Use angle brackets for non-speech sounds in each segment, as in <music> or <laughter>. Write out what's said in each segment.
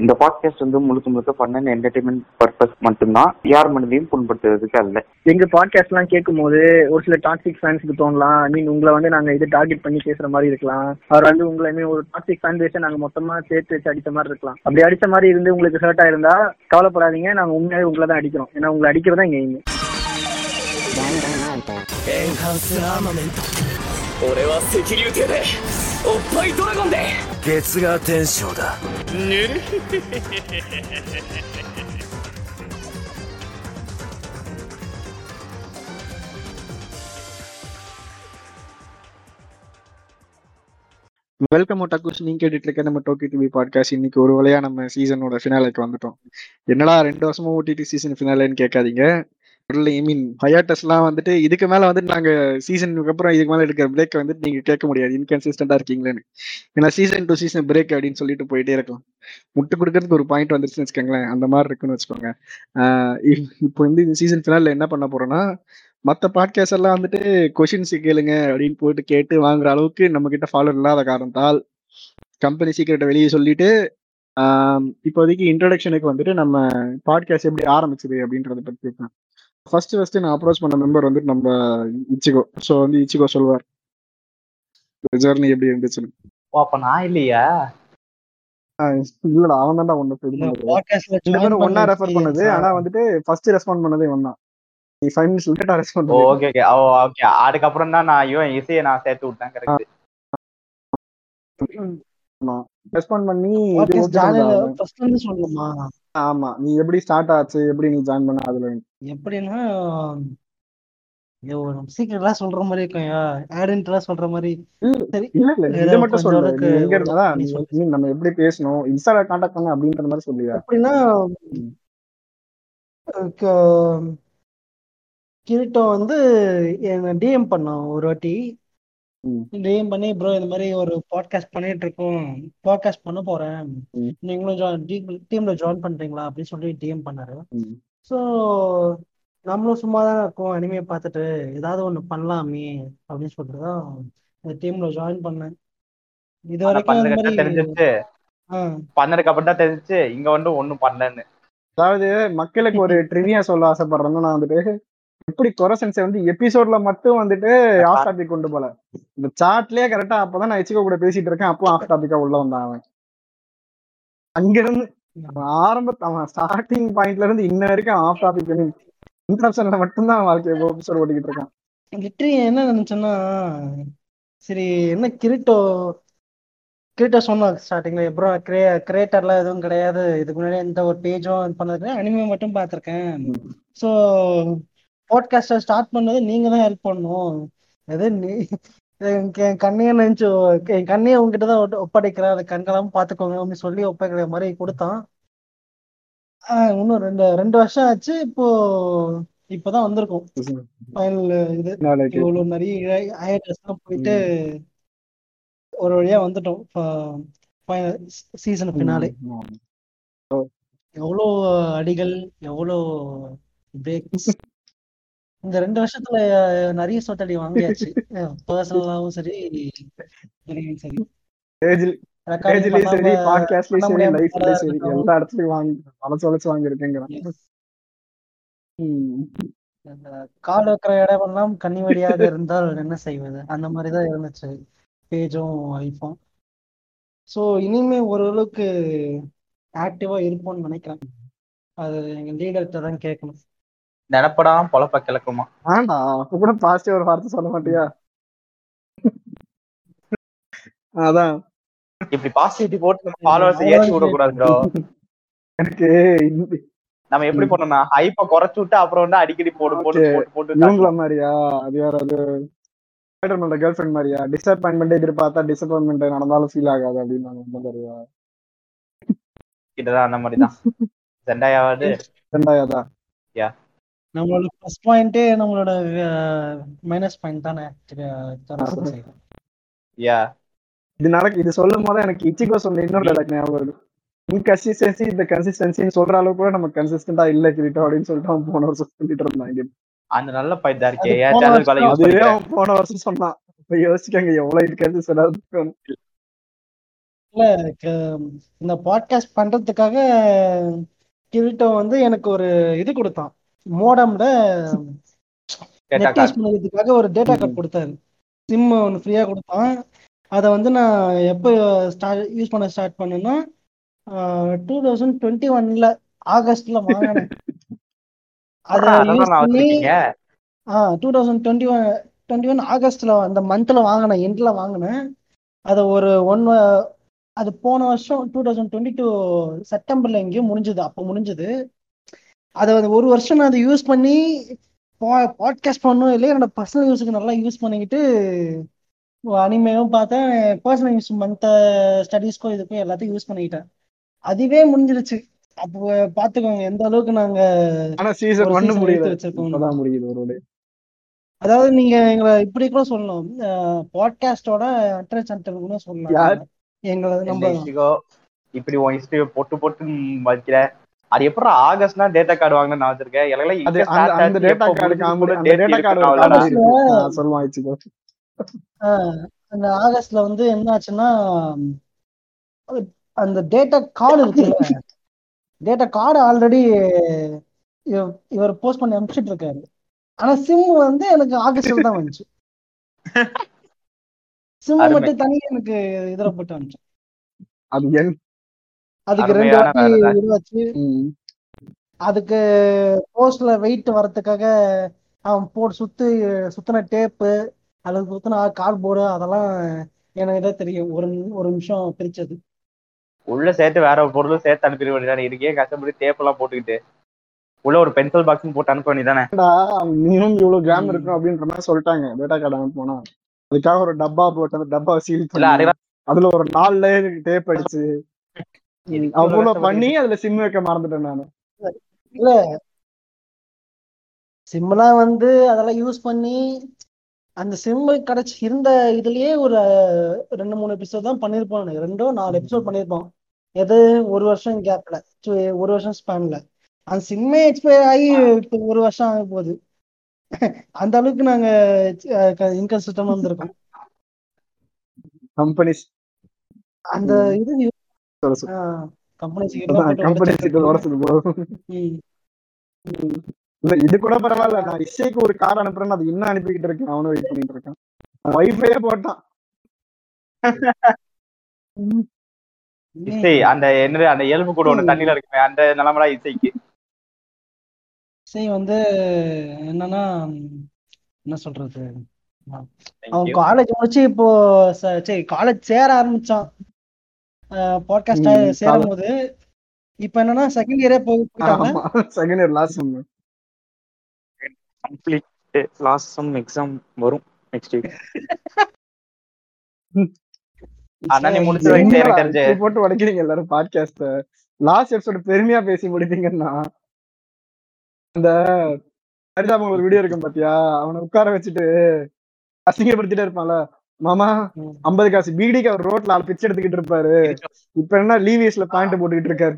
இந்த பாட்காஸ்ட் வந்து முழுக்க முழுக்க ஃபன் அண்ட் என்டர்டைன்மெண்ட் பர்பஸ் மட்டும்தான் யார் மனதையும் புண்படுத்துறதுக்கு அல்ல எங்க பாட்காஸ்ட் எல்லாம் கேட்கும் போது ஒரு சில டாக்ஸிக் ஃபேன்ஸ்க்கு தோணலாம் ஐ மீன் உங்களை வந்து நாங்க இது டார்கெட் பண்ணி பேசுற மாதிரி இருக்கலாம் அவர் வந்து உங்களை I mean, ஒரு டாக்ஸிக் ஃபேன் பேஸை நாங்க மொத்தமா சேர்த்து வச்சு அடிச்ச மாதிரி இருக்கலாம் அப்படி அடிச்ச மாதிரி இருந்து உங்களுக்கு ஹர்ட் ஆயிருந்தா கவலைப்படாதீங்க நாங்க உண்மையாவே உங்களை தான் அடிக்கிறோம் ஏன்னா உங்களை அடிக்கிறதா எங்க எய்ம் エンハンスアーマメント俺は赤竜艇で おっぱいドラゴンで月が天章だぬる வெல்கம் டக்குஸ் நீங்க கேட்டுட்டு இருக்க நம்ம டோக்கி டிவி பாட்காஸ்ட் இன்னைக்கு ஒரு வழியா நம்ம சீசனோட ஃபினாலைக்கு வந்துட்டோம் என்னடா ரெண்டு வருஷமா ஓடிடி சீசன் ஃபினாலேன்னு கேட்காதீங்க ஐ மீன் ஹயாட்டஸ்லாம் வந்துட்டு இதுக்கு மேல வந்துட்டு நாங்க சீசனுக்கு அப்புறம் இதுக்கு மேல எடுக்கிற பிரேக் வந்துட்டு நீங்க கேட்க முடியாது. இன்கன்சிஸ்டண்டா இருக்கீங்களேன்னு. ஏன்னா சீசன் டு சீசன் பிரேக் அப்படின்னு சொல்லிட்டு போயிட்டே இருக்கலாம். முட்டு கொடுக்கறதுக்கு ஒரு பாயிண்ட் வந்துருச்சுன்னு வச்சுக்கோங்களேன். அந்த மாதிரி இருக்குன்னு வச்சுக்கோங்க. ஆஹ் இப்- இப்போ வந்து இந்த சீசன் ஃபினால என்ன பண்ண போறோம்னா மற்ற பாட்காஸ்ட் எல்லாம் வந்துட்டு கொஷின்ஸ் கேளுங்க அப்படின்னு போயிட்டு கேட்டு வாங்குற அளவுக்கு நம்ம கிட்ட ஃபாலோ இல்லாத காரணத்தால் கம்பெனி சீக்கிரட்டை வெளியே சொல்லிட்டு இப்போதைக்கு இன்ட்ரடக்ஷனுக்கு வந்துட்டு நம்ம பாட்காஸ்ட் எப்படி ஆரம்பிச்சது அப்படின்றத பத்தி பேசலாம் ஃபர்ஸ்ட் ஃபர்ஸ்ட் நான் அப்ரோச் பண்ண மெம்பர் வந்துட்டு நம்ம இச்சிகோ ஸோ வந்து இச்சிகோ சொல்வார். ஜெர்னி எப்படி இருந்துச்சுன்னு ஓ அப்ப நான் இல்லையா? இல்லடா அவன் இது பண்ணது. ரெண்டு ஒன்னா ரெஃபர் பண்ணது ஆனா வந்துட்டு ஃபர்ஸ்ட் ரெஸ்பாண்ட் பண்ணதே ஒன்னா நீ ஃபைவ் மினிட்ஸ் லேட்டா ரெஸ்பாண்ட் ஓகே ஓகே ஓகே அதுக்கப்புறம் தான் நான் இவன் இசையை நான் சேர்த்து விட்டேன் கரெக்ட் ரெஸ்பாண்ட் பண்ணி. ஃபர்ஸ்ட் வந்து சொல்லணுமா? ஆமா. நீ எப்படி ஸ்டார்ட் ஆச்சு? எப்படி நீ ஜாயின் பண்ண? அதுல எப்படின்னா சீக்கிரட்லாம் சொல்ற மாதிரி இருக்கும் சொல்ற மாதிரி. இல்ல இல்ல ஏதோ இதை மட்டும் நீ எங்க இருந்தா நீ நம்ம எப்படி பேசணும்? இன்ஸ்டால காண்டாக்ட் பண்ண அப்படின்ற மாதிரி சொல்லியா. க- கிரீட்டோ வந்து என்ன டிஎம் பண்ணோம் ஒரு வாட்டி. டிஎம் பண்ணி ப்ரோ இந்த மாதிரி ஒரு பாட்காஸ்ட் பண்ணிட்டு இருக்கோம். பாட்காஸ்ட் பண்ண போறேன். நீங்களும் டீம்ல ஜாயின் பண்றீங்களா? அப்படின்னு சொல்லி டிஎம் பண்ணாரு. ஸோ நம்மளும் சும்மா தான் இருக்கோம். அனிமே பார்த்துட்டு ஏதாவது ஒன்று பண்ணலாமே அப்படின்னு சொல்லிட்டு தான் இந்த டீம்ல ஜாயின் பண்ணேன். இது வரைக்கும் தெரிஞ்சிச்சு பண்ணதுக்கு அப்புறம் தான் தெரிஞ்சிச்சு. இங்க வந்து ஒண்ணும் பண்ணலன்னு. அதாவது மக்களுக்கு ஒரு ட்ரிவியா சொல்ல ஆசைப்படுறேன்னா நான் வந்துட்டு எப்படி கொரசன்ஸை வந்து எபிசோட்ல மட்டும் வந்துட்டு <laughs> ஆஃப் டாபிக் கொண்டு போல. இந்த சாட்லயே கரெக்டா அப்பதான் நான் எச்சிகோ கூட பேசிட்டு இருக்கேன். அப்போ ஆஃப் டாபிக்கா உள்ள வந்தான் அவன். அங்க இருந்து அவன் ஆரம்ப அவன் ஸ்டார்டிங் பாயிண்ட்ல இருந்து இன்ன வரைக்கும் ஆஃப் டாபிக் இன்ட்ரப்ஷன்ல மட்டும்தான் அவன் வாழ்க்கையை எபிசோட் ஓட்டிக்கிட்டு இருக்கான். லிட்டரி என்ன நினைச்சேன்னா சரி என்ன கிரிட்டோ கிரிட்டோ சொன்னா ஸ்டார்டிங்ல அப்புறம் கிரே கிரியேட்டர்லாம் எதுவும் கிடையாது. இதுக்கு முன்னாடி எந்த ஒரு பேஜும் பண்ணது அனிமே மட்டும் பார்த்துருக்கேன். ஸோ பாட்காஸ்டை ஸ்டார்ட் பண்ணது நீங்க தான் ஹெல்ப் பண்ணணும். அது நீ என் கண்ணையே நினைச்சு என் கண்ணையே உங்ககிட்ட தான் ஒட்ட- ஒப்படைக்கிறேன். அதை கண்களாம பாத்துக்கோங்க அப்படின்னு சொல்லி ஒப்படைக்கிற மாதிரி கொடுத்தான். ஆஹ் இன்னும் ரெண்டு ரெண்டு வருஷம் ஆச்சு. இப்போ இப்பதான் வந்திருக்கோம். ஃபைனல் இது. இவ்வளவு நிறைய ஹையர்ஸ் போயிட்டு ஒரு வழியா வந்துட்டோம். ஃபைனல் சீசன் பின்னாலே. எவ்வளோ அடிகள் எவ்வளோ பிரேக்ஸ் இந்த ரெண்டு வருஷத்துல நிறைய சொத்தடி வாங்கியாச்சு. பர்சனலாவும் சரி சரி. சரி பாட்காஸ்ட்லயும் சரி லைஃப்லயும் சரி. எல்லா இடத்துலயும் வாங்கி வளச்சு வளச்சு வாங்கியிருக்கேங்கிறான். கால் வைக்கிற இடமெல்லாம் கன்னிவடியாக இருந்தால் என்ன செய்வது? அந்த மாதிரிதான் இருந்துச்சு பேஜும் ஐஃபோன் ஸோ இனிமே ஓரளவுக்கு ஆக்டிவா இருப்போம்னு நினைக்கிறேன். அது எங்க லீடர்கிட்ட தான் கேட்கணும். நினப்படாம பொழப்ப கிளக்குமா? அப்ப கூட பாசிட்டிவ் ஒரு வார்த்தை சொல்ல மாட்டியா? அதான். இப்படி பாசிட்டிவிட்டி போட்டு நம்ம ஃபாலோவர்ஸ் ஏற்றி விடக்கூடாது ப்ரோ எனக்கு நம்ம எப்படி பண்ணோம்னா ஹைப்ப குறைச்சு விட்டு அப்புறம் வந்து அடிக்கடி போடு போட்டு. போட்டு போட்டு இவங்கள. மாதிரியா? அது வேற அது ஸ்பைடர்மேனோட கேர்ள் ஃப்ரெண்ட் மாதிரியா? டிசப்பாயின்மெண்ட் எதிர்பார்த்தா டிசப்பாயின்மெண்ட் நடந்தாலும் ஃபீல் ஆகாது அப்படின்னு நான் ரொம்ப தருவா கிட்டதான் அந்த மாதிரிதான். <laughs> செண்டாயாவது ரெண்டாயாதா நம்மளோட ப்ளஸ் பாயிண்டே நம்மளோட மைனஸ் பாயிண்ட் தானே. யா இது நடக்கு இது சொல்லும் போது எனக்கு இச்சிகோ சொன்ன இன்னொரு டைலாக் ஞாபகம் வருது. இன்கன்சிஸ்டன்சி இந்த கன்சிஸ்டன்சின்னு சொல்ற அளவுக்கு கூட நம்ம கன்சிஸ்டன்டா இல்ல கிரிட்டோ அப்படின்னு சொல்லிட்டு அவன் போன வருஷம் சொல்லிட்டு இருந்தாங்க அந்த நல்ல பாயிண்ட் தான் இருக்கே. அதுவே அவன் போன வருஷம் சொன்னான். இப்ப யோசிக்கங்க எவ்வளவு இன்கன்சிஸ்டன்டா இருக்கும்? இல்ல இந்த பாட்காஸ்ட் பண்றதுக்காக கிரிட்டோ வந்து எனக்கு ஒரு இது கொடுத்தான். மோடம்ல நெட். யூஸ் பண்ணுறதுக்காக ஒரு டேட்டா கார்டு கொடுத்தாரு. சிம் ஒன்று ஃப்ரீயாக கொடுத்தான். அதை வந்து நான் எப்போ ஸ்டார்ட் யூஸ் பண்ண ஸ்டார்ட் பண்ணேன்னா டூ தௌசண்ட் டுவெண்ட்டி ஒன்ல ஆகஸ்ட்ல வாங்கினேன். ஆ two thousand twenty one twenty one ஆகஸ்ட்ல அந்த மந்த்ல வாங்கினேன் எண்டில் வாங்கினேன். அதை ஒரு ஒன் அது போன வருஷம் டூ தௌசண்ட் டுவெண்ட்டி டூ செப்டம்பர்ல எங்கேயோ முடிஞ்சது அப்போ முடிஞ்சது. அதை வந்து ஒரு வருஷம் நான் அதை யூஸ் பண்ணி பாட்காஸ்ட் பண்ணணும் இல்லையா? என்னோட பர்சனல் யூஸுக்கு நல்லா யூஸ் பண்ணிக்கிட்டு அனிமையும் பார்த்தேன் பர்சனல் யூஸ் மந்த் ஸ்டடீஸ்க்கும் இதுக்கும் எல்லாத்தையும் யூஸ் பண்ணிக்கிட்டேன். அதுவே முடிஞ்சிருச்சு. அப்போ பார்த்துக்கோங்க எந்த அளவுக்கு நாங்க ஆனா சீசன் ஒன்னு முடியல. வச்சிருக்கோம். முடியுது ஒரு அதாவது நீங்க எங்களை இப்படி கூட சொல்லலாம் பாட்காஸ்டோட அட்ரஸ் சென்டர் யார்? சொல்லலாம். எங்களை இல்ல நம்ம இப்படி உன் ஹிஸ்டரி பொட்டு பொட்டு வைக்கிற. அது எப்படி ஆகஸ்ட்னா டேட்டா கார்டு வாங்கினு நான் வச்சிருக்கேன். அது இங்க அந்த டேட்டா கார்டு டேட்டா கார்டு. இருக்கு. ஆஹ் அந்த ஆகஸ்ட்ல வந்து என்ன ஆச்சுன்னா அந்த டேட்டா கார்டு இருக்குல்ல. டேட்டா கார்டு ஆல்ரெடி இவர் போஸ்ட் பண்ணி அனுப்பிச்சிட்டு இருக்காரு ஆனா சிம் வந்து எனக்கு ஆகஸ்ட்ல தான் வந்துச்சு. <laughs> சிம். மட்டும் தனியா எனக்கு இதுல போட்டு வந்துச்சு அது என் அதுக்கு ரெண்டு வாட்டி ம். அதுக்கு போஸ்ட்ல வெயிட் வரதுக்காக அவன் போட்டு சுத்து சுத்தின டேப்பு அதுக்கு சுத்தின கார்ட்போர்டு அதெல்லாம் எனக்கு இதான் தெரியும். ஒரு ஒரு நிமிஷம் பிரிச்சது. உள்ள சேர்த்து வேற ஒரு பொருளும் சேர்த்து அனுப்பிட வேண்டியதானே இருக்கே கஷ்டப்பட்டு டேப் எல்லாம் போட்டுக்கிட்டு? உள்ள ஒரு பென்சில் பாக்ஸ் போட்டு அனுப்ப வேண்டியதானே மினிமம் இவ்வளவு கிராம். இருக்கும் அப்படின்ற மாதிரி சொல்லிட்டாங்க. டேட்டா கார்டு அனுப்பினா அதுக்காக ஒரு டப்பா போட்டு அந்த டப்பா சீல் பண்ணி அதுல ஒரு நாலு லேயர் டேப் அடிச்சு அவ்வளவு பண்ணி அதுல சிம் வைக்க மறந்துட்டேன் நானு. இல்ல. சிம்லாம் வந்து அதெல்லாம் யூஸ் பண்ணி அந்த சிம் கிடைச்சி இருந்த இதுலயே ஒரு ரெண்டு மூணு எபிசோட் தான் பண்ணிருப்போம். ரெண்டோ நாலு எபிசோட் பண்ணிருப்போம் எது? ஒரு வருஷம் கேப்ல ஒரு வருஷம் ஸ்பேன்ல அந்த சிம்மே எக்ஸ்பயர் ஆகி இப்போ ஒரு வருஷம் ஆக போகுது. அந்த அளவுக்கு நாங்க இன்கன்சிஸ்டமா இருந்திருக்கோம் கம்பெனிஸ் அந்த. இது இல்ல இது கூட பரவாயில்ல. நான் இசைக்கு ஒரு கார் அனுப்புறேன்னு அது இன்னும் அனுப்பிக்கிட்டு இருக்கேன். அவனும் வெயிட் பண்ணிட்டு இருக்கான். வைஃபையே போட்டான். இசை அந்த என்னது அந்த எலும்பு கூட ஒண்ணு தண்ணியில இருக்குமே அந்த நிலமடா இசைக்கு. இசை வந்து என்னன்னா என்ன சொல்றது? அவன். காலேஜ் முடிச்சு இப்போ ச- சரி காலேஜ் சேர ஆரம்பிச்சான். பாட்காஸ்ட் சேரும் போது இப்ப என்னன்னா செகண்ட் இயரே போய் போயிட்டாங்க ஆமா second year last sem complete last sem exam வரும் நெக்ஸ்ட் வீக் அண்ணா நீ முடிச்சு வைக்க எனக்கு தெரிஞ்சு. போட்டு உடைக்கிறீங்க எல்லாரும் பாட்காஸ்ட லாஸ்ட் எபிசோட் பெருமையா பேசி முடிப்பீங்கன்னா. அந்த ஹரிதாபம் ஒரு வீடியோ இருக்கும் பாத்தியா? அவனை உட்கார வச்சுட்டு அசிங்கப்படுத்திட்டே இருப்பான்ல. மாமா. ஐம்பது காசு பீடிக்கு அவர் ரோட்ல ஆள் பிச்சை எடுத்துக்கிட்டு இருப்பாரு இப்ப என்ன லீவியஸ்ல பாயிண்ட் போட்டுக்கிட்டு இருக்காரு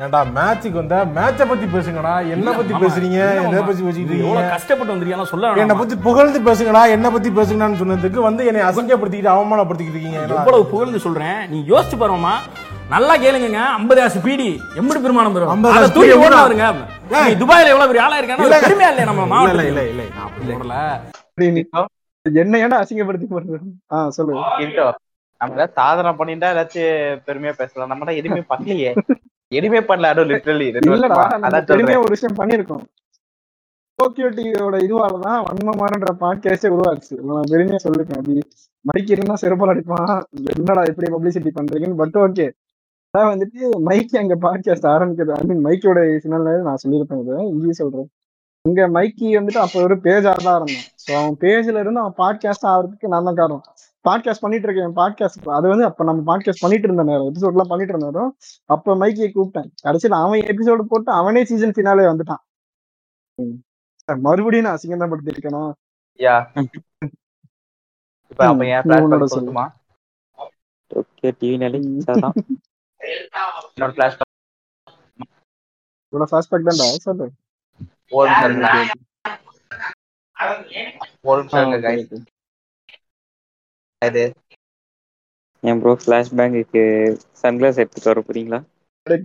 ஏன்டா மேட்சுக்கு வந்தா மேட்சை பத்தி பேசுங்கடா என்ன பத்தி. பேசுறீங்க எதை மாமா. பத்தி எவ்வளவு இருக்கீங்க கஷ்டப்பட்டு வந்திருக்கீங்க சொல்ல என்னை? பத்தி புகழ்ந்து பேசுங்கடா என்ன பத்தி பேசுங்கடான்னு சொன்னதுக்கு வந்து என்னை அசிங்கப்படுத்திக்கிட்டு அவமானப்படுத்திக்கிட்டு இருக்கீங்க? எவ்வளவு புகழ்ந்து சொல்றேன் நீ யோசிச்சு பாருமா நல்லா கேளுங்க ஐம்பது ஆசு பீடி எம்படி பெருமானம் பெறும் 50 அதை தூக்கி பீடி ஓட எவ்வளவு? வருங்க ஏய். நீ துபாயில எவ்வளவு பெரிய ஆளா இருக்கான்னு பெருமையா இல்லையா நம்ம இல்ல இல்ல இல்ல இல்ல என்ன ஏன்டா அசிங்கப்படுத்தி போடுறது? ஆஹ் சொல்லு நம்ம சாதனை பண்ணிட்டா ஏதாச்சும் பெருமையா பேசலாம். நம்ம எதுவுமே பண்ணலையே. எதுவுமே பண்ணல அதுவும் லிட்டரலி பெருமையா ஒரு விஷயம் பண்ணிருக்கோம் டோக்கியோ டிவியோட இதுவாலதான் வன்மமானன்ற பாட்காஸ்டே உருவாச்சு. நான் பெருமையா சொல்லிருக்கேன். அது இருந்தா செருப்பால் அடிப்பான். என்னடா எப்படி பப்ளிசிட்டி பண்றீங்கன்னு பட் ஓகே அதான் வந்துட்டு மைக் அங்க பாட்காஸ்ட் ஆரம்பிக்கிறது ஐ மீன் மைக்கோட சின்ன நான் சொல்லியிருப்பேன் இது. இங்கேயும் சொல்றேன். இங்க மைக்கி வந்துட்டு அப்ப ஒரு பேஜ் தான் இருந்தான். ஸோ அவன் பேஜ்ல இருந்து அவன் பாட்காஸ்ட் ஆகிறதுக்கு நான் தான் காரணம். பாட்காஸ்ட் பண்ணிட்டு இருக்கேன் பாட்காஸ்ட் அது வந்து அப்ப நம்ம பாட்காஸ்ட் பண்ணிட்டு இருந்த நேரம். எபிசோட் எல்லாம் பண்ணிட்டு இருந்த நேரம். அப்ப மைக்கியை கூப்பிட்டேன். கடைசியில் அவன் எபிசோடு போட்டு அவனே சீசன் ஃபினாலே வந்துட்டான். மறுபடியும் நான் அசிங்கம் தான் படுத்திருக்கணும் யா இப்ப அப்ப ஏன். சொல்லுமா ஓகே டிவினாலே என்னோட இவ்வளவு ஃபாஸ்ட் தான்டா சொல்லு. ஒரு நிமிஷம். இது என் ப்ரோ ஃபிளாஷ்பேங்குக்கு சன்கிளாஸ் எடுத்துட்டு வர போறீங்களா?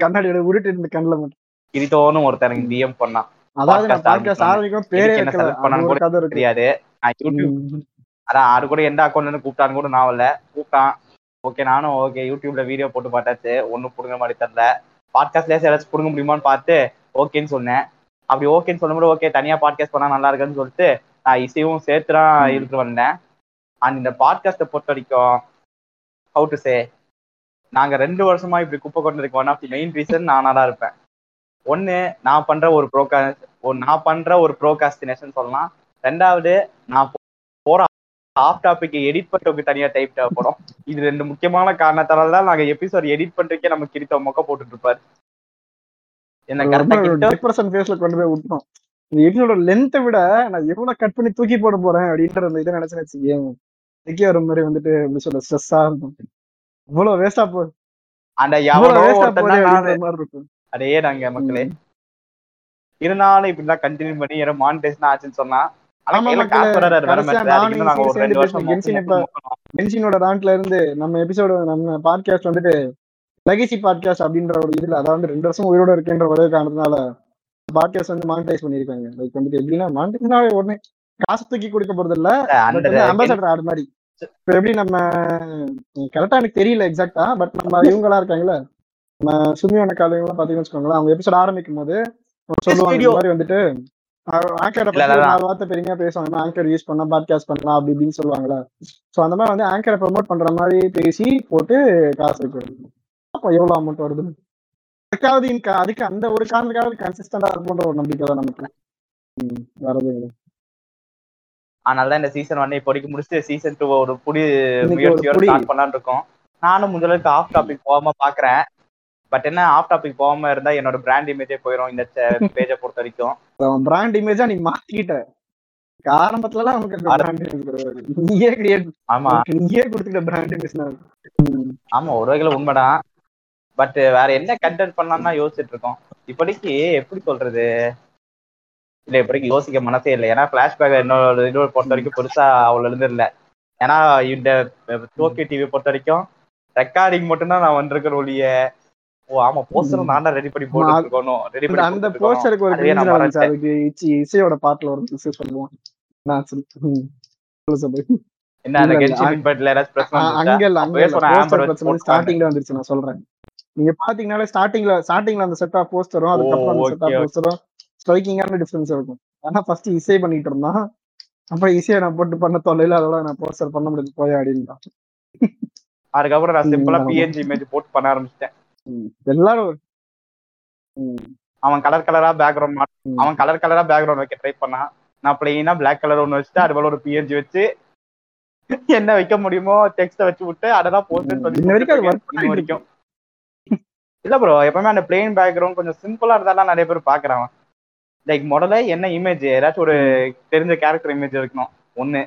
கண்ணாடியோட உருட்டு இருந்து கண்ணுல மட்டும். கிரிட்டோன்னு ஒருத்தன் எனக்கு டிஎம் பண்ணான். அதாவது நான் பாட்காஸ்ட் ஆரம்பிக்கும் பேரே வைக்கல பண்ணான்னு கூட தெரியாது. நான் யூடியூப் ம். அதான் அது கூட எந்த அக்கௌண்ட்ல கூப்பிட்டான்னு கூட நான் வரல. கூப்பிட்டான். ஓகே நானும் ஓகே யூடியூப்ல வீடியோ போட்டு பார்த்தாச்சு. ஒன்றும் புடுங்க மாதிரி தெரியல. பாட்காஸ்ட்லேயே ஏதாச்சும் புடுங்க முடியுமான்னு பார்த்து ஓகேன்னு சொன்னேன். அப்படி ஓகேன்னு சொல்லும்போது ஓகே தனியா பாட்காஸ்ட் பண்ணா நல்லா இருக்குன்னு சொல்லிட்டு இசையும் சேர்த்து தான் இழுத்து வந்தேன். அண்ட் இந்த பாட்காஸ்ட்டை பொறுத்த வரைக்கும் ஹவு டு சே நாங்க ரெண்டு வருஷமா இப்படி குப்பை கொண்டு இருக்க one of the main reason நானா தான் இருப்பேன். ஒன்னு நான் பண்ற ஒரு ப்ரோகா நான் பண்ற ஒரு ப்ரோகாஸ்டினேஷன் சொல்லலாம். ரெண்டாவது நான் போற ஆஃப் டாபிக் எடிட் பண்றதுக்கு தனியா டைப் தேவைப்படும். இது ரெண்டு முக்கியமான காரணத்தால தான் நாங்க எபிசோட் எடிட் பண்றதுக்கே நம்ம கிரித்த மொக்க போட்டுட்டு இருப்பாரு. என்ன கரெக்டா கொண்டு போய் விட்டோம் இந்த எபிசோட லென்த்தை விட நான் எவ்வளவு கட் பண்ணி தூக்கி போட போறேன் அப்படின்ற அந்த இதை நினைச்சு வச்சுக்கேன் வர மாதிரி வந்துட்டு எப்படி சொல்ல ஸ்ட்ரெஸ்ஸா இருக்கும். இவ்வளவு வேஸ்டா போ அந்த எவனோ வேஸ்டா மாதிரி இருக்கும். அதே நாங்க மக்களே. இருந்தாலும் இப்படிலாம் கண்டினியூ பண்ணி யாரும் மானிட்டேஷன் ஆச்சுன்னு சொன்னா இருந்து நம்ம எபிசோடு நம்ம பாட்காஸ்ட் வந்துட்டு லெகசி பாட்காஸ்ட் அப்படின்ற ஒரு இதுல அதாவது ரெண்டு வருஷம் உயிரோட இருக்கின்ற ஒரே காரணத்தினால பாட்காஸ்ட் வந்து மானிட்டைஸ் பண்ணிருக்காங்க லைக் வந்துட்டு எப்படின்னா மானிட்டைஸ்னாவே உடனே காசு தூக்கி கொடுக்க போறது இல்ல அம்பாசடர் ஆடு மாதிரி. இப்ப எப்படி நம்ம கரெக்டா எனக்கு தெரியல எக்ஸாக்டா பட் நம்ம இவங்களா இருக்காங்கல்ல நம்ம சுமியோட காலையெல்லாம் பாத்தீங்கன்னு வச்சுக்கோங்களேன் அவங்க எபிசோட் ஆரம்பிக்கும் போது சொல்லுவாங்க இந்த. மாதிரி வந்துட்டு ஆங்கரை. நாலு வார்த்தை பெருமையா பேசுவாங்க. ஆங்கர் யூஸ் பண்ணா பாட்காஸ்ட் பண்ணலாம் அப்படி இப்படின்னு சொல்லுவாங்கல்ல. சோ அந்த மாதிரி வந்து ஆங்கரை ப்ரமோட் பண்ற மாதிரி பேசி போட்டு காசு அப்போ எவ்வளவு அமௌண்ட் வருது அதுக்காவது இன்க- அதுக்கு அந்த ஒரு காரணத்துக்காவது கன்சிஸ்டண்டா இருக்கும்ன்ற ஒரு நம்பிக்கை தான் நமக்கு. வரது. அதனால தான் இந்த சீசன் ஒன் இப்போதைக்கு முடிச்சுட்டு சீசன் டூ ஒரு புடி முயற்சியோட. ஸ்டார்ட் இருக்கோம். நானும் முதலுக்கு ஆஃப் டாபிக் போகாம பாக்குறேன். பட் என்ன ஆஃப் டாபிக் போகாம இருந்தா என்னோட பிராண்ட் இமேஜே போயிடும் இந்த பேஜை பொறுத்த வரைக்கும். பிராண்ட் இமேஜா நீ மாத்திக்கிட்ட. ஆரம்பத்துல எல்லாம் நமக்கு நீயே கிரியேட் ஆமா. நீயே கொடுத்துட்ட பிராண்ட் இமேஜ் ஆமா ஒரு வகையில உண்மைதான். பட் வேற என்ன கண்டென்ட் பண்ணலாம்னு யோசிச்சுட்டு இருக்கோம். இப்போதைக்கு எப்படி சொல்றது? இல்ல இப்போதைக்கு யோசிக்க மனசே இல்லை. ஏன்னா பிளாஷ்பேக் என்னோட இது பொறுத்த வரைக்கும் பெருசா அவ்வளவு இருந்து இல்ல. ஏன்னா இந்த டோக்கியோ டிவி பொறுத்த வரைக்கும் ரெக்கார்டிங் மட்டும்தான் நான் வந்திருக்கிற ஒழிய. ஓ ஆமா போஸ்டரும் நான் தான் ரெடி பண்ணி போட்டு இருக்கணும் ரெடி பண்ணி அந்த போஸ்டருக்கு ஒரு இசையோட பாட்டுல ஒரு சொல்லுவோம் நான். என்ன அந்த கென்ஷின் இம்பேக்ட்ல ஏதாச்சும் பிரச்சனை? அங்க இல்ல அங்க போஸ்டர். ஸ்டார்டிங்ல வந்துருச்சு நான் சொல்றேன். நீங்க பாத்தீங்கன்னாலே ஸ்டார்டிங்ல ஸ்டார்டிங்ல அந்த செட் ஆஃப் போஸ்டரும் அதுக்கப்புறம் அந்த செட் ஆஃப். போஸ்டரும் ஸ்ட்ரைக்கிங்கான டிஃபரன்ஸ் இருக்கும் ஆனா ஃபர்ஸ்ட் இசை பண்ணிட்டு இருந்தான் அப்புறம் இசையை நான் போட்டு பண்ண தொல்லையில அதோட நான் போஸ்டர் பண்ண முடியாது போய் அப்படின்ட்டான் அதுக்கப்புறம் நான் சிம்பிளா. பிஎன்ஜி இமேஜ் போட்டு பண்ண ஆரம்பிச்சிட்டேன். எல்லாரும் அவன் கலர் கலரா பேக்ரவுண்ட். அவன் கலர் கலரா பேக்ரவுண்ட் வைக்க ட்ரை பண்ணான் நான் பிளெயினா பிளாக் கலர் ஒன்னு வச்சுட்டு அது போல ஒரு பிஎன்ஜி வச்சு என்ன வைக்க முடியுமோ டெக்ஸ்ட வச்சு விட்டு அதெல்லாம் போஸ்ட் வரைக்கும் அது போட்டுட்டு work இருக்கேன். இன்ன வரைக்கும் இல்ல ப்ரோ எப்பவுமே அந்த பிளெயின் பேக்ரவுண்ட் கொஞ்சம் சிம்பிளா இருந்தாலும் நிறைய பேர் பாக்குறான் லைக் முதல்ல என்ன இமேஜ் ஏதாச்சும் ஒரு தெரிஞ்ச கேரக்டர் இமேஜ் இருக்கணும். ஒண்ணு.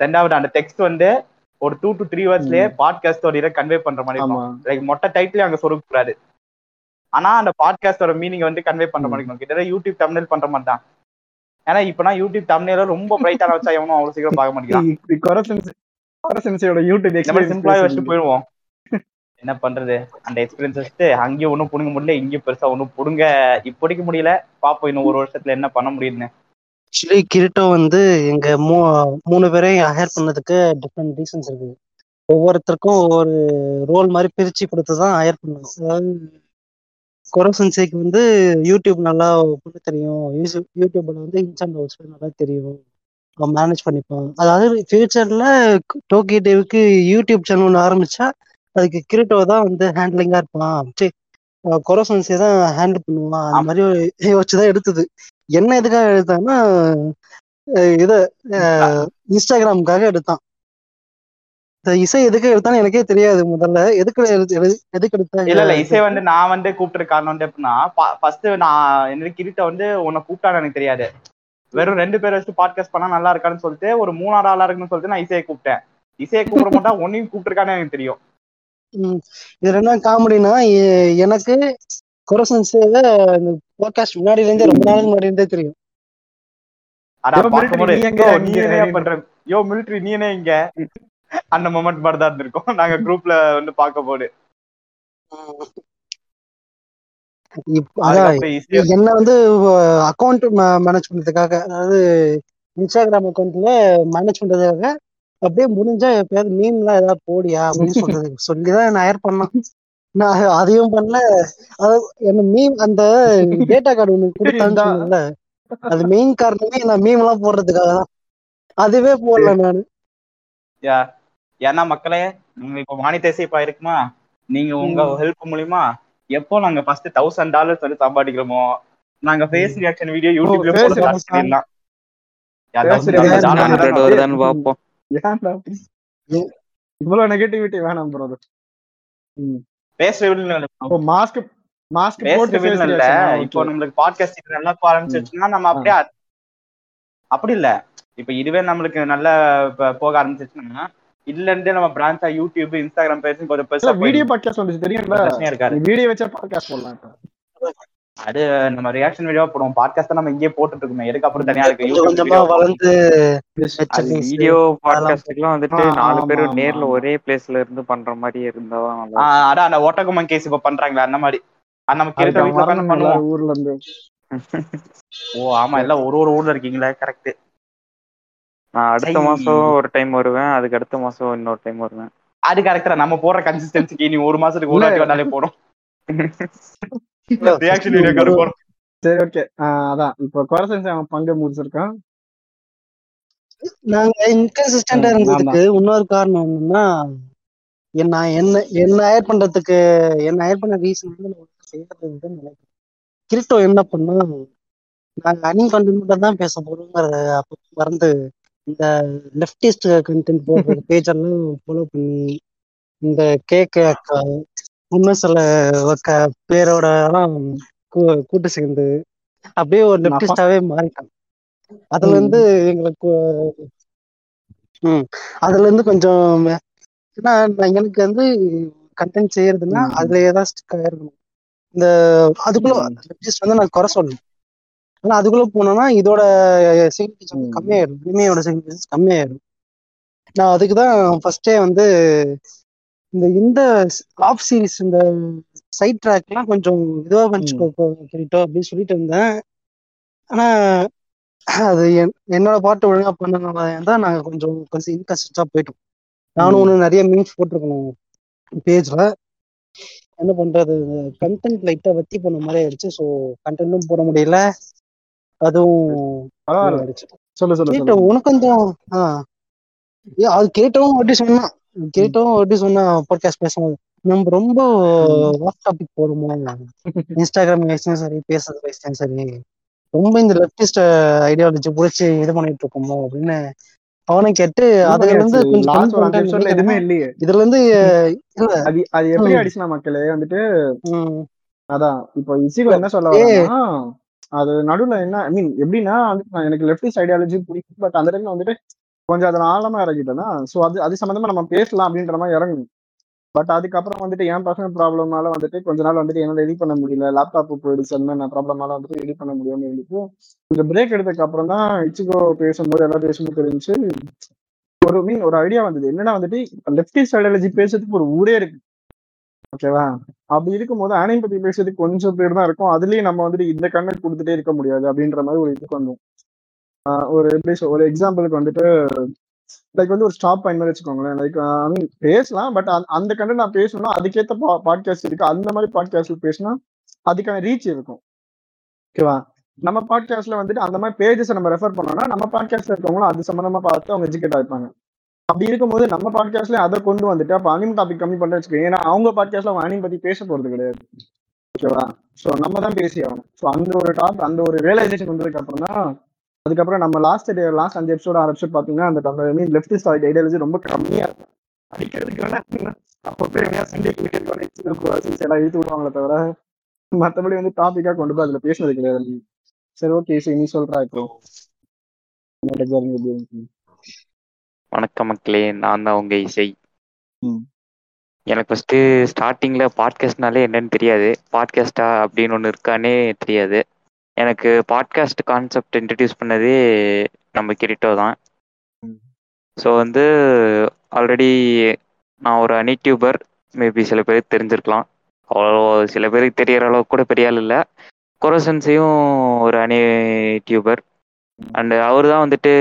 ரெண்டாவது அந்த டெக்ஸ்ட் வந்து ஒரு டூ டு த்ரீ வேர்ட்ஸ்லயே பாட்காஸ்டோட கன்வே பண்ற மாதிரி இருக்கும். லைக் மொட்டை டைட்டிலே அங்க சொருக்க கூடாது ஆனா அந்த பாட்காஸ்டோட மீனிங் வந்து கன்வே பண்ற மாதிரி கிட்டத்தட்ட யூடியூப் தமிழ் பண்ற மாதிரி தான். ஏன்னா இப்ப நான் யூடியூப் தமிழ்ல ரொம்ப பிரைட்டான வச்சா எவனும் அவ்வளவு சீக்கிரம் பார்க்க மாட்டேங்கிறான். யூடியூப் சிம்பிளா வச்சுட்டு போயிடுவோம். என்ன பண்றது? அந்த எக்ஸ்பீரியன்ஸ் வச்சுட்டு அங்கேயும் ஒன்றும் புடுங்க முடியல இங்கேயும் பெருசா ஒன்றும் புடுங்க இப்போதைக்கு முடியல. பாப்போம் இன்னும் ஒரு வருஷத்துல என்ன பண்ண முடியுதுன்னு. ஆக்சுவலி கிரிட்டோ வந்து எங்க மூ மூணு பேரையும் ஹையர் பண்ணதுக்கு டிஃப்ரெண்ட் ரீசன்ஸ் இருக்கு. ஒவ்வொருத்தருக்கும் ஒவ்வொரு ரோல் மாதிரி பிரிச்சு கொடுத்து தான் ஹையர் பண்ணோம் அதாவது கொரோசன்சேக்கு வந்து யூடியூப் நல்லா பண்ண தெரியும். யூடியூப்ல வந்து இன்ஸ் அண்ட் அவுட்ஸ் நல்லா தெரியும். அவன் மேனேஜ் பண்ணிப்பான். அதாவது ஃபியூச்சர்ல டோக்கி டேவுக்கு யூடியூப் சேனல் ஒன்று ஆரம்பிச்சா அதுக்கு கிரிட்டோ தான் வந்து ஹேண்ட்லிங்கா இருப்பான். சரி கொரோசன்சே தான் ஹேண்டில் பண்ணுவான். அந்த மாதிரி <laughs> யோசிச்சு தான் எடுத்தது. என்ன எதுக்காக எடுத்தான்னா இத இன்ஸ்டாகிராமுக்காக எடுத்தான். இந்த இசை எதுக்கு எடுத்தான்னு எனக்கே தெரியாது முதல்ல. எதுக்கு எதுக்கு எடுத்தா? இல்ல இல்ல இசை வந்து நான் வந்து கூப்பிட்டு காரணம் வந்து எப்படின்னா ஃபர்ஸ்ட் நான் என்னோட கிரிட்ட வந்து உன்னை கூப்பிட்டான்னு எனக்கு தெரியாது. வெறும் ரெண்டு பேர் வச்சு பாட்காஸ்ட் பண்ணா நல்லா இருக்கான்னு சொல்லிட்டு ஒரு மூணாவது ஆளா இருக்குன்னு சொல்லிட்டு நான் இசையை கூப்பிட்டேன். இசையை <laughs> கூப்பிட மாட்டா உன்னையும் கூப்பிட்டுருக்கான்னு எனக்கு தெரியும். இதுல என்ன காமெடினா எனக்கு கொரசன்ஸேவ இந்த போட்காஸ்ட் முன்னாடில இருந்தே ரொம்ப நாளுக்கு முன்னாடி இருந்தே தெரியும். அடா யோ, பார்க்கும்போது நீ என்ன இங்க? அந்த மொமெண்ட் மாதிரி தான் இருந்திருக்கும். நாங்க குரூப்ல வந்து பார்க்க ஈஸியா என்ன வந்து அக்கௌண்ட் மேனேஜ் பண்றதுக்காக அதாவது இன்ஸ்டாகிராம் அக்கௌண்ட்ல மேனேஜ் பண்றதுக்காக அப்படியே முடிஞ்சா எப்பயாவது மீம்லாம் ஏதாவது போடியா அப்படின்னு சொல்றது. <laughs> சொல்லிதான் என்ன ஹயர் பண்ணான். நான் அதையும் பண்ணல. அதாவது என்ன மீம் அந்த டேட்டா கார்டு ஒண்ணு. சொன்னேன்ல. அது மெயின் காரணமே நான் மீம் எல்லாம் போடுறதுக்காக தான். அதுவே போடல நானு. யா ஏன்னா மக்களே நீங்க இப்போ மானிட்டைஸ் இப்போ இருக்குமா? நீங்க உங்க ஹெல்ப் மூலியமா எப்போ நாங்க ஃபர்ஸ்ட் தௌசண்ட் டாலர்ஸ் வந்து சம்பாதிக்கிறோமோ நாங்க ஃபேஸ் ரியாக்ஷன் வீடியோ யூடியூப்ல face போட reaction. பண்ணிடலாம் யா, Face 1000 reaction. dollar ஹண்ட்ரட் வேணும். வருதான்னு பார்ப்போம் ஏன்டா அப்படி? இவ்வளவு நெகட்டிவிட்டி வேணாம் ப்ரோ. இப்போ மாஸ்க் மாஸ்க் போட்டு இல்ல. இப்போ நம்மளுக்கு பாட்காஸ்ட் நல்லா ஆரம்பிச்சிருச்சுன்னா நம்ம அப்படியே அப்படி இல்ல இப்ப இதுவே நம்மளுக்கு நல்ல போக ஆரம்பிச்சிருச்சுன்னா இதுல இருந்து நம்ம பிரான்ச்சா யூடியூப் இன்ஸ்டாகிராம் பேஜ் கொஞ்சம் பெருசா வீடியோ. பாட்காஸ்ட் வந்துச்சு இருக்காது வீடியோ வச்சா பாட்காஸ்ட் போடலாம் அது நம்ம ரியாக்ஷன் வீடியோ போடுவோம் பாட்காஸ்ட் நம்ம இங்கேயே போட்டுட்டு இருக்கோமே எதுக்கு அப்புறம் தனியா இருக்கு கொஞ்சம். வளர்ந்து வீடியோ அதெல்லாம் பாட்காஸ்டுக்குலாம் வந்துட்டு நாலு பேரும் நேர்ல. ஒரே பிளேஸ்ல இருந்து பண்ற மாதிரி இருந்தா. அதான் அந்த ஓட்டகுமன் கேஸ் இப்ப பண்றாங்களே அந்த மாதிரி கிட்ட அவன் வீட்டுல பண்ணுவோம் ஊர்ல இருந்து <laughs> ஓ ஆமா எல்லாம் ஒரு ஒரு ஊர்ல இருக்கீங்களா கரெக்ட் நான் அடுத்த. மாசம் ஒரு டைம் வருவேன் அதுக்கு அடுத்த மாசம் இன்னொரு டைம் வருவேன் அது கரெக்டா நம்ம போடுற கன்சிஸ்டன்சிக்கு நீ ஒரு மாசத்துக்கு ஒரு. வாட்டி வந்தாலே போடும் <laughs> ரியாக்ஷன் வீடியோ கார்டு போடும் சரி ஓகே அதான். இப்போ குரசன்ஸ் அவன் பங்கு முடிச்சிருக்கான். நாங்க இன்கன்சிஸ்டண்டா ம், இருந்ததுக்கு இன்னொரு காரணம் என்னன்னா என்ன என்ன என்ன ஹயர் பண்றதுக்கு என்ன ஹயர் பண்ண ரீசன் வந்து செய்யறதுன்னு நினைக்கிறேன் கிரிப்டோ என்ன பண்ணா நாங்க அனி கண்டென்ட் மட்டும் தான் பேச போறோங்கிறத அப்ப மறந்து இந்த லெப்டிஸ்ட் கண்டென்ட் போடுற <laughs> பேஜ் எல்லாம் ஃபாலோ பண்ணி இந்த கேக்கு அக்கா இன்னும் சில பேரோட எல்லாம் கூட்டு சேர்ந்து அப்படியே ஒரு லெப்டிஸ்டாவே மாறிட்டான் அதுல இருந்து எங்களுக்கு ம் அதுல இருந்து கொஞ்சம் ஏன்னா எனக்கு வந்து கண்டென்ட் செய்யறதுன்னா. அதுலயே தான் ஸ்டிக் ஆயிருக்கணும் இந்த அதுக்குள்ள. லெப்டிஸ்ட் வந்து நான் குறை சொல்லணும் ஆனா அதுக்குள்ள போனோம்னா இதோட சிக்னிஃபிகன்ஸ் வந்து. கம்மியாயிடும் இனிமையோட சிக்னிஃபிகன்ஸ் கம்மியாயிடும் நான் அதுக்கு தான் ஃபர்ஸ்டே வந்து இந்த இந்த ஆஃப் சீரிஸ் இந்த சைட் ட்ராக்லாம் கொஞ்சம் இதுவா பண்ணிச்சுக்கோ கிரிட்டோ அப்படின்னு சொல்லிட்டு இருந்தேன். ஆனா அது என்- என்னோட பாட்டு ஒழுங்கா பண்ணனால தான் நாங்க கொஞ்சம் கொஞ்சம் இன்கன்சிஸ்டா போயிட்டோம். நானும். ஒண்ணு நிறைய மீன்ஸ் போட்டிருக்கணும் பேஜ்ல என்ன பண்றது கண்டென்ட் லைட்டா வத்தி போன மாதிரி ஆயிடுச்சு. ஸோ கண்டென்ட்டும் போட முடியல. அதுவும் ஆயிடுச்சு. சொல்லு சொல்லு உனக்கு கொஞ்சம் ஆ. அது கேட்டவும் அப்படி சொன்னான். கேட்டவும் அப்படி சொன்னா பாட்காஸ்ட் பேசும்போது நம்ம ரொம்ப வாக் டாபிக் போடுமோ? இன்ஸ்டாகிராம் வயசும் சரி பேசுறது வயசும் சரி ரொம்ப இந்த லெப்டிஸ்ட் ஐடியாலஜி புடிச்சு இது பண்ணிட்டு இருக்கோமோ அப்படின்னு அவனை கேட்டு அதுல இருந்து கொஞ்சம் எதுவுமே இல்லையே. இதுல இருந்து இல்ல. அது அது எப்படி ம். ஆயிடுச்சுன்னா மக்களே வந்துட்டு அதான் இப்போ இசிகோ என்ன சொல்ல அது நடுவுல என்ன ஐ மீன் எப்படின்னா எனக்கு லெஃப்டிஸ்ட் ஐடியாலஜி பிடிக்கும் பட் அந்த டைம்ல வந்துட்டு கொஞ்சம் அதுல ஆழமா இறங்கிட்டேன்னா சோ அது அது சம்பந்தமா நம்ம பேசலாம் அப்படின்ற மாதிரி இறங்கணும். பட் அதுக்கப்புறம் வந்துட்டு என் பர்சனல் ப்ராப்ளமால வந்துட்டு கொஞ்ச நாள் வந்துட்டு என்னால எடிட் பண்ண முடியல. லேப்டாப் போயிடுச்சு அந்த மாதிரி ப்ராப்ளமால வந்துட்டு எடிட் பண்ண முடியும்னு இருந்துச்சு இந்த பிரேக் எடுத்ததுக்கு அப்புறம் தான் இச்சிகோ பேசும்போது எல்லாம் பேசும்போது தெரிஞ்சு ஒரு மீன் ஒரு ஐடியா வந்தது. என்னன்னா வந்துட்டு லெஃப்டிஸ்ட் ஐடியாலஜி பேசுறதுக்கு ஒரு ஊரே இருக்கு. ஓகேவா அப்படி இருக்கும்போது ஆனியம் பத்தி பேசுறதுக்கு கொஞ்சம் பேர் தான் இருக்கும். அதுலயும் நம்ம வந்துட்டு இந்த கண்டென்ட் கொடுத்துட்டே இருக்க முடியாது அப்படின்ற மாதிரி ஒரு இதுக்கு வந்தோம். ஒரு எப்படி சொல் ஒரு எக்ஸாம்பிளுக்கு வந்துட்டு லைக் வந்து ஒரு ஸ்டாப் பாயிண்ட் மாதிரி வச்சுக்கோங்களேன். லைக் ஐ மீன் பேசலாம் பட் அந்த கண்டென்ட் நான் பேசணும்னா அதுக்கேற்ற பாட்காஸ்ட் இருக்கு. அந்த மாதிரி பாட்காஸ்ட்ல பேசினா அதுக்கான ரீச் இருக்கும். ஓகேவா? நம்ம பாட்காஸ்ட்ல வந்துட்டு அந்த மாதிரி பேஜஸ் நம்ம ரெஃபர் பண்ணோம்னா நம்ம பாட்காஸ்ட்ல இருக்கவங்களும் அது சம்பந்தமா பார்த்து அவங்க எஜுகேட் ஆயிருப்பாங்க அப்படி இருக்கும்போது நம்ம பாட்காஸ்ட்ல அதை கொண்டு வந்துட்டு அப்ப அனிம் டாபிக் கம்மி பண்ண வச்சுக்கோங்க. ஏன்னா அவங்க பாட்காஸ்ட்ல அவங்க அனிம் பத்தி பேச போறது கிடையாது. ஓகேவா? ஸோ நம்ம தான் பேசி ஆகணும். ஸோ அந்த ஒரு டாப் அந்த ஒரு ரியலைசேஷன் வந்ததுக்கு அப்புறம் தான் அதுக்கப்புறம் நம்ம லாஸ்ட் லாஸ்ட் அஞ்சு எபிசோட் ஆறு எபிசோட் பாத்தீங்கன்னா அந்த மீன் லெஃப்ட் சைட் ஐடியாலஜி ரொம்ப கம்மியா இருக்கும் அடிக்கிறதுக்கு அப்போ சண்டே எல்லாம் இழுத்து விடுவாங்களே தவிர மத்தபடி வந்து டாபிக்கா கொண்டு போய் அதுல பேசுறது கிடையாது. சரி ஓகே சரி நீ சொல்றா இப்போ? வணக்கம் மக்களே நான் தான் உங்க இசை. ம். எனக்கு ஃபர்ஸ்ட் ஸ்டார்டிங்ல பாட்காஸ்ட்னாலே என்னன்னு தெரியாது. பாட்காஸ்டா அப்படின்னு ஒன்று இருக்கானே தெரியாது. எனக்கு பாட்காஸ்ட் கான்செப்ட் இன்ட்ரடியூஸ் பண்ணதே நம்ம கிரிட்டோ தான். ஸோ வந்து ஆல்ரெடி நான் ஒரு அனி டியூபர் மேபி சில பேருக்கு தெரிஞ்சிருக்கலாம். அவ்வளோ சில பேருக்கு தெரியற அளவுக்கு கூட பெரிய ஆள் இல்லை. கொரோசன்ஸையும் ஒரு அனி டியூபர் அண்ட் அவர் தான் வந்துட்டு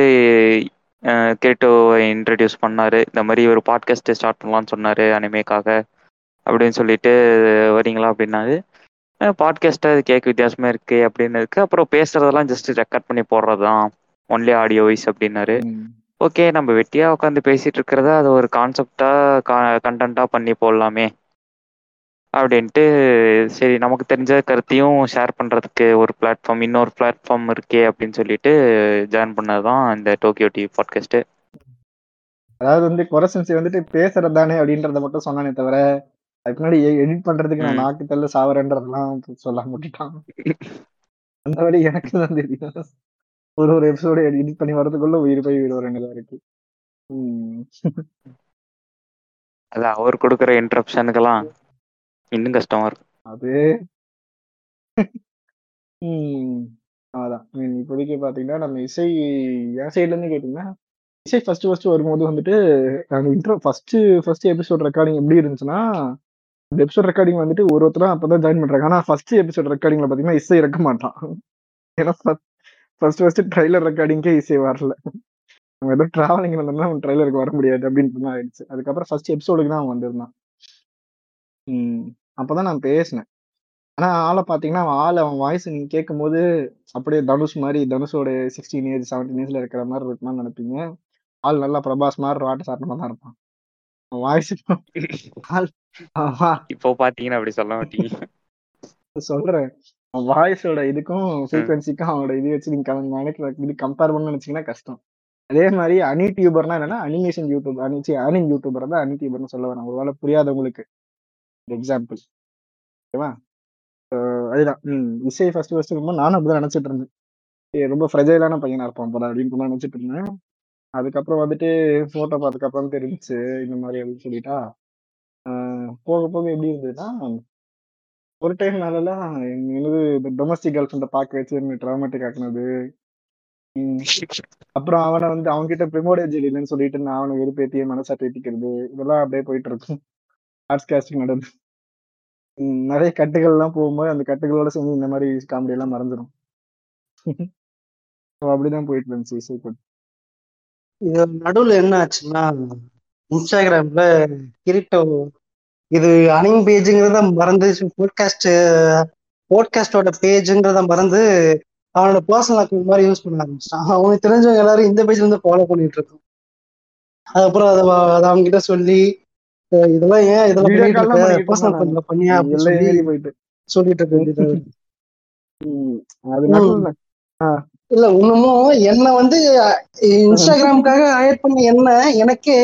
கேட்டோவை இன்ட்ரடியூஸ் பண்ணார். இந்த மாதிரி ஒரு பாட்காஸ்ட்டு ஸ்டார்ட் பண்ணலான்னு சொன்னார் அனிமேக்காக. அப்படின்னு சொல்லிட்டு வரீங்களா அப்படின்னாரு. பாட்காஸ்ட்டாக அது கேட்க வித்தியாசமாக இருக்கு அப்படின்னு இருக்கு. அப்புறம் பேசுறதெல்லாம் ஜஸ்ட் ரெக்கார்ட் பண்ணி போடுறது தான் ஒன்லி ஆடியோ வாய்ஸ் அப்படின்னாரு ஓகே நம்ம வெட்டியா உட்காந்து பேசிட்டு இருக்கிறத? அது ஒரு கான்செப்டா கண்டென்ட்டா பண்ணி போடலாமே. அப்படின்ட்டு சரி நமக்கு தெரிஞ்ச கருத்தையும் ஷேர் பண்றதுக்கு ஒரு பிளாட்ஃபார்ம் இன்னொரு பிளாட்ஃபார்ம் இருக்கே அப்படின்னு சொல்லிட்டு ஜாயின் பண்ணதுதான் இந்த டோக்கியோ டிவி பாட்காஸ்ட் அதாவது வந்து கொரசன்சி வந்துட்டு பேசுறது தானே அப்படின்றத மட்டும் சொன்னானே தவிர அதுக்கு முன்னாடி எடிட் பண்றதுக்கு நான் நாக்கு தள்ள சாவரேன்றதெல்லாம் சொல்ல முட்டிட்டான் அந்த வழி எனக்கு தான் தெரியும். ஒரு ஒரு எபிசோடு எடிட் பண்ணி வரதுக்குள்ள உயிர் போய் விடுற நிலை இருக்கு அது அவர் கொடுக்குற இன்ட்ரப்ஷனுக்கெல்லாம் இன்னும் கஷ்டமா இருக்கும். அது. அதான். இப்போதைக்கு பாத்தீங்கன்னா நம்ம இசை என் சைட்ல இருந்து கேட்டீங்கன்னா இசை ஃபர்ஸ்ட் ஃபர்ஸ்ட் வரும்போது வந்துட்டு அந்த intro first first episode recording எப்படி இருந்துச்சுன்னா இந்த எபிசோட் ரெக்கார்டிங் வந்துட்டு ஒரு ஒருத்தரும் அப்பதான் ஜாயின் பண்றாங்க. ஆனா ஃபர்ஸ்ட் எபிசோட் ரெக்கார்டிங்ல பாத்தீங்கன்னா இசை இறக்க மாட்டான். ஏன்னா ஃபர்ஸ்ட் ஃபர்ஸ்ட் ட்ரைலர் ரெக்கார்டிங்கே இசை வரல. நம்ம ஏதோ டிராவலிங் வந்தோம்னா அவன் ட்ரைலருக்கு வர முடியாது அப்படின்னு தான் ஆயிடுச்சு. அதுக்கப்புறம் ஃபர்ஸ்ட் எபிசோடுக்கு தான் அவன் வந்திருந்தான். அப்பதான் நான் பேசினேன். ஆனா ஆளை பாத்தீங்கன்னா அவன் ஆள் அவன் வாய்ஸ் நீங்க கேட்கும் போது அப்படியே தனுஷ் மாதிரி தனுஷோட சிக்ஸ்டீன் ஏஜ் செவன்டீன் ஏஜ்ல இருக்கிற மாதிரி இருக்குமான்னு நினைப்பீங்க. ஆள் நல்லா பிரபாஸ் மாதிரி வாட்ட சாட்டமா தான் இருப்பான். <laughs> இப்போ பாத்தீங்கன்னா அப்படி சொல்ல மாட்டீங்க. சொல்றேன். வாய்ஸோட இதுக்கும் ஃப்ரீக்வன்சிக்கும் அவனோட இது வச்சு நீங்க நினைக்கிற இது கம்பேர் பண்ணு நினைச்சீங்கன்னா கஷ்டம். அதே மாதிரி அனி டியூபர்னா என்னன்னா அனிமேஷன் யூடியூப் அனிச்சு அனிங் யூடியூபர் தான் அனி டியூபர்னு சொல்ல வரேன் ஒருவேளை புரியாதவங்களுக்கு. எக்ஸாம்பிள் ஓகேவா? அதுதான். ம். இசை ஃபர்ஸ்ட் ஃபர்ஸ்ட் ரொம்ப நானும் அப்படிதான் நினைச்சிட்டு இருந்தேன். ரொம்ப ஃப்ரெஜைலான பையனா இருப்பான் போல அப்படின்னு நினைச்சிட்டு இருந்தேன். அதுக்கப்புறம் வந்துட்டு போட்டோ பார்த்ததுக்கப்புறம் தெரிஞ்சிச்சு இந்த மாதிரி அப்படின்னு சொல்லிட்டா. போக போக எப்படி இருந்ததுன்னா ஒரு டைம் மேலலாம் என்னது இந்த டொமஸ்டிக் கேர்ள் ஃப்ரெண்டை பார்க்க வச்சு என்ன ட்ராமேட்டிக் ஆக்குனது. அப்புறம் அவனை வந்து அவங்க கிட்ட ப்ரிமோடேஜ் இல்லைன்னு சொல்லிட்டு நான் அவனை வெறுப்பேத்திய மனசா தேத்திக்கிறது இதெல்லாம் அப்படியே போயிட்டு இருக்கும். ஆர்ட்ஸ் கேஸ்டிங் நடந்து. நிறைய கட்டுகள் போகும்போது அந்த கட்டுகளோட சேர்ந்து இந்த மாதிரி காமெடியெல்லாம் எல்லாம் ஸோ <laughs> அப்படிதான் போயிட்டு இருந்துச்சு இசை இது நடுவுல என்ன ஆச்சுன்னா இன்ஸ்டாகிராம்ல கிரிட்டோ இது அனிங் பேஜுங்கிறத மறந்து போட்காஸ்ட் போட்காஸ்டோட பேஜுங்கிறத மறந்து அவனோட பர்சனல் அக்கௌண்ட் மாதிரி யூஸ் பண்ண ஆரம்பிச்சிட்டான். அவனுக்கு தெரிஞ்சவங்க எல்லாரும் இந்த பேஜ்ல இருந்து ஃபாலோ பண்ணிட்டு இருக்கோம் அதுக்கப்புறம் அதை அதை அவங்க கிட்ட சொல்லி இதெல்லாம் ஏன் இதெல்லாம் பர்சனல் அக்கௌண்ட்ல பண்ணியா சொல்லிட்டு இருக்க வேண்டியது <laughs> இல்ல இன்னமும் என்ன வந்து இன்ஸ்டாகிராமுக்காக ஹயர் பண்ண என்ன எனக்கே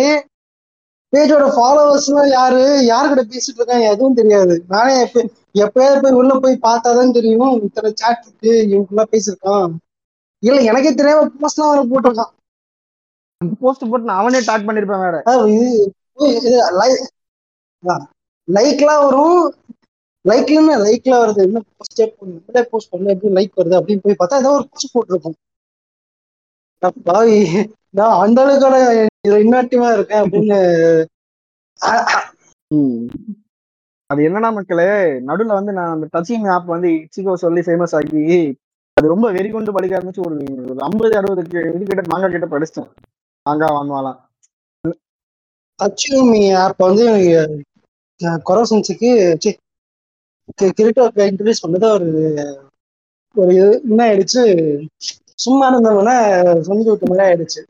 பேஜோட ஃபாலோவர்ஸ் எல்லாம் யாரு? யாரு கூட பேசிட்டு இருக்காங்க? எதுவும் தெரியாது. நானே எப்பயாவது போய் உள்ள போய் பார்த்தாதான் தெரியும் இத்தனை சாட் இருக்கு இவங்க பேசிருக்கான் இல்ல எனக்கே தெரியாம போஸ்ட் எல்லாம் வர போட்டிருக்கான். போஸ்ட் போட்டு அவனே டாக் பண்ணிருப்பேன் வேற. லைக்லாம் வரும் லைக்ல லைக்ல வருது. என்ன போஸ்டே பண்ணல போஸ்ட் பண்ணல எப்படி லைக் வருது? அப்படின்னு போய் பார்த்தா ஏதோ ஒரு போஸ்ட் போட்டிருக்கும். பாவி நான் அந்த அளவுக்கான இன்னாட்டிவா இருக்கேன் அப்படின்னு. அது என்னன்னா மக்களே நடுவில் வந்து நான் அந்த டச்சிங் ஆப் வந்து இச்சிகோ சொல்லி ஃபேமஸ் ஆகி அது ரொம்ப வெறி கொண்டு படிக்க ஆரம்பிச்சு ஒரு ஐம்பது அறுபதுக்கு இது கிட்ட மாங்கா கிட்ட படிச்சிட்டேன். மாங்கா வாங்குவாலாம் டச்சிங் ஆப் வந்து கொரோசன்ஸுக்கு கிரிட்டோ இன்ட்ரடியூஸ் பண்ணது ஒரு ஒரு என்ன ஆயிடுச்சு? சும்மா இருந்தவங்க சொல்லி விட்ட மாதிரி ஆயிடுச்சு.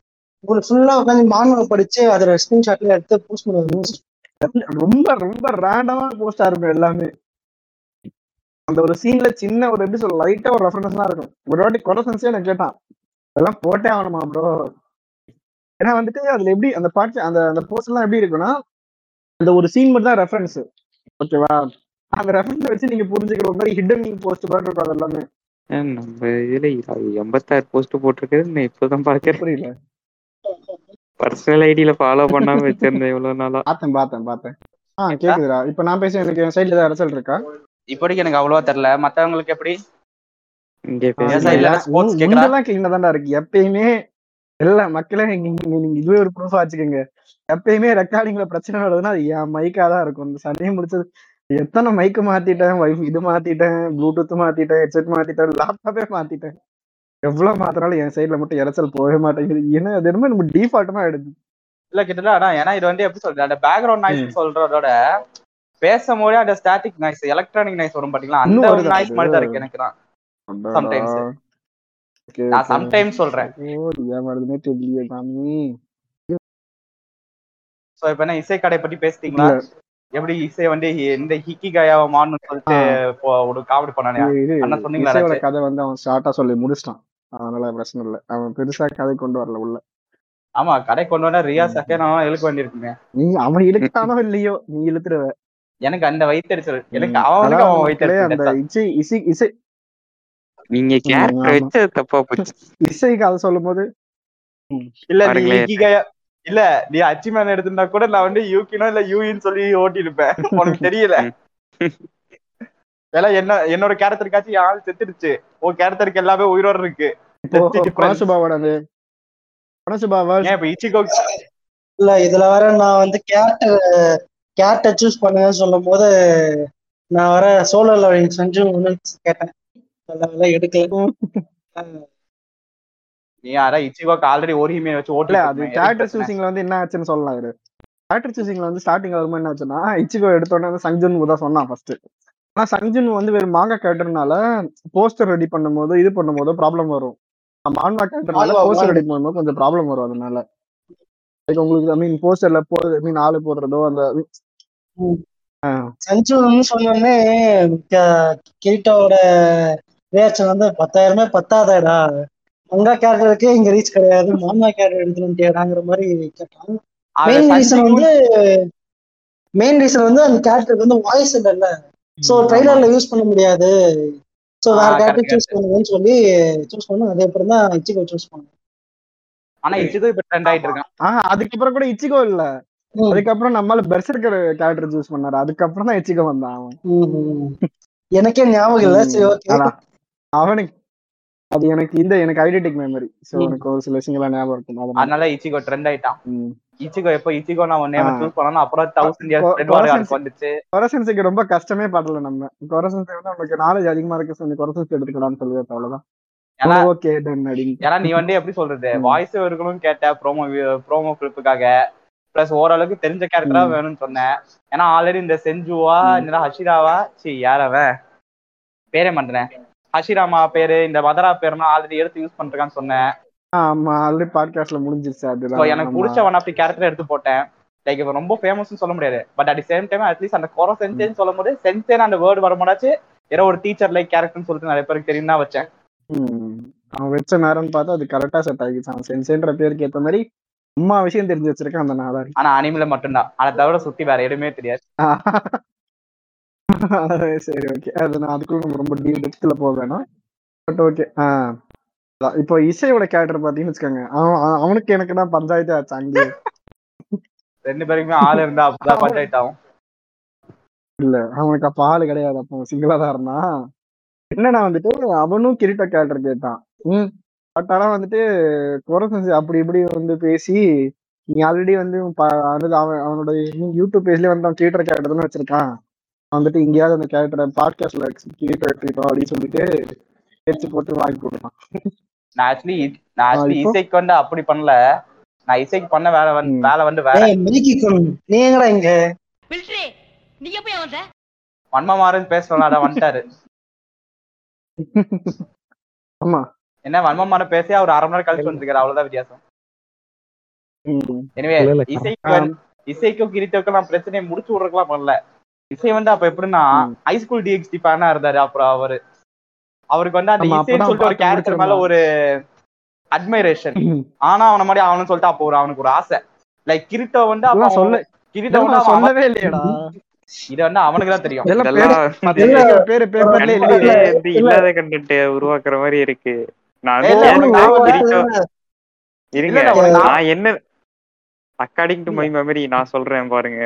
ஒரு ஃபுல்லா உட்காந்து மாணவர் படிச்சு அதோட ஸ்கிரீன்ஷாட்ல எடுத்து போஸ்ட் பண்ணுவாங்க. ரொம்ப ரொம்ப ரேண்டமா போஸ்டா இருக்கும் எல்லாமே. அந்த ஒரு சீன்ல சின்ன ஒரு எப்படி சொல்ல லைட்டா ஒரு ரெஃபரன்ஸ் தான் இருக்கும். ஒரு வாட்டி கொலசன்ஸே எனக்கு கேட்டான். அதெல்லாம் போட்டே ஆகணுமா ப்ரோ ஏன்னா வந்துட்டு அதுல எப்படி அந்த பாட்டு அந்த அந்த போஸ்ட் எல்லாம் எப்படி இருக்குன்னா அந்த ஒரு சீன் மட்டும் தான் ரெஃபரன்ஸ் ஓகேவா அந்த ரெஃபரன்ஸ் வச்சு நீங்க புரிஞ்சுக்கிற மாதிரி ஹிடன் போஸ்ட் மாதிரி இருக்கும் அது எல்லாமே நம்ம இதுல எண்பத்தாறு போஸ்ட் போட்டிருக்கிறது நான் இப்பதான் பாக்குறேன் புரியல. பர்சனல் ஐடியில ஃபாலோ பண்ணாம வச்சிருந்தேன் இவ்வளவு நாளா. பார்த்தேன் பார்த்தேன் பார்த்தேன். ஆ கேக்குதுடா. இப்போ நான் பேச எனக்கு என் சைடுல ஏதாவது அரசல் இருக்கா? இப்போதைக்கு எனக்கு அவ்வளவா தெரியல. மத்தவங்களுக்கு எப்படி? இங்க? முன்னெல்லாம் கிளீனா தான்டா இருக்கு. எப்பயுமே இல்ல மக்களே நீங்க இதுவே ஒரு ப்ரூஃபா வச்சுக்கோங்க. எப்பயுமே ரெக்கார்டிங்ல பிரச்சனை வருதுன்னா அது என் மைக்கா தான் இருக்கும். இந்த சண்டையை முடிச்சது எத்தனை மைக்கு மாத்திட்டேன் வைஃப் இது மாத்திட்டேன் ப்ளூடூத் மாத்திட்டேன் ஹெட்செட் மாத்திட்டேன் லேப்டாப்பே மாத்திட்டேன். எவ்வளவு மாத்தினாலும் என் சைடுல மட்டும் இறைச்சல் போகவே மாட்டேங்குது. ஏன்னா அது என்னமோ நம்ம டிஃபால்ட்டமா எடுது இல்ல கிட்டத்தட்ட அதான் ஏன்னா இது வந்து எப்படி சொல்றது அந்த பேக்ரவுண்ட் நாய்ஸ் சொல்றதோட பேசும்போதே அந்த ஸ்டாட்டிக் நாய்ஸ் எலக்ட்ரானிக் நாய்ஸ் வரும் பாத்தீங்களா? அந்த ஒரு நாய்ஸ்? மாதிரி தான் இருக்கு எனக்கு தான். Okay, நான். சம்டைம்ஸ் சொல்றேன். சோ இப்ப என்ன இசை கடை பத்தி பேசிட்டீங்களா எப்படி இசை வந்து இந்த ஹிக்கி கயாவை மான்னு சொல்லிட்டு ஒரு காமெடி பண்ணானே? அண்ணா சொன்னீங்களா? கதை வந்து அவன் ஷார்ட்டா சொல்லி முடிச்சிட்டான். அதனால பிரச்சனை இல்லை. அவன் பெருசா கதை கொண்டு வரல உள்ள. ஆமா கடை கொண்டு வந்தா ரியா சக்கேனாவும் இழுக்க வேண்டியிருக்குங்க நீ அவன் இழுக்கானோ இல்லையோ நீ இழுத்துருவ. எனக்கு அந்த வயிற்றுச்சல் எனக்கு. அவனுக்கு அவன் மக்களே அந்த வயிற்றுச்சல் இசை இசை இசை. நீங்க கேரக்டர். வச்சு அது தப்பா போச்சு. இசை கதை சொல்லும் போது இல்ல நீ பாருங்களேன். ஹிக்கி கயா இல்ல நீ அச்சிமேன் எடுத்திருந்தா கூட நான் வந்து யூகினோ இல்ல யூஇன்னு சொல்லி ஓட்டி இருப்பேன் உனக்கு தெரியல. <laughs> ஏன்னா என்ன என்னோட கேரக்டருக்காச்சும் ஆள் செத்துடுச்சு. உன் கேரக்டருக்கு எல்லாமே உயிரோட இருக்கு. இல்ல இதுல வேற நான் வந்து கேரக்டர் கேரக்டர் சூஸ் பண்ணுங்கன்னு சொல்லும் போது நான் வர சோலோ லெவலிங் செஞ்சு கேட்டேன். வேலை எடுக்கல. நீ யாரா இச்சிகோக்கு ஆல்ரெடி ஒரு ஹிமே வச்சு ஓட்டி இல்ல அது கேரக்டர் சூசிங்ல வந்து என்ன ஆச்சுன்னு சொல்லலாம் இரு கேரக்டர் சூசிங்ல வந்து ஸ்டார்டிங் வரும்போது என்ன ஆச்சுன்னா இச்சிகோ எடுத்தோடனே வந்து சங்ஜுன் தான் சொன்னான் ஃபர்ஸ்ட் ஆனா சங்ஜுன் வந்து வெறும் மாங்கா கேரக்டர்னால போஸ்டர் ரெடி பண்ணும்போது இது பண்ணும்போது ப்ராப்ளம் வரும் மான்வா கேரக்டர்னால போஸ்டர். ரெடி பண்ணும்போது கொஞ்சம் ப்ராப்ளம் வரும் அதனால Like உங்களுக்கு ஐ மீன் போஸ்டர்ல போ ஐ மீன் ஆளு போடுறதோ அந்த சஞ்சுன்னு சொன்னோடனே கிரீட்டோட ரியாக்ஷன் வந்து பத்தாயிரமே பத்தாதடா மங்கா கேரக்டருக்கு இங்க ரீச் கிடையாது. மாமா கேரக்டர் எடுத்துட்டாங்கிற மாதிரி கேட்டான் மெயின் ரீசன் வந்து மெயின் ரீசன் வந்து அந்த கேரக்டருக்கு வந்து வாய்ஸ் இல்லைல்ல சோ ட்ரைலர்ல யூஸ் பண்ண முடியாது. சோ வேற கேரக்டர் சூஸ் பண்ணுங்கன்னு சொல்லி சூஸ் பண்ண அதே அப்புறம் தான் இச்சிகோ சூஸ் பண்ணேன் ஆனா இச்சிகோ இப்ப ட்ரெண்ட் ஆயிட்டு இருக்கான் அதுக்கப்புறம் கூட இச்சிகோ இல்ல. அதுக்கப்புறம் நம்மளால பெர்சர்க்கர் கேரக்டர் சூஸ் பண்ணாரு. அதுக்கப்புறம் தான் இச்சிகோ வந்தான் அவன். எனக்கே ஞாபகம் இல்ல. சரி ஓகே அவனுக்கு அது எனக்கு இந்த எனக்கு ஐடென்டிக் மெமரி சோ. எனக்கு ஒரு சில விஷயங்களா ஞாபகம் இருக்கும் அதனால இச்சிகோ ட்ரெண்ட் ஆயிட்டான். இச்சிகோ எப்போ இச்சிகோ நான் உன் நேம். சூஸ் பண்ணணும் அப்புறம் தௌசண்ட் இயர்ஸ் ட்ரெண்ட் வார் வந்துச்சு. கொரசன்ஸுக்கு ரொம்ப கஷ்டமே படல நம்ம. கொரசன்ஸ் வந்து நமக்கு நாலேஜ் அதிகமா இருக்கு சொல்லி கொரசன்ஸ் எடுத்துக்கலாம்னு சொல்லுவேன் அவ்வளவுதான். ஓகே ஏன்னா நீ வந்து எப்படி சொல்றது. வாய்ஸ் இருக்கணும்னு கேட்ட ப்ரோமோ ப்ரோமோ கிளிப்புக்காக பிளஸ் ஓரளவுக்கு தெரிஞ்ச கேரக்டரா. வேணும்னு சொன்னேன். ஏன்னா ஆல்ரெடி இந்த செஞ்சுவா. இந்த ஹஷிராவா சி யார் அவன்? பேரே பண்றேன் ஹஷிராமா பேரு இந்த மதரா பேருனா ஆல்ரெடி எடுத்து யூஸ் பண்றான்னு சொன்னேன். ஆமா ஆல்ரெடி பாட்காஸ்ட்ல முடிஞ்சிருச்சு அதுதான். எனக்கு. பிடிச்ச ஒன் ஆஃப் தி கேரக்டர் எடுத்து போட்டேன். லைக் இப்போ ரொம்ப ஃபேமஸ்னு சொல்ல முடியாது. But at same time at least அந்த கோரோ சென்சேன்னு சொல்லும் போது சென்சேன்னு அந்த வேர்டு வரும்போதாச்சு ஏதோ ஒரு டீச்சர் லைக் கேரக்டர்னு சொல்லிட்டு நிறைய பேருக்கு தெரியும் தான் வச்சேன். அவன் வச்ச நேரம்னு பார்த்தா அது கரெக்டா செட் ஆகிடுச்சு. அவன் சென்சேன்ற பேருக்கு ஏத்த மாதிரி அம்மா விஷயம் தெரிஞ்சு வச்சிருக்கான் அந்த நாளாரி ஆனா அனிமில மட்டும்தான். அதை தவிர சுத்தி வேற எதுவுமே தெரியாது. <laughs> சரி ஓகே அது நான் அதுக்குள்ள நம்ம ரொம்ப டீப் டெப்த்ல போக வேணாம். பட் ஓகே இப்போ இசையோட கேரக்டர் பாத்தீங்கன்னு வச்சுக்கோங்க. அவன் அவன்- அவனுக்கு எனக்கு தான் பஞ்சாயத்து ஆச்சு அங்கே? ரெண்டு பேருக்குமே ஆள் இருந்தா அப்பதான் பஞ்சாயத்து ஆகும். இல்ல அவனுக்கு அப்ப ஆளு கிடையாது. அப்போ சிங்கிளா தான் இருந்தான். என்னன்னா வந்துட்டு அவனும் கிரீட்ட கேரக்டர் கேட்டான். ம். பட் ஆனா வந்துட்டு குரசன்ஸ் அப்படி இப்படி வந்து பேசி நீ ஆல்ரெடி வந்து ப- அதாவது அவன் அவனோட யூடியூப் பேஜ்லயே வந்து அவன் கிரீட்டர் கேரக்டர் தானே வச்சிருக்கான். வந்துட்டு எங்கேயாவது அந்த கேரக்டரை பாட்காஸ்ட்ல கிரீட்டர் எடுத்துக்கிட்டோம் அப்படின்னு சொல்லிட்டு பேச்சு போட்டு வாங்கி கொடுத்தான் நான் ஆக்சுவலி நான் ஆக்சுவலி? இசைக்கு வந்து அப்படி பண்ணல. நான் இசைக்கு பண்ண வேலை வந்து. வேலை வந்து வேற. ஏய் மில்கி குன் நீ எங்கடா இங்க? மிலிட்ரி நீ எப்ப வந்த? வன்மமாறன் அதான் வந்துட்டாரு. <laughs> ஆமா. என்ன வன்மமாறன் பேசி அவர் அரை மணி நேரம் கழிச்சு வந்துருக்காரு அவ்வளவுதான் வித்தியாசம். எனவே இசைக்கு இசைக்கும் கிரித்தோக்கும் நான் பிரச்சனையை முடிச்சு விடுறதுலாம் பண்ணல. இசை வந்து அப்ப எப்படின்னா. ஹைஸ்கூல் டிஎக்ஸ்டி ஃபேனா இருந்தாரு அப்புறம் அவரு. அவருக்கு வந்து அந்த இசைன்னு சொல்லிட்டு ஒரு கேரக்டர் மேல. ஒரு அட்மைரேஷன் ஆனா அவன மாதிரி அவனு சொல்லிட்டு அப்போ ஒரு அவனுக்கு ஒரு ஆசை. லைக் கிரிட்டோ வந்து அப்ப சொல்ல கிரிட்டோ வந்து சொல்லவே இல்லையடா. <laughs> இத வந்து அவனுக்கு தான் தெரியும். பேரு பேப்பர்ல இல்லாத கண்டென்ட் உருவாக்குற மாதிரி இருக்கு. நான் இருங்க. நான் என்ன அக்கார்டிங் டு மை மெமரி நான் சொல்றேன் பாருங்க.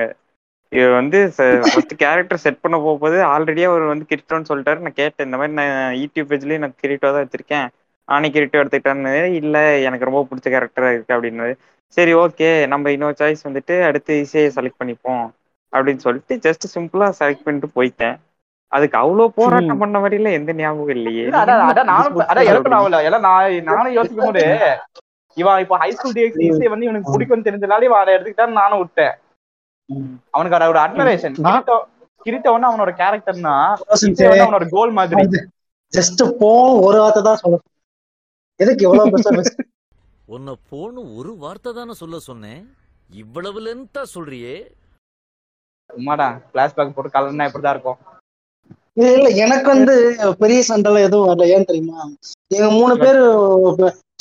இது வந்து ஃபர்ஸ்ட் கேரக்டர் செட் பண்ண போகும்போது ஆல்ரெடியே அவர் வந்து கிரிட்டோன்னு சொல்லிட்டாரு. நான் கேட்டேன் இந்த மாதிரி நான் யூடியூப் பேஜ்லயே நான் கிரிட்டோ தான் வச்சிருக்கேன். நானே கிரிட்டோ எடுத்துக்கிட்டேன்னு இல்ல எனக்கு ரொம்ப பிடிச்ச கேரக்டரா இருக்கு அப்படின்னு சரி ஓகே நம்ம இன்னொரு சாய்ஸ் வந்துட்டு அடுத்து இசையை செலக்ட் பண்ணிப்போம் அப்படின்னு சொல்லிட்டு ஜஸ்ட் சிம்பிளா செலக்ட் பண்ணிட்டு போயிட்டேன். அதுக்கு அவ்வளவு போராட்டம் பண்ண மாதிரில எந்த ஞாபகம் இல்லையே. இல்ல, நானும் இல்ல யோசிக்கும் போது இவன் இப்ப ஹை ஸ்கூல் டிஎக்ஸ் இசை வந்து இவனுக்கு பிடிக்கும்னு தெரிஞ்சனால இவன் அதை எடுத்துக்கிட்டான்னு நானும் விட்டேன். அவனுக்கு அதோட அட்மரேஷன் கிரிட்டோ கிரிட்டோ வந்து அவனோட கேரக்டர்னா அவனோட கோல் மாதிரி. ஜஸ்ட் போ ஒரு வார்த்தை தான் சொல்ல எதுக்கு எவ்வளவு <laughs> உன்னை போன்னு ஒரு வார்த்தை தானே சொல்ல சொன்னேன். இவ்வளவு லென்த்தா சொல்றியே. உமாடா பிளாஷ்பேக் போட்டு கலர்னா இப்படிதான் இருக்கும். இல்ல இல்ல எனக்கு வந்து பெரிய சண்டைலாம் எதுவும் வரல. ஏன் தெரியுமா? எங்க மூணு பேர்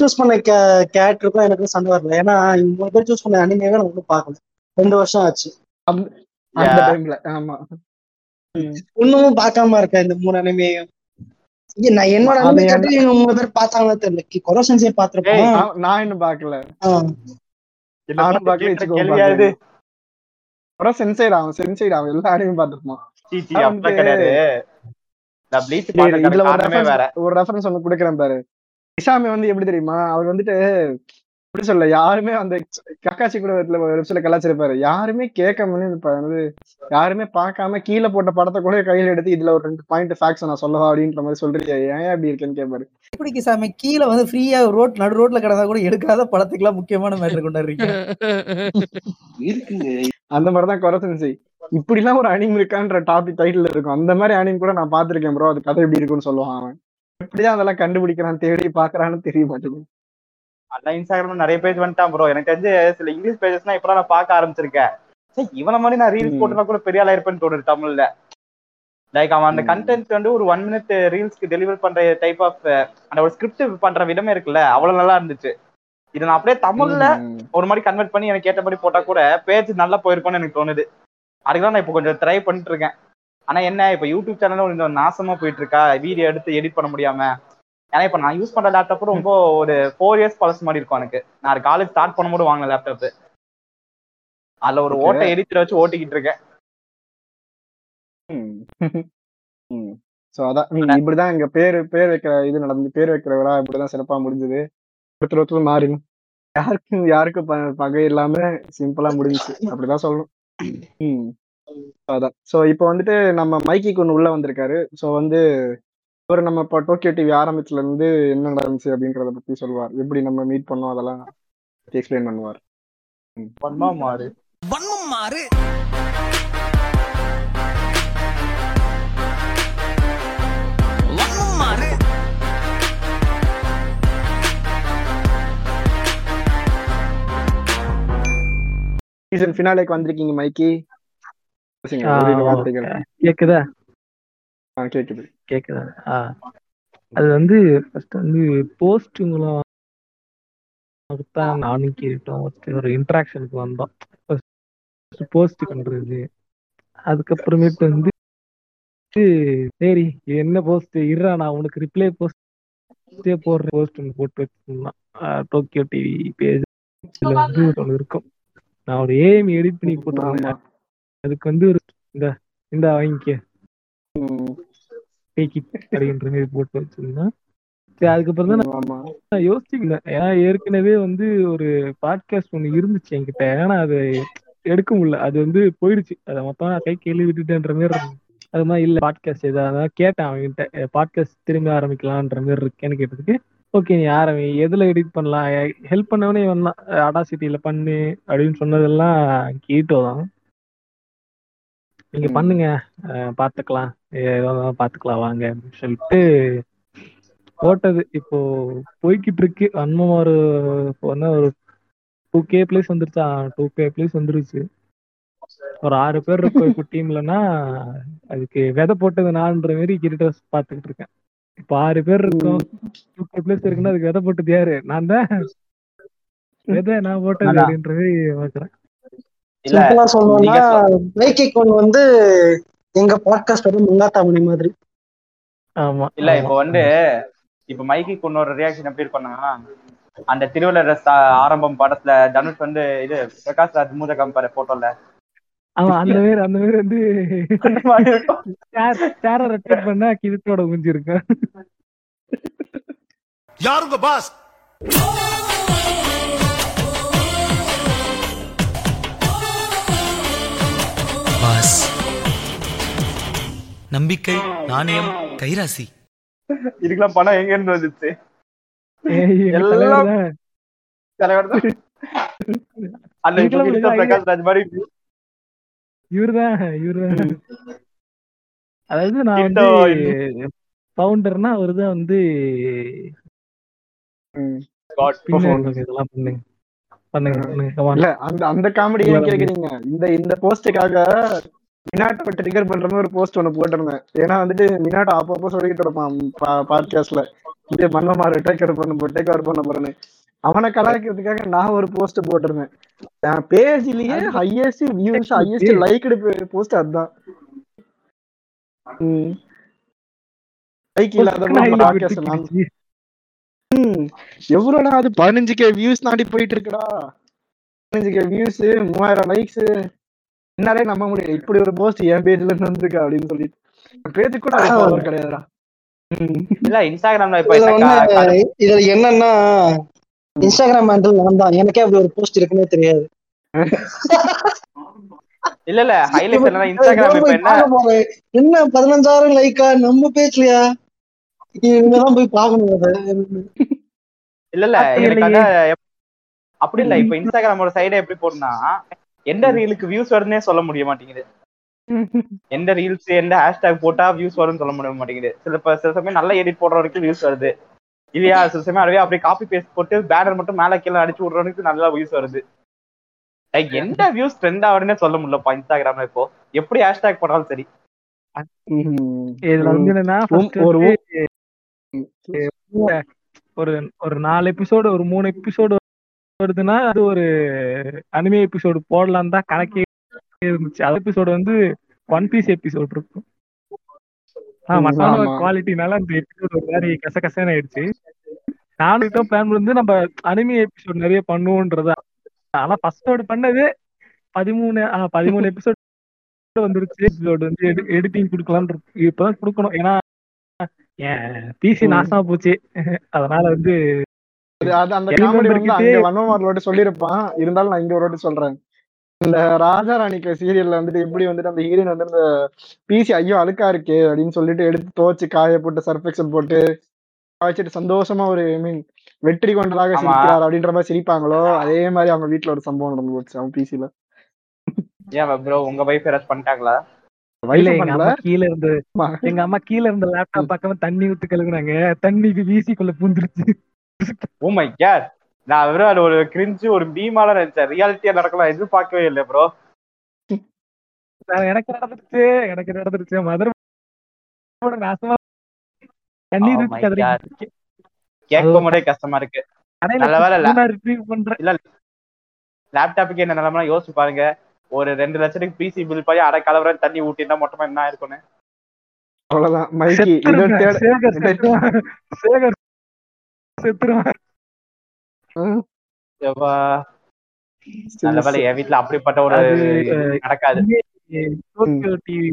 சூஸ் பண்ண கேரக்டருக்கும் எனக்கு சண்டை வரல. ஏன்னா மூணு பேர் சூஸ் பண்ண அனிமேவே நான் ஒன்றும் பார்க்கல. ரெண்டு வருஷம் ஆச்சு. அந்த டைம்ல ஆமா. இன்னமும் பார்க்காம இருக்கேன் இந்த மூணு அனிமையும் நான் என்னோட அது அனிமே ஏன் கேட்டு இவங்க மூணு பேர் தெரியல. கொரோசன்ஸே நான் இன்னும் பாக்கல. நானும் பாக்கல? அப்புறம் சென்சைட் அவன் சென்சைட் அவன் எல்லா அனிமையும் பார்த்திருப்பான் ஒரு ரெஃபரன்ஸ் ஒண்ணு கொடுக்குறேன் பாரு. இஷாமி வந்து எப்படி தெரியுமா? அவர் வந்துட்டு எப்படி சொல்ல யாருமே அந்த கக்காச்சி கூட ஒரு சில கலாச்சிருப்பாரு. யாருமே கேட்காம இப்ப வந்து யாருமே பார்க்காம கீழே போட்ட படத்தை கூட கையில எடுத்து இதுல ஒரு ரெண்டு பாயிண்ட் ஃபேக்ஸ் நான் சொல்லவா அப்படின்ற மாதிரி சொல்றீங்க. ஏன் அப்படி இருக்கேன்னு கேட்பாரு இப்படிக்கு சாமி? கீழே வந்து ஃப்ரீயா ரோட் நடு ரோட்ல கிடந்தா கூட எடுக்காத படத்துக்குலாம் முக்கியமான மேட்டர் கொண்டாடுறீங்க. <laughs> அந்த மாதிரிதான் குறைசன்சி இப்படி எல்லாம் ஒரு அனிம் இருக்கான்ற டாபிக் டைட்டில் இருக்கும். அந்த மாதிரி அனிம் கூட நான் பாத்திருக்கேன் ப்ரோ அது கதை எப்படி இருக்குன்னு சொல்லுவான் அவன். எப்படிதான் அதெல்லாம் கண்டுபிடிக்கிறான் தேடி பாக்குறான்னு தெரிய மாட்டேங்குது. அதான் இன்ஸ்டாகிராம்ல நிறைய பேஜ் வந்துட்டான் ப்ரோ எனக்கு தெரிஞ்சு சில இங்கிலீஷ் பேஜஸ்லாம் இப்பதான் நான் பார்க்க ஆரம்பிச்சிருக்கேன். சரி இவன மாதிரி நான் ரீல்ஸ் போட்டுனா கூட பெரிய ஆளா இருப்பேன்னு தோணுது தமிழ்ல. லைக் அவன் அந்த கண்டென்ட் வந்து ஒரு ஒன் மினிட் ரீல்ஸ்க்கு டெலிவர் பண்ற டைப் ஆஃப் அந்த ஒரு ஸ்கிரிப்ட் பண்ற விதமே இருக்குல்ல அவ்வளவு நல்லா இருந்துச்சு. இதை நான் அப்படியே தமிழ்ல ஒரு மாதிரி கன்வெர்ட் பண்ணி எனக்கு ஏற்ற மாதிரி போட்டா கூட பேஜ் நல்லா போயிருக்கும்னு எனக்கு தோணுது. அதுக்குதான் நான் இப்போ கொஞ்சம் ட்ரை பண்ணிட்டு இருக்கேன். ஆனா என்ன இப்போ யூடியூப் சேனலும் கொஞ்சம் நாசமா போயிட்டு இருக்கா? வீடியோ எடுத்து எடிட் பண்ண முடியாம. ஏன்னா இப்போ நான் யூஸ் பண்ற லேப்டாப் ரொம்ப ஒரு ஃபோர் இயர்ஸ் பழசு மாதிரி இருக்கும் எனக்கு. நான் காலேஜ் ஸ்டார்ட் பண்ணும்போது வாங்கின லேப்டாப் அதுல ஒரு. ஓட்டை எடிட்டர் வச்சு ஓட்டிக்கிட்டு இருக்கேன். சோ அதான். இப்படிதான் எங்க பேரு பேர் வைக்கிற இது நடந்து பேர் வைக்கிற விழா இப்படிதான் சிறப்பா முடிஞ்சது. ஒருத்தர் ஒருத்தர் மாறிடும். யாருக்கும் யாருக்கும் பகை இல்லாம சிம்பிளா முடிஞ்சுச்சு. அப்படிதான் சொல்லணும். அதான். சோ இப்போ வந்துட்டு நம்ம மைக்கிக்கு ஒண்ணு உள்ள வந்திருக்காரு. சோ வந்து அவர் நம்ம இப்போ டோக்கியோ டிவி ஆரம்பிச்சதுல இருந்து என்ன நடந்துச்சு அப்படின்றத பத்தி சொல்லுவார். எப்படி நம்ம மீட் பண்ணோம் அதெல்லாம் எக்ஸ்பிளைன் பண்ணுவார். வன்மம் மாறு. வன்மம் மாறு. சீசன் ஃபினாலேக்கு வந்திருக்கீங்க மைக்கி கேக்குதா? ஆ, கேக்குது. கேக்குதா? ஆ. அது வந்து ஃபர்ஸ்ட் வந்து போஸ்ட்டுங்களும் தான் நானும் கேட்டோம். ஒரு இன்ட்ராக்ஷனுக்கு வந்தோம். ஃபர்ஸ்ட் போஸ்ட் பண்றது. அதுக்கப்புறமேட்டு வந்து சரி என்ன போஸ்ட் இருடா நான் உனக்கு ரிப்ளை போஸ்டே போடுற போஸ்ட் ஒன்று போட்டு வச்சிருந்தான் டோக்கியோ டிவி பேஜ் வந்து ஒன்று இருக்கும். நான் ஒரு ஏஎம் எடிட் பண்ணி போட்டுருந்தேன். அதுக்கு வந்து ஒரு இந்த இந்த வாங்கிக்க. அப்படின்ற மாதிரி போட்டு வச்சிருந்தேன் சரி அதுக்கப்புறம் தான் நான் யோசிச்சுக்கல ஏன்னா ஏற்கனவே வந்து ஒரு பாட்காஸ்ட் ஒண்ணு இருந்துச்சு என்கிட்ட. ஏன்னா அது எடுக்க முடியல. அது வந்து போயிடுச்சு. அதை மொத்தம் நான் கை கேள்வி விட்டுட்டேன்ற மாதிரி. அது மாதிரி இல்ல பாட்காஸ்ட் ஏதாவது கேட்டேன் அவன்கிட்ட. பாட்காஸ்ட் திரும்பி ஆரம்பிக்கலான்ற மாதிரி இருக்கேன்னு கேட்டதுக்கு ஓகே நீ ஆரம்பி எதுல எடிட் பண்ணலாம்? ஹெல்ப் பண்ணவனே வந்தான் அடாசிட்டியில பண்ணு அப்படின்னு சொன்னதெல்லாம் கீட்டோ தான் நீங்க பண்ணுங்க. அஹ் பாத்துக்கலாம் ஏதோ ஒண்ணு பாத்துக்கலாம் வாங்க அப்படின்னு சொல்லிட்டு போட்டது. இப்போ போய்கிட்டு இருக்கு. அன்மம் ஒரு ஒரு டூ கே பிளேஸ் வந்துருச்சா? டூ கே பிளேஸ் வந்துருச்சு. ஒரு ஆறு பேர் இருக்கோம் இப்போ டீம்லன்னா அதுக்கு விதை போட்டது நான்ற மாதிரி கிரிட்ட பாத்துக்கிட்டு இருக்கேன். இப்போ ஆறு பேர் இருக்கோம். டூ கே பிளேஸ் இருக்குன்னா அதுக்கு விதை போட்டது யாரு? நான் தான். விதை நான் போட்டது. அப்படின்ற மாதிரி பாக்குறேன். வந்து எங்க பாட்காஸ்ட் வந்து முங்காத்தாமணி மாதிரி. ஆமா இல்ல இப்போ வந்து இப்ப மைக்கி கொண்டோட ரியாக்ஷன் எப்படி இருக்கும்னா அந்த திருவள்ளுவர் ஆரம்பம் படத்துல தனுஷ் வந்து இது பிரகாஷ் ராஜ் மூஜ காமிப்பாரு போட்டோல ஆமா அந்த மாதிரி அந்த மாதிரி வந்து சேர பண்ணா கிழத்தோட மூஞ்சி இருக்கும் யாருங்க பாஸ் பாஸ் நம்பிக்கை நாணயம் கைராசி. இதுக்கெல்லாம் பணம் எங்க இருந்து வந்துச்சு எல்லாம் அந்த பிரகாஷ் ராஜ் மாதிரி இவர்தான் இவர்தான். அதாவது நான் வந்து கிட்டோ ஃபவுண்டர்னா அவர்தான் வந்து இதெல்லாம் பண்ணுங்க. பண்ணுங்க அந்த அந்த காமெடி கேக்குறீங்க. இந்த இந்த போஸ்டுக்காக மினாட்டை ட்ரிகர் பண்ற மாதிரி ஒரு போஸ்ட் ஒண்ணு போட்டிருந்தேன். ஏன்னா வந்துட்டு மினாட்டை அப்பப்போ சொல்லிட்டு இருப்பான் பாட்காஸ்ட்ல இது மன்னமாறு டேக் ஓவர் பண்ண டேக் ஓவர் பண்ண போறேன்னு. அவனை கலாய்க்கிறதுக்காக நான் ஒரு போஸ்ட் போட்டிருந்தேன். என் பேஜ்லயே highest views highest liked post அதுதான். லைக் இல்லாத எவ்வளோடா அது பதினஞ்சு கே வியூஸ் தாண்டி போயிட்டு இருக்குடா. பதினஞ்சு கே வியூஸ் மூவாயிரம் லைக்ஸ் என்னாலே நம்ப முடியல இப்படி ஒரு போஸ்ட் என் பேஜ்ல இருந்து வந்திருக்கா அப்படின்னு சொல்லிட்டு. பேஜ் கூட அது கிடையாதுடா. இல்ல இன்ஸ்டாகிராம்ல இப்ப இதுல என்னன்னா இன்ஸ்டாகிராம் ஹேண்டில் நான் தான் எனக்கே அப்படி ஒரு போஸ்ட் இருக்குன்னே தெரியாது. இல்ல இல்ல ஹைலைட் என்னன்னா இன்ஸ்டாகிராம் இப்ப என்ன. என்ன பதினஞ்சாயிரம் லைக்கா நம்ம பேஜ்லயா இனிமேதான் போய் பார்க்கணும் அதை. இல்ல இல்ல அப்படி எனக்கு. அதான் அப்படி இல்ல இப்ப இன்ஸ்டாகிராமோட சைடை எப்படி போடுனா எந்த ரீலுக்கு வியூஸ் வருதுன்னே சொல்ல முடிய மாட்டேங்குது. எந்த ரீல்ஸ் எந்த ஹேஷ்டேக் போட்டா வியூஸ் வரும்னு சொல்ல முடிய மாட்டேங்குது. சில சில சமயம் நல்ல எடிட் போடுற வரைக்கும் வியூஸ் வருது. இல்லையா? சில சமயம் அதுவே அப்படியே காப்பி பேஸ்ட் போட்டு பேனர் மட்டும் மேல கீழே அடிச்சு விடுறவனுக்கு நல்லா வியூஸ் வருது. லைக் எந்த வியூஸ் ட்ரெண்ட் ஆகுதுன்னே சொல்ல முடியலப்பா இன்ஸ்டாகிராம்ல இப்போ. எப்படி ஹேஷ்டேக் போட்டாலும் சரி. இதுல வந்து என்னன்னா ஒரு ஒரு நாலு எபிசோடு ஒரு மூணு எபிசோடு வருதுன்னா அது ஒரு அனிமே எபிசோடு போடலாம் தான் கணக்கே இருந்துச்சு. அது எபிசோடு வந்து ஒன் பீஸ் எபிசோடு இருக்கும். ஆஹ் ம், மட்டான ஆமா. குவாலிட்டினால அந்த எபிசோடு ஒரு மாதிரி கசகசன்னு ஆயிடுச்சு. நானும் இதான் பிளான் வந்து நம்ம அனிமே எபிசோட் நிறைய பண்ணுவோன்றதா. ஆனா ஃபர்ஸ்டோடு பண்ணது பதிமூணு பதிமூணு எபிசோட் வந்துருச்சு. எபிசோடு வந்து எடிட்டிங் கொடுக்கலாம்னு இருக்கு இப்பதான் கொடுக்கணும். ஏன்னா ஏன் பிசி. நாசமா போச்சு. அதனால வந்து அந்த காமெடி வந்து அங்க சொல்லியிருப்பான். இருந்தாலும் நான் இங்க ஒரு வாட்டி சொல்றேன். இந்த ராஜா ராணிக்கு சீரியல்ல வந்துட்டு எப்படி வந்துட்டு அந்த ஹீரோயின் வந்து இந்த பிசி ஐயோ அழுக்கா இருக்கே அப்படின்னு சொல்லிட்டு எடுத்து துவச்சு காய போட்டு சர்ஃபெக்சல் போட்டு சந்தோஷமா ஒரு ஐ மீன் வெற்றி கொண்டதாக. சிரிக்கிறார் அப்படின்ற மாதிரி சிரிப்பாங்களோ அதே மாதிரி அவங்க வீட்ல ஒரு சம்பவம் நடந்து போச்சு அவன் பிசில ஏன் ப்ரோ உங்க வைஃப் யாராச்சும் பண்ணிட்டாங்களா? எங்க அம்மா கீழ இருந்து எங்க அம்மா கீழ இருந்த லேப்டாப் பார்க்காம தண்ணி ஊத்து கழுகுனாங்க தண்ணிக்கு வீசிக்குள்ள பூந்துருச்சு. ஓ மை கேட் நான் வெறும் அது ஒரு கிரிஞ்சு ஒரு பீமால நினைச்சேன். ரியாலிட்டியா நடக்கலாம். எதிர்பார்க்கவே இல்லை ப்ரோ எனக்கு நடந்துருச்சு? எனக்கு நடந்துருச்சு? மதுரை நாசமா Oh. கேட்கும் போதே கஷ்டமா இருக்கு. நல்ல வேலை இல்ல. லேப்டாப்புக்கு என்ன நிலைமை யோசிச்சு பாருங்க. ஒரு ரெண்டு லட்சத்துக்கு பிசி பில் பண்ணி அரை கலவரம் தண்ணி ஊட்டினா மொத்தமா என்ன இருக்கும்னு அவ்வளவுதான். மைக்கி சேகர். செத்துருவான். நல்ல என் வீட்டுல அப்படிப்பட்ட ஒரு நடக்காது. டோக்கியோ டிவி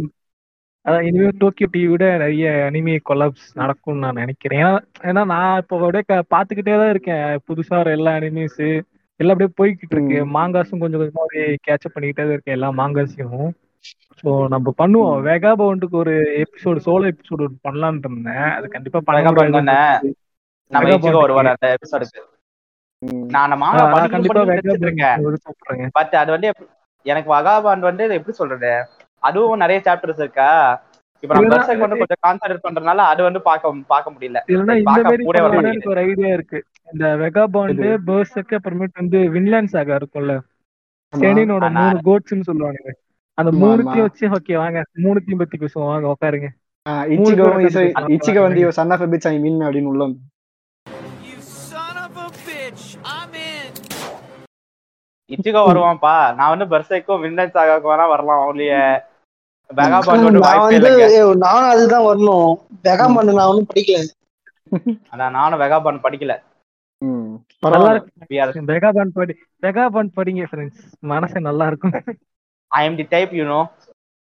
அதான் இனிமே டோக்கியோ டிவி விட நிறைய அனிமே கொலாப்ஸ் நடக்கும்னு நான் நினைக்கிறேன். ஏன்னா ஏன்னா நான் இப்போ அப்படியே தான் இருக்கேன். புதுசா வர எல்லா அனிமேஸ் எல்லாம் அப்படியே போய்கிட்டு இருக்கு. மாங்காஸும் கொஞ்சம் கொஞ்சமா அப்படியே கேட்சப் பண்ணிக்கிட்டே தான் இருக்கேன் எல்லா மாங்காஸையும் ஸோ நம்ம பண்ணுவோம். வெகா பவுண்டுக்கு ஒரு எபிசோடு சோலோ எபிசோடு பண்ணலாம்னு இருந்தேன். அது கண்டிப்பா பண்ண? நம்ம இச்சிகோ வருவார். அந்த எபிசோடுக்கு. நான் மாங்கா படிக்கணும். பட் அது வந்து எனக்கு வகாபாண்ட் வந்து எப்படி சொல்றது? அதுவும் நிறைய சாப்டர்ஸ் இருக்கா? இப்ப நம்ம வந்து கொஞ்சம் கான்சென்ட்ரேட் பண்றதுனால அது வந்து பார்க்க பார்க்க முடியல. இந்த ஒரு ஐடியா இருக்கு. இந்த வெகா பாண்டு பேர்ஸுக்கு அப்புறமேட்டு வந்து வின்லாண்ட் சாகா இருக்கும்ல. செனினோட மூணு கோட்ஸ்னு சொல்லுவானுங்க. அந்த மூணுத்தையும். வச்சு ஓகே வாங்க. மூணுத்தையும் பத்தி பேசுவோம். வாங்க உட்காருங்க இச்சிகோ வந்து son of bitch I mean அப்படின்னு உள்ள இச்சிகோ வருவான்ப்பா. நான் வந்து பெர்சைக்கும் விண்டன் சாகாக்கும் வேணா வரலாம். ஏய், நானும் அதுதான் வரணும். வெகாமண்டு நான் ஒன்றும் படிக்கல. அதான் நானும் வெகாபாண்ட் படிக்கல. படி படிங்க ஃப்ரெண்ட்ஸ் மனசு நல்லா இருக்கும். I am the type you know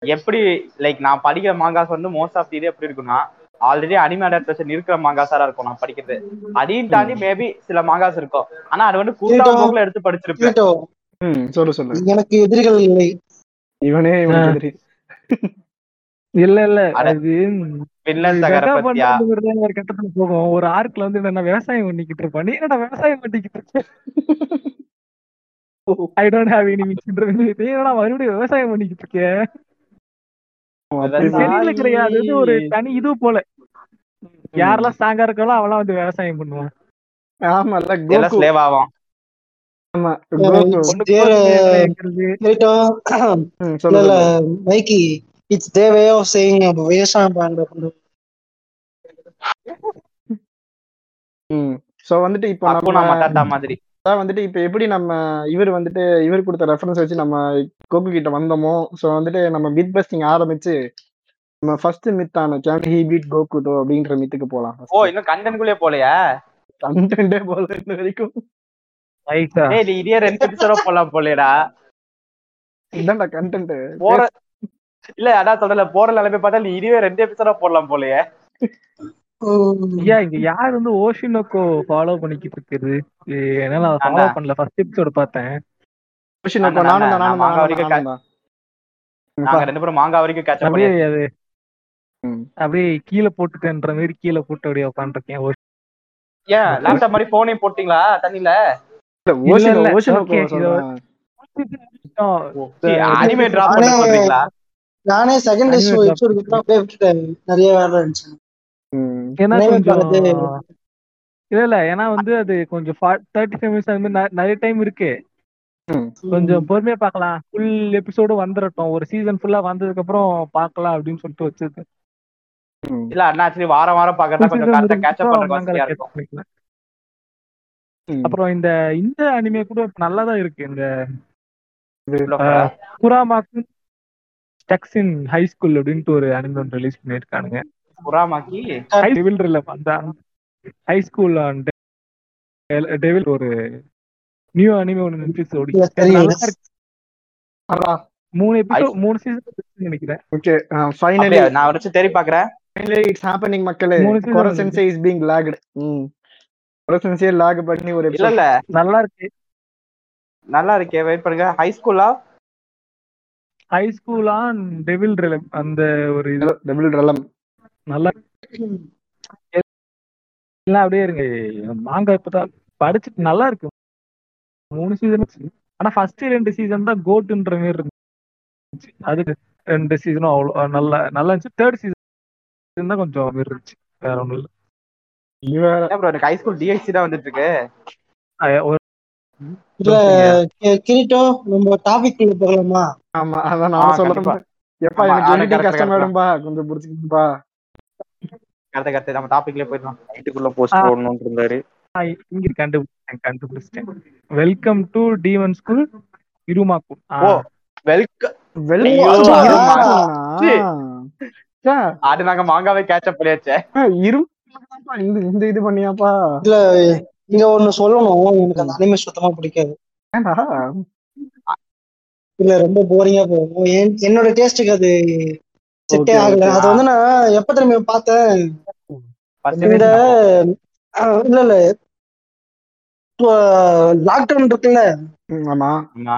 எப்படி லைக் நான் படிக்கிற மாங்காஸ் வந்து மோஸ்ட் ஆஃப் இது எப்படி இருக்குன்னா ஆல்ரெடி அனிமே அடாப்டேஷன் இருக்கிற மாங்காஸா இருக்கும் நான் படிக்கிறது. அதையும் தாண்டி மேபி சில மாங்காஸ் இருக்கும். ஆனா அது வந்து கூட்டா போக்குல எடுத்து படிச்சிருப்பேன். சொல்லு சொல்லு. எனக்கு எதிரிகள் இல்லை. இவனே இவனுக்கு எதிரி. இல்ல இல்ல அது கட்டத்துல போகும். ஒரு ஆர்க்ல வந்து என்ன விவசாயம் பண்ணிக்கிட்டு இருப்பான்? நீ என்னடா விவசாயம் பண்ணிக்கிட்டு இருக்க? ஐ டோன்ட் ஹேவ் எனி நீ என்னடா மறுபடியும் விவசாயம் பண்ணிக்கிட்டு இருக்க? அது தெரியல கிடையாது ஒரு தனி இது போல. யாரெல்லாம் ஸ்ட்ராங்கா இருக்காளோ அவெல்லாம் வந்து விவசாயம் பண்ணுவான். ஆமால எல்லாம் கோகு ஸ்லேவ் ஆவான் ஆமா. Mikey it's the way of saying விவசாயம் பண்ற ம். சோ வந்துட்டு இப்போ நம்ம அக்குனா மட்டாட்டா மாதிரி. அதான் வந்துட்டு இப்போ எப்படி நம்ம இவர் வந்துட்டு இவர் கொடுத்த ரெஃபரன்ஸ் வச்சு நம்ம கோகு கிட்ட வந்தோமோ? சோ வந்துட்டு நம்ம பிட் பஸ்டிங் ஆரம்பிச்சு நம்ம ஃபர்ஸ்ட் மித்தான கேன் ஹி பீட் கோகுடோ அப்படின்ற மித்துக்கு போலாம் ஓ இன்னும் கண்டென்ட்குள்ளே போலையா? கண்டென்ட்டே போல இன்ன வரைக்கும். இதே ரெண்டு எபிசோட போலாம் போலேடா இதான்டா கண்டென்ட் போற இல்ல அதான் சொல்லல போற நிலைமை பார்த்தா நீ இதுவே ரெண்டு எபிசோட போடலாம் போலயே. ஐயா இங்க யார் வந்து ஓஷினோக்கோ ஃபாலோ பண்ணிக்கிட்டு இருக்குது? ஏ, என்னால அதை ஃபாலோ நான்தான். பண்ணல. ஃபர்ஸ்ட் எபிசோட் பார்த்தேன். நானும் தான் நான் நானும் மாங்கா வரைக்கும் நாங்க ரெண்டு பேரும் மாங்கா வரைக்கும் கேட்ச் அது. ம். அப்படியே கீழே போட்டுட்டேன்ற மாதிரி கீழே போட்டு அப்படியே உட்காந்துருக்கேன். ஏன் லேப்டாப் மாதிரி போனையும் போட்டீங்களா தண்ணில நானே செகண்ட் விட்டுட்டேன். நிறைய வேலை இருந்துச்சு. இல்ல இல்ல. ஏன்னா வந்து அது கொஞ்சம் தேர்ட்டி ஃபைவ் மினிட்ஸ் அது மாதிரி நிறைய டைம் இருக்கு. கொஞ்சம் பொறுமையா பார்க்கலாம். ஃபுல் எபிசோடு வந்துடட்டும் ஒரு சீசன் ஃபுல்லா வந்ததுக்கு அப்புறம் பார்க்கலாம் அப்படின்னு சொல்லிட்டு வச்சிருக்கேன். இல்ல அண்ணா வாரம் வாரம் பாக்குறதா கொஞ்சம் கேட்ச் அப் பண்ற அப்புறம் இந்த இந்த அனிமே கூட நல்லா தான் இருக்கு. இந்த. குராமாக்கு ஸ்டக்ஸ் இன் ஹை ஸ்கூல் அப்படின்ட்டு ஒரு அனிமே ஒன்று ரிலீஸ் பண்ணியிருக்கானுங்க. புறாமாக்கி ஹை டெவில் இல்ல அந்த ஹை ஸ்கூல் டெவில் ஒரு நியூ அனிமே ஒன்று நெட்ஃபிளிக்ஸ் அடா மூணு எபிசோட் மூணு சீசன் நினைக்கிறேன். ஓகே ஃபைனலி நான் வச்சு தேடி பாக்குறேன். ஃபைனலி இட்ஸ் ஹேப்பனிங் மக்களே. கொர. சென்சே இஸ் பீங் லாக்டு ம். கொர சென்சே லாக் பண்ணி ஒரு இல்ல இல்ல. நல்லா இருக்கு நல்லா இருக்கே வெயிட் பண்ணுங்க ஹை ஸ்கூலா ஹை ஸ்கூல் டெவில் ரிலம் அந்த ஒரு இது. டபுள் ரலம் நல்லா எல்லாம் அப்படியே இருங்க. மாங்கா இப்பதான் படிச்சுட்டு நல்லா இருக்கு மூணு சீசன் ஆனா ஃபர்ஸ்ட் ரெண்டு சீசன் தான் கோட்டுன்ற மாதிரி இருந்துச்சு. அதுக்கு ரெண்டு சீசனும் அவ்வளோ நல்லா நல்லா இருந்துச்சு. தேர்ட் சீசன் தான் கொஞ்சம் இருந்துச்சு. வேற ஒண்ணும் இல்ல. எனக்கு ஹை ஸ்கூல் டிஎஸ்சி தான் வந்துட்டு இருக்கு இல்ல கிரீட்டோ நம்ம டாபிக் போகலாமா? ஆமா அதான் நான் கண்டிப்பா. சொல்றேன் எப்பா ஆமா, எனக்கு எடிட்டிங் கஷ்டம். வேணும்பா கொஞ்சம் புடிச்சுக்கணும்பா கரெக்ட் கரெக்ட். நம்ம டாபிக்லயே போயிடலாம். நைட்டுக்குள்ள போஸ்ட். போடணும்னு இருந்தாரு. ஆஹ் இங்க கண்டுபிடிச்சேன் கண்டுபிடிச்சிட்டேன். வெல்கம் டு டீவன் ஸ்கூல் இருமாக்கு ஓ வெல்கம் இரும்பா. அது நாங்க மாங்காவே கேட்ச் அப் பண்ணியாச்சே. இரும்பா இந்த இந்த இது பண்ணியாப்பா. இல்ல இங்க ஒண்ணு சொல்லணும். எனக்கு அந்த அனிமே சுத்தமா பிடிக்காது. இல்ல ரொம்ப போரிங்கா போகும். என்- என்னோட டேஸ்டுக்கு அது செட்டே ஆகல. அது வந்து நான் எப்ப திரும்ப பார்த்தேன்? இந்த இல்ல இல்ல. லாக்டவுன் இருக்குல்ல.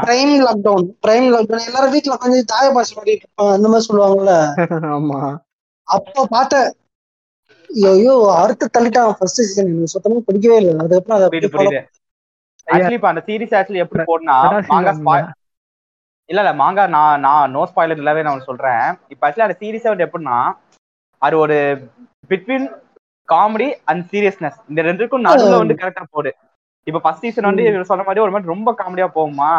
பிரைம் லாக்டவுன் பிரைம் லாக்டவுன் எல்லாரும் வீட்டுல உட்காந்து தாய பண்ணிட்டு இருப்பாங்க. அந்த மாதிரி சொல்லுவாங்கல்ல. <laughs> ஆமா. அப்ப பார்த்தேன். ஐயோ அறுத்து தள்ளிட்டான் ஃபர்ஸ்ட் சீசன் எனக்கு சுத்தமா பிடிக்கவே இல்லை. அதுக்கப்புறம் அதை புரியுது ஆக்சுவலி இப்ப அந்த சீரிஸ் ஆக்சுவலி எப்படி போடனா மாங்கா ஸ்பாய் இல்ல இல்ல மாங்கா நான் நான் நோ ஸ்பாயிலர் இல்லாவே நான் சொல்றேன். இப்ப ஆக்சுவலி அந்த சீரிஸே வந்து எப்படின்னா அது ஒரு பிட்வீன் காமெடி அண்ட் சீரியஸ்னஸ் இந்த ரெண்டுக்கும் நடுவுல வந்து கரெக்டா போடு. இப்ப ஃபர்ஸ்ட் சீசன் வந்து இவர் சொன்ன மாதிரி ஒரு மாதிரி ரொம்ப காமெடியா போகுமா?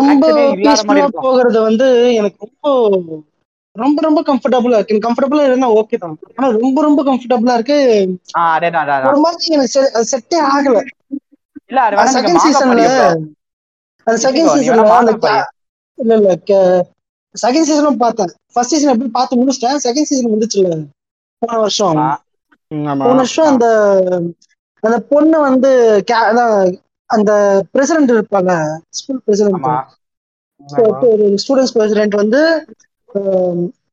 ரொம்ப இல்லாத மாதிரி. போகிறது வந்து எனக்கு ரொம்ப ரொம்ப ரொம்ப கம்ஃபர்டபுளா இருக்கு. எனக்கு கம்ஃபர்டபுளா இருந்தா ஓகே தான். ஆனா ரொம்ப ரொம்ப கம்ஃபர்டபுளா இருக்கு. ஒரு மாதிரி எனக்கு செட்டே ஆகல. இல்ல செகண்ட் சீசன்ல. அந்த செகண்ட் சீசன்ல இல்ல இல்ல செகண்ட் சீசனும் பார்த்தேன் ஃபர்ஸ்ட் சீசன் எப்படி பார்த்து முடிச்சிட்டேன்? செகண்ட் சீசன் வந்துச்சுல்ல. போன வருஷம். போன வருஷம் அந்த அந்த பொண்ணு வந்து அந்த பிரசிடென்ட் இருப்பாங்க. ஸ்கூல் பிரசிடென்ட் ஸ்டூடெண்ட்ஸ் பிரசிடென்ட் வந்து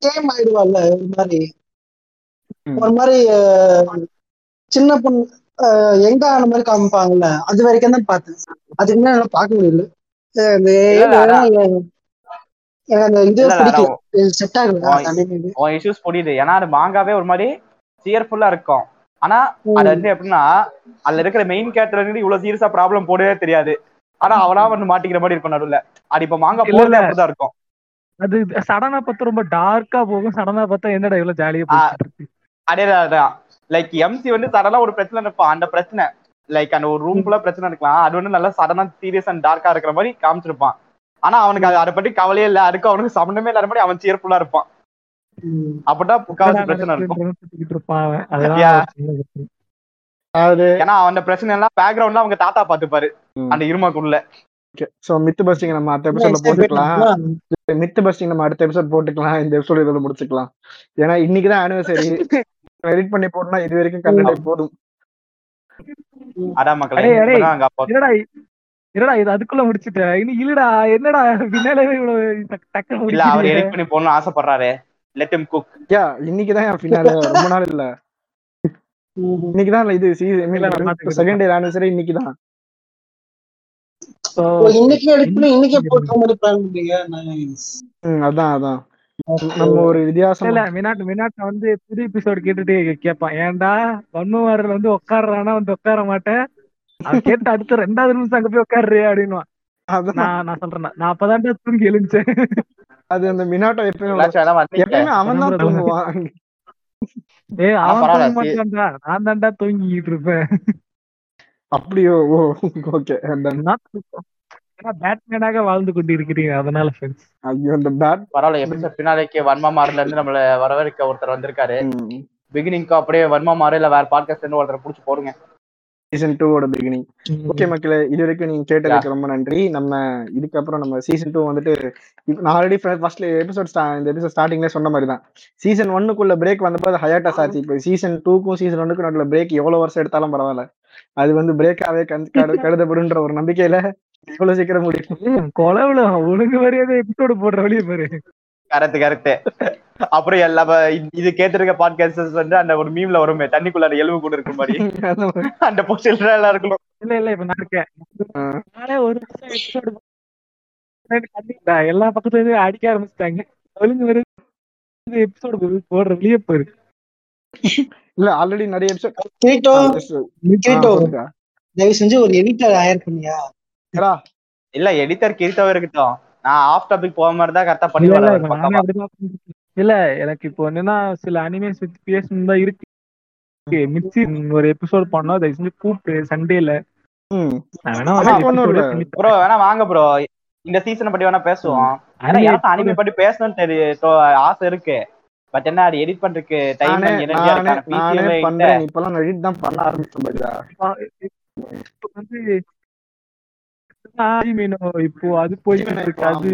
கேம் ஆயிடுவாள்ல ஒரு மாதிரி. ஒரு மாதிரி சின்ன பொண்ணு எங்க ஆன மாதிரி காமிப்பாங்கல்ல அது வரைக்கும் தான் பார்த்தேன். அதுக்கு மேல என்னால பார்க்க முடியல. ஏன்னா புரியுது. அது மாங்காவே ஒரு மாதிரி சியர்ஃபுல்லா இருக்கும். ஆனா அது வந்து எப்படின்னா அதுல இருக்கிற மெயின் கேரக்டர் இவ்வளவு சீரியஸா ப்ராப்ளம் போடவே தெரியாது. ஆனா அவனா வந்து மாட்டிக்கிற மாதிரி இருக்கும் நடுவுல. அது இப்ப மாங்கா போடுறது. அப்படிதான் இருக்கும். அது சடனா பார்த்தா ரொம்ப டார்க்கா போகும். சடனா பார்த்தா என்னடா இவ்வளவு ஜாலியா அதே தான் லைக் எம்சி வந்து சடனா ஒரு பிரச்சனை இருப்பான் அந்த பிரச்சனை. லைக் அந்த ஒரு ரூம் ஃபுல்லா பிரச்சனை இருக்கலாம். அது வந்து நல்லா சடனா சீரியஸ் அண்ட் டார்க்கா இருக்கிற மாதிரி காமிச்சிருப்பான். ஆனா அவனுக்கு அது பத்தி கவலையே இல்ல. அதுக்கு அவனுக்கு சம்மந்தமே இல்லாத மாதிரி அவன் சியர்ஃபுல்லா இருப்பான். அப்படிதான் முக்காவாசி பிரச்சனை இருக்கும். ஏன்னா அவன் பிரச்சனை எல்லாம் பேக்ரவுண்ட்ல அவங்க தாத்தா பாத்துப்பாரு அந்த இருமாக்குள்ள. சோ மித்து பஸ்டிங் நம்ம அடுத்த எபிசோட்ல போட்டுக்கலாம். மித்து பஸ்டிங் நம்ம அடுத்த எபிசோட் போட்டுக்கலாம். இந்த எபிசோட் இதோட முடிச்சுக்கலாம். ஏன்னா இன்னைக்கு தான் ஆனிவர்சரி எடிட் பண்ணி போட்டோம்னா இது வரைக்கும் கண்டே போதும். அதான் மக்களே அடே, அடே, இப்பதான் அங்க அப்பா என்னடா இ- என்னடா இது அதுக்குள்ள முடிச்சிட்ட? இன்னும் இல்லடா என்னடா பின்னாலே இவ்வளவு டக்கு- டக்குன்னு இல்ல அவர் முடிக்கிறீங்க எடிட் பண்ணி போடணும்னு ஆசைப்படுறாரு. லெட் him குக் யா இன்னைக்கு தான் என் ஃபினால ரொம்ப நாள் இல்ல. <laughs> இன்னைக்கு தான் இது இல்ல, நான் பாத்துக்கிறேன். செகண்ட் இயர் ஆனிவர்சரி இன்னைக்கு தான். So, ஓ, இன்னைக்கே இன்னைக்கே போட்டுற மாதிரி பிளான் அதான் அதான். நம்ம ஒரு இல்ல வித்தியாசமா இல்ல மினாட் மினாட் வந்து புது எபிசோட் கேட்டுட்டு கேட்பான். ஏன்டா? வன்மவாரில் வந்து உட்காடுறானா வந்து உட்கார மாட்டேன். அவன் கேட்டு அடுத்த ரெண்டாவது நிமிஷம் அங்க போய் உட்காருறியே அப்படின்னுவான். அதான். நான் நான் சொல்றேன். நான் அப்பதான் தூங்கி எழுந்தேன். அது அந்த மினாட்டோ எப்பயுமே அவன் தான் தூங்குவான். நான் தான்டா தூங்கிட்டு இருப்பேன். அப்படியோ ஓ ஓகே. ஏன்னா பேட்மேனாக வாழ்ந்து கொண்டு இருக்கிறீங்க அதனால ஃப்ரெண்ட்ஸ் ஐயோ இந்த பேட் பரவாயில்ல எபிசோட் பின்னாலேக்கு வன்மா மாறுல இருந்து நம்மள வரவேற்க ஒருத்தர் வந்திருக்காரு. பிகினிங்க்கு அப்படியே வன்மா மாறு இல்ல வேற பாட்காஸ்ட் இருந்து ஒருத்தர் புடிச்சு போடுங்க. சீசன் டூவோட பிகினிங் ஓகே மக்களே இது வரைக்கும் நீங்க கேட்டதுக்கு ரொம்ப நன்றி. நம்ம இதுக்கப்புறம் நம்ம சீசன் டூ வந்துட்டு நான் ஆல்ரெடி ஃபர்ஸ்ட்ல எபிசோட் இந்த எபிசோட் ஸ்டார்டிங்ல சொன்ன மாதிரி தான் சீசன் ஒன்னுக்குள்ள பிரேக் வந்தப்போ அது ஹயாட்டாஸ் ஆச்சு. இப்போ சீசன் டூக்கும் சீசன் ஒன்னுக்கும் நடுவில் பிரேக் எவ்வளவு வருஷம் எடுத்தாலும் பரவாயில்ல. அது வந்து பிரேக்காவே <laughs> கருதப்படுன்ற ஒரு நம்பிக்கையில எவ்வளவு சீக்கிரம் முடியும் கொலவுல ஒழுங்கு மரியாதை எபிசோடு போடுற வழியே பாரு. கரெக்ட் கரெக்ட் அப்புறம் எல்லா இது- கேட்டிருக்க பாட்காஸ்டர்ஸ் வந்து அந்த ஒரு மீம்ல வருமே தண்ணிக்குள்ள அந்த எலும்பு கூட இருக்கும் மாதிரி. <laughs> அந்த பொசிஷன் எல்லாம் இருக்கணும் இல்ல இல்ல இப்ப நான் இருக்கேன். நானே ஒரு வருஷம் எபிசோடு எல்லா பக்கத்துல இருந்து அடிக்க ஆரம்பிச்சிட்டாங்க. ஒழுங்கு வருது எபிசோடு போடுற வழியே பாரு. இல்ல ஆல்ரெடி நிறைய எபிசோட் தயவு செஞ்சு ஒரு எடிட்டர் ஹையர் பண்ணியா? இல்ல எடிட்டர் கிரித்தாவே இருக்கட்டும். நான் ஆஃப் டாபிக் போக மாதிரி தான் கரெக்டா பண்ணி இல்ல, எனக்கு இப்போ என்னன்னா சில அனிமேஸ் பத்தி பேசணும் தான் இருக்கு. மிச்சி ஒரு எபிசோட் பண்ணா தயவு செஞ்சு கூப்பிட்டு சண்டேல ப்ரோ வேணா வாங்க ப்ரோ இந்த சீசனை பத்தி வேணா பேசுவோம். அனிமே பத்தி பேசணும்னு ஆசை இருக்கு. பட் என்ன அது எடிட் பண்றதுக்கு டைம் பண்றேன். இப்பெல்லாம் நான் எடிட் தான் பண்ண ஆரம்பிச்சேன் இப்போ வந்து இப்போ அது போயிட்டு இருக்கு. அது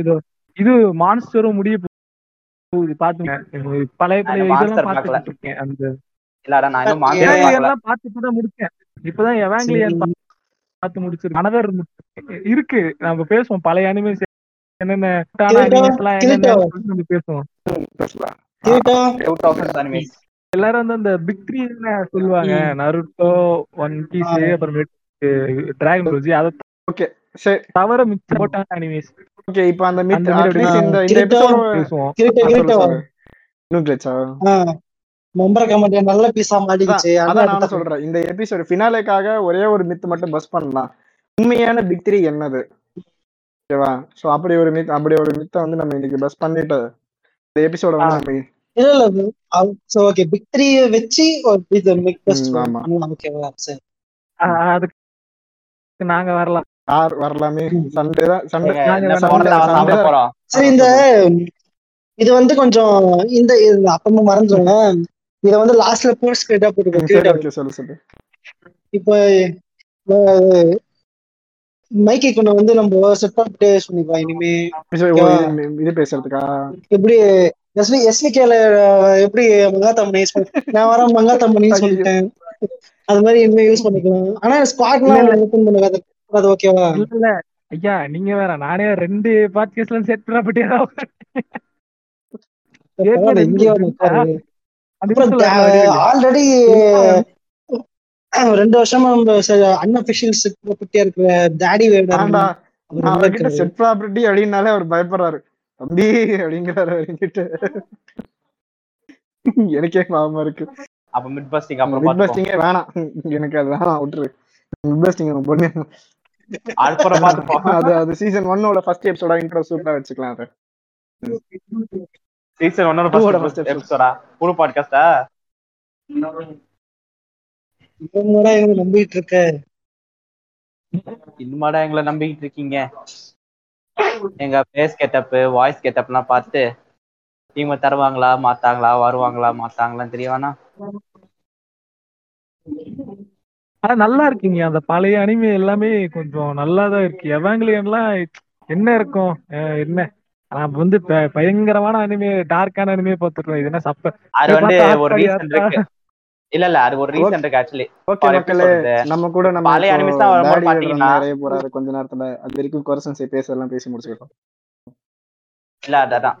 இது இது மான்ஸ்டரும் முடிய போகுது. பாத்துங்க. பழைய பழைய இதெல்லாம். பாத்துட்டு இருக்கேன். அந்த இல்லடா நான் இன்னும் எல்லாம் முடிச்சேன். இப்பதான் எவாங்கிலியன் பார்த்து முடிச்சிருக்கேன். அனதர் இருக்கு. நம்ம பேசுவோம். பழைய அனிமேஸ் என்னென்ன பேசுவோம். எல்லாரும் வந்து அந்த பிக் த்ரீ சொல்லுவாங்க. நருட்டோ ஒன் பீஸ் அப்புறம் டிராகன் ரோஜி அதை ஓகே சரி. தவிர மிச்சம் போட்டாங்க அனிமேஸ் ஓகே இப்போ அந்த மித் அட்லீஸ்ட் இந்த இந்த எபிசோட் பேசுவோம். கிரீட்டோ கிரீட்டோ இன்னும் கிளச்சா மம்பர கமெண்ட் நல்ல பீஸா மாட்டிக்கிச்சு. அதான் நானும் சொல்றேன். இந்த எபிசோட் ஃபினாலேக்காக ஒரே ஒரு மித் மட்டும் பஸ் பண்ணலாம். உண்மையான பிக் த்ரீ என்னது? ஓகேவா? சோ அப்படி ஒரு மித் அப்படி ஒரு மித்தை வந்து நம்ம இன்னைக்கு பஸ் பண்ணிட்டு இந்த எபிசோட வந்து நம்ம இல்ல இல்ல சோ ஓகே பிக் த்ரீ வச்சு ஒரு இது மிக் பெஸ்ட் ம், ஆமா. ஓகேவா சரி. அதுக்கு நாங்க வரலாம். யார் வரலாமே? சண்டே தான் சண்டே. போறோம் சரி இந்த இது வந்து கொஞ்சம் இந்த இது அப்பமா மறந்துடுவேன் இத வந்து லாஸ்ட்ல போஸ்ட் கிரேட்டா போட்டுக்கோ சரி கிரேட்டா ஓகே சொல்லு சொல்லு. இப்போ மைக்கை கொண்டு வந்து நம்ம செட் பண்ணிட்டு சொல்லிக்கலாம் இனிமே. இது- பேசுறதுக்கா? எப்படி எஸ்வி எஸ்விகேல எப்படி மங்காத்தம்மனை யூஸ் பண்ணி நான் வர மங்காத்தம்மனின்னு சொல்லிட்டேன் அது மாதிரி இனிமே யூஸ் பண்ணிக்கலாம். ஆனா ஸ்குவாட்லாம் ஓப்பன் பண்ணுவாது அது ஓகேவா இல்ல ஐயா நீங்க வேற நானே ரெண்டு பாட்காஸ்ட்ல செட் பண்ணப்பட்டே ரெண்டு இங்கே. ஆல்ரெடி ரெண்டு வருஷமா அன்அபிஷியல்ஸ் குட்டியா இருக்கிற டாடி உள்ள அவர்கிட்ட ப்ராப்பர்ட்டி அப்படின்னாலே அவர் பயப்படுறாரு. தம்பி அப்படிங்கிறாரு அவர்கிட்ட. எனக்கே பாவமா இருக்கு. அப்ப மிட் பஸ்டிங் அப்புறம் மிட் பஸ்டிங்கே வேணாம். எனக்கு அது வேணாம் விட்டுரு. மிட் பஸ்டிங் பொண்ணு அப்புறம் பாத்துப்போம் அது அது சீசன் ஒன்னோட ஃபர்ஸ்ட் எபிசோட இன்ட்ரோ சூப்பரா வச்சுக்கலாம் அது. சீசன் ஒன்னோட ஓட ஃபர்ஸ்ட் first episode. எபிசோடா புது பாட்காஸ்டா எங்களை நம்பிட்டு இருக்க இன்னுமாடா எங்களை நம்பிக்கிட்டு இருக்கீங்க எங்க ஃபேஸ் கெட்டப் வாய்ஸ் கெட்டப்லாம் பார்த்து இவங்க தருவாங்களா மாத்தாங்களா வருவாங்களா மாத்தாங்களான்னு தெரிய வேணாம் ஆனா நல்லா இருக்குங்க. அந்த பழைய அனிமே எல்லாமே கொஞ்சம் நல்லா தான் இருக்கு. எவாங்கிலியன்லாம் என்ன இருக்கும்? அஹ் என்ன? நான் வந்து பயங்கரமான அனிமே டார்க்கான அனிமே பார்த்துருக்கேன் இது என்ன சப்ப அது வந்து ஒரு ரீசன். இருக்கு. இல்ல இல்ல அது ஒரு ரீசன் இருக்கு ஆக்சுவலி ஓகே மக்களே நம்ம கூட நம்ம பழைய animes தான் வரும்போது பாத்தீங்கன்னா- நிறைய போறாரு கொஞ்ச நேரத்துல. அது வரைக்கும் கொரசன்ஸை பேசலாம் பேசி முடிச்சுக்கலாம் இல்ல அதான்.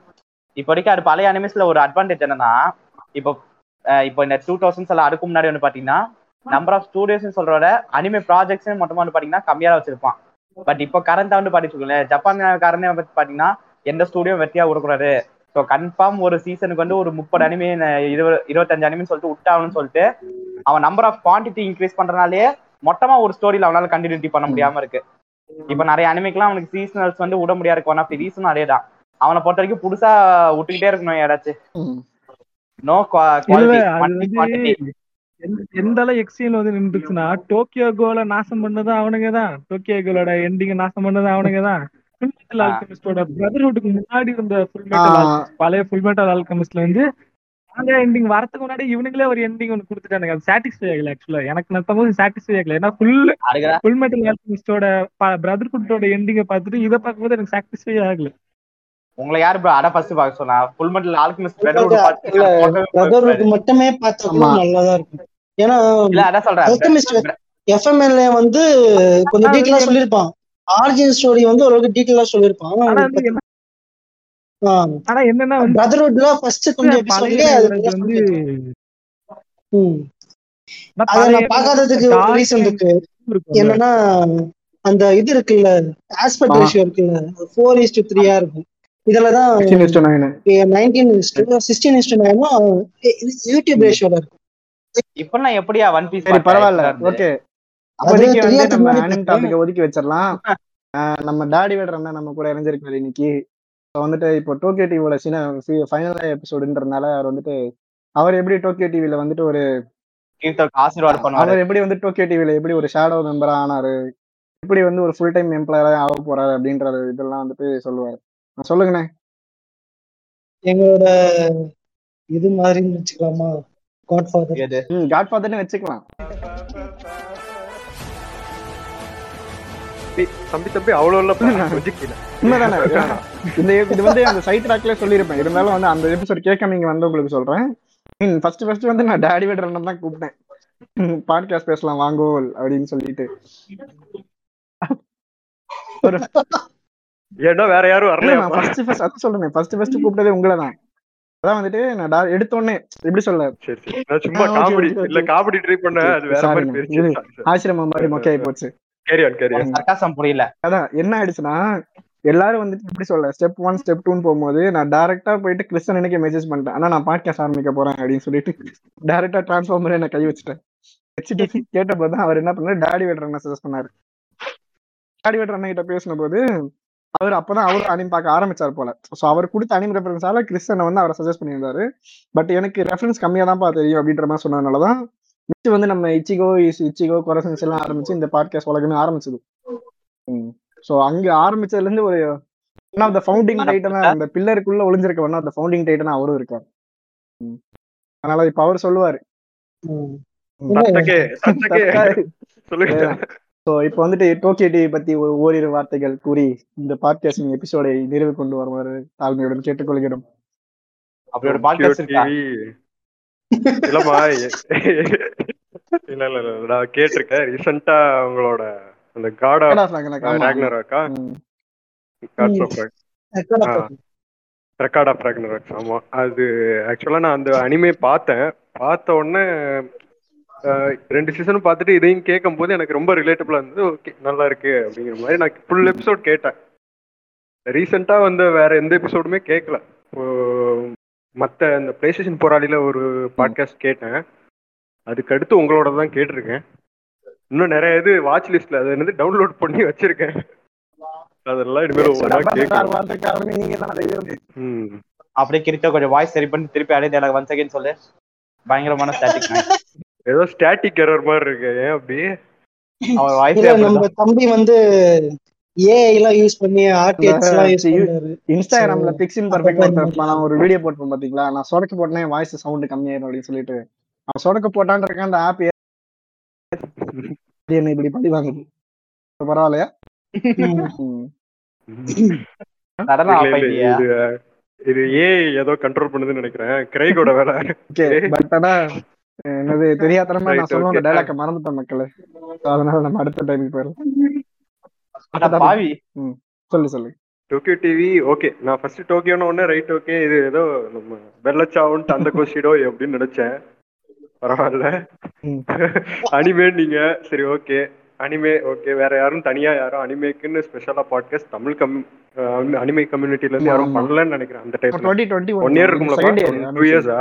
இப்போ வரைக்கும் அது பழைய அனிமேஸ்ல ஒரு அட்வான்டேஜ் என்னன்னா இப்போ இப்போ இந்த டூ தௌசண்ட்ஸ் எல்லாம் அதுக்கு முன்னாடி வந்து பாத்தீங்கன்னா நம்பர் ஆஃப் ஸ்டூடியோஸ் சொல்றத அனிமே ப்ராஜெக்ட்ஸ் மொத்தமா வந்து பாத்தீங்கன்னா கம்மியா வச்சிருப்பான். பட் இப்போ கரண்டா வந்து பாத்தீங்கன்னா ஜப்பான் காரனே வந்து பாத்தீங்கன்னா எந்த ஸ்டூடியோ வெட்டியா விடக்கூடாது ஸோ கன்ஃபார்ம் ஒரு சீசனுக்கு வந்து ஒரு முப்பது அனிமே இருபது இருபத்தஞ்சு அனிமே சொல்லிட்டு விட்டாகணும்னு சொல்லிட்டு அவன் நம்பர் ஆஃப் குவான்டிட்டி இன்க்ரீஸ் பண்றனாலே மொத்தமா ஒரு ஸ்டோரியில அவனால கண்டினியூட்டி பண்ண முடியாம இருக்கு. இப்போ நிறைய அனிமைக்கெல்லாம் அவனுக்கு சீசனல்ஸ் வந்து விட முடியாது. இருக்கு ஒன் ஆஃப் தி ரீசன் அதே தான் அவனை பொறுத்த வரைக்கும் புதுசா விட்டுக்கிட்டே இருக்கணும் யாராச்சும் நோ குவாலிட்டி எந்த- அளவு எக்ஸ்சேஞ்ச் வந்து நின்றுச்சுன்னா டோக்கியோ கோல நாசம் பண்ணது அவனுங்க தான் டோக்கியோ கோலோட எண்டிங் நாசம் பண்ணது அவனுங்க தான் ஃபுல் மெட்டல் ஆல்கமிஸ்டோட பிரதர்ஹுட்டுக்கு முன்னாடி இருந்த ஃபுல் மெட்டல் ஆ. பழைய ஃபுல் மெட்டல் ஆல்கமிஸ்ட்ல வந்து அந்த எண்டிங் வரதுக்கு முன்னாடி இவனுங்களே ஒரு எண்டிங் ஒன்று கொடுத்துட்டானுங்க. அது சாட்டிஸ்ஃபை ஆகல ஆக்சுவலா எனக்கு நடத்தும் போது சாட்டிஸ்ஃபை ஆகல. ஏன்னா ஃபுல் ஃபுல் மெட்டல் ஆல்கமிஸ்டோட பிரதர்ஹுட்டோட எண்டிங்கை பார்த்துட்டு இதை பார்க்கும்போது எனக்கு சாட்டிஸ்ஃபை ஆகல. உங்களை யாரு ப்ரோ அட ஃபர்ஸ்ட் பார்க்க சொன்னா ஃபுல் மெட்டல் ஆல்கமிஸ்ட் பிரதர்ஹுட் மட்டுமே பார்த்தா கூட நல்லாதான் இருக்கும். ஏன்னா இல்ல அதான் சொல்றேன். எஃப்எம்எல்ஏ வந்து கொஞ்சம் டீட்டெயிலா சொல்லியிருப்பான். ஆரிஜின் ஸ்டோரி வந்து ஓரளவுக்கு டீட்டெயிலா சொல்லியிருப்பான். ஆனா என்னன்னா பிரதர்ஹுட்ல ஃபர்ஸ்ட் கொஞ்சம் வந்து அதை நான் பார்க்காததுக்கு dark ரீசன் இருக்கு. என்னன்னா அந்த இது இருக்குல்ல ஆஸ்பெக்ட். ரேஷியோ இருக்குல்ல ஃபோர் இஸ்டு த்ரீயா இருக்கும். இதுலதான் nine nineteen is to sixteen is to நைனும் YouTube ரேஷியோல இருக்கும். இப்பெல்லாம் எப்படியா ஒன் பீஸ் சரி பரவாயில்ல. ஓகே. அப்போதைக்கு வந்து நம்ம டாபிக் ஒதுக்கி வச்சிடலாம். ஆஹ் நம்ம டாடி வேடர் அண்ணன் நம்ம கூட இணைஞ்சிருக்காரு இன்னைக்கு. வந்துட்டு இப்போ டோக்கியோ டிவியோட சின்ன ஃபைனல் எபிசோடுன்றதுனால அவர் வந்துட்டு அவர் எப்படி டோக்கியோ டிவில வந்துட்டு ஒரு ஆசீர்வாதம் பண்ணுவாரு. அவர் எப்படி வந்து டோக்கியோ டிவில எப்படி ஒரு ஷேடோ மெம்பரா ஆனாரு எப்படி வந்து ஒரு ஃபுல் டைம் எம்ப்ளாயரா ஆக போறாரு அப்படின்ற இதெல்லாம் வந்துட்டு சொல்லுவாரு. ஆஹ் சொல்லுங்கண்ணே. எங்களோட இது மாதிரின்னு வச்சுக்கலாமா? காட்ஃபாதர் காட்ஃபாதர்னு வச்சுக்கலாம். தம்பி தம்பி அவ்வளவு இல்ல. கொஞ்சம் கீழே. உண்மைதானே இந்த இது வந்து அந்த சைட் ட்ராக்ல சொல்லியிருப்பேன். இருந்தாலும் வந்து அந்த எபிசோட் கேட்காம இங்க வந்தவங்களுக்கு சொல்றேன். ஃபர்ஸ்ட் ஃபர்ஸ்ட் வந்து நான் டாடி அண்ணன் தான் கூப்பிட்டேன். பாட்காஸ்ட் பேசலாம் வாங்கோல் அப்படின்னு சொல்லிட்டு. ஒரு ஏன்னா வேற யாரும் இல்ல நான் ஃபர்ஸ்ட் ஃபர்ஸ்ட் அதான் சொல்றேன் ஃபர்ஸ்ட் ஃபர்ஸ்ட் கூப்பிட்டதே உங்களை தான் அதான் வந்துட்டு நான் எடுத்த உடனே எப்படி சொல்ல? சும்மா காமெடி. இல்ல காமெடி ட்ரை பண்ண அது வேற மாதிரி. ஆசிரமம் மாதிரி மொக்கையாயி போச்சு. சர்க்காசம் புரியல. அதான் என்ன ஆயிடுச்சுன்னா எல்லாரும் வந்துட்டு எப்படி சொல்ல ஸ்டெப் ஒன் ஸ்டெப் டூன்னு போகும்போது நான் டைரக்டா போயிட்டு கிறிஸ்டன் எனக்கு மெசேஜ் பண்ணிட்டேன். ஆனா நான் பாட்காஸ்ட் ஆரம்பிக்க போறேன் அப்படின்னு சொல்லிட்டு டைரக்டா டிரான்ஸ்ஃபார்மர் என்ன கை வச்சுட்டேன். வச்சுட்டு கேட்டப்போ தான் அவர் என்ன பண்ணாரு? டாடி வெட்டர் என்ன சஜஸ்ட் பண்ணாரு. டாடி வெட்டர் அண்ணன் கிட்ட பேசின போது அவர் அப்பதான் அவரும் அனிம் பார்க்க ஆரம்பிச்சார் போல. சோ அவர் கொடுத்த அனிம் ரெஃபரன்ஸால கிறிஸ்டனை வந்து அவரை சஜஸ்ட் பண்ணியிருந்தாரு. பட் எனக்கு ரெஃபரன்ஸ் கம்மியா தான்ப்பா தெரியும் அப்படின்ற மாதிரி சொன்னதுனாலதான் நெக்ஸ்ட் வந்து நம்ம இச்சிகோ இஸ் இச்சிகோ கொரசன்ஸ் எல்லாம் ஆரம்பிச்சு இந்த பாட்காஸ்ட் உலகமே ஆரம்பிச்சது. சோ அங்க ஆரம்பிச்சதுல இருந்து ஒரு ஒன் ஆஃப் த ஃபவுண்டிங் டைட்டனா அந்த பில்லருக்குள்ள ஒளிஞ்சிருக்க ஒன் ஆஃப் த ஃபவுண்டிங் டைட்டனா அவரும் இருக்கார். அதனால இப்ப அவர் சொல்லுவாரு. சோ இப்போ வந்துட்டு டோக்கியோ டிவி பத்தி ஓரிரு வார்த்தைகள் கூறி இந்த பாட்காஸ்டிங் எபிசோடை நிறைவு கொண்டு வருமாறு தாழ்மையுடன் கேட்டுக்கொள்கிறோம். அப்படி ஒரு பாட்காஸ்ட். இல்லம்மா <laughs> இல்ல இல்ல இல்ல நான் கேட்டிருக்கேன். ரீசெண்டா உங்களோட அந்த காட். ராக்னராக்கா. ரெக்கார்ட் ஆஃப் ராக்னராக்ஸ் ஆமா. அது ஆக்சுவலா நான் அந்த அனிமே பார்த்தேன். பார்த்த உடனே ரெண்டு சீசனும் பார்த்துட்டு இதையும் கேட்கும் போது எனக்கு ரொம்ப ரிலேட்டபிளா இருந்தது. ஓகே நல்லா இருக்கு அப்படிங்கிற மாதிரி நான் ஃபுல் எபிசோட் கேட்டேன். ரீசெண்டா வந்து வேற எந்த எபிசோடுமே கேட்கல. மற்ற இந்த பிளே ஸ்டேஷன் போராளியில ஒரு பாட்காஸ்ட் கேட்டேன். அதுக்கு அடுத்து உங்களோட தான் கேட்டிருக்கேன். இன்னும் நிறைய இது வாட்ச் லிஸ்ட்ல அது என்னது டவுன்லோட் பண்ணி வச்சிருக்கேன். அதெல்லாம் இனிமேல் அப்படியே கிரிட்ட கொஞ்சம் வாய்ஸ் சரி பண்ணி திருப்பி அடைந்து எனக்கு ஒன் செகண்ட் சொல்லு. பயங்கரமான ஸ்டாட்டிக் ஏதோ ஸ்டாட்டிக் எரர் மாதிரி இருக்கு ஏன் அப்படி? அவன் வாய்ஸ் நம்ம தம்பி வந்து ஏஐ எல்லாம் யூஸ் பண்ணி யூஸ் பண்ணாரு இன்ஸ்டாகிராம்ல அப்ப பர்ஃபெக்ட். ஒருத்தர் நான் ஒரு வீடியோ போட்டேன் பாத்தீங்களா? நான் சொடக்கு போட்டேனே வாய்ஸ் சவுண்ட் கம்மியாயிரும் அப்படின்னு சொல்லிட்டு. அவன் சொடக்கு போட்டான் இருக்க அந்த ஆப் என்ன இப்படி வாங்குது இப்ப பரவாயில்லையா? இது இது ஏ ஏதோ கண்ட்ரோல் பண்ணுதுன்னு நினைக்கிறேன். கிரைகோட வேலை. பட் ஆனா என்னது தெரியாதனமா நான். அந்த டைலாக்க மறந்துட்டேன் மக்களே. அதனால நம்ம அடுத்த டைமுக்கு போயிடலாம். பாவி. சொல்லு சொல்லு. டோக்கியோ டிவி ஓகே நான் ஃபர்ஸ்ட் டோக்கியோன்னு உடனே ரைட் ஓகே இது ஏதோ நம்ம வெள்ளச்சாவுன்ட்டு அந்த கொஸ்டிடோ அப்படின்னு நினைச்சேன். பரவாயில்ல. அனிமே நீங்க. சரி ஓகே அனிமே ஓகே வேற யாரும் தனியா யாரும் அனிமேக்குன்னு ஸ்பெஷலா பாட்காஸ்ட் தமிழ் கம் அனிமே கம்யூனிட்டில இருந்து யாரும். பண்ணலன்னு நினைக்கிறேன் அந்த டுவெண்ட்டி ஒன் இயர் இருக்கும்ல டூ இயர்ஸா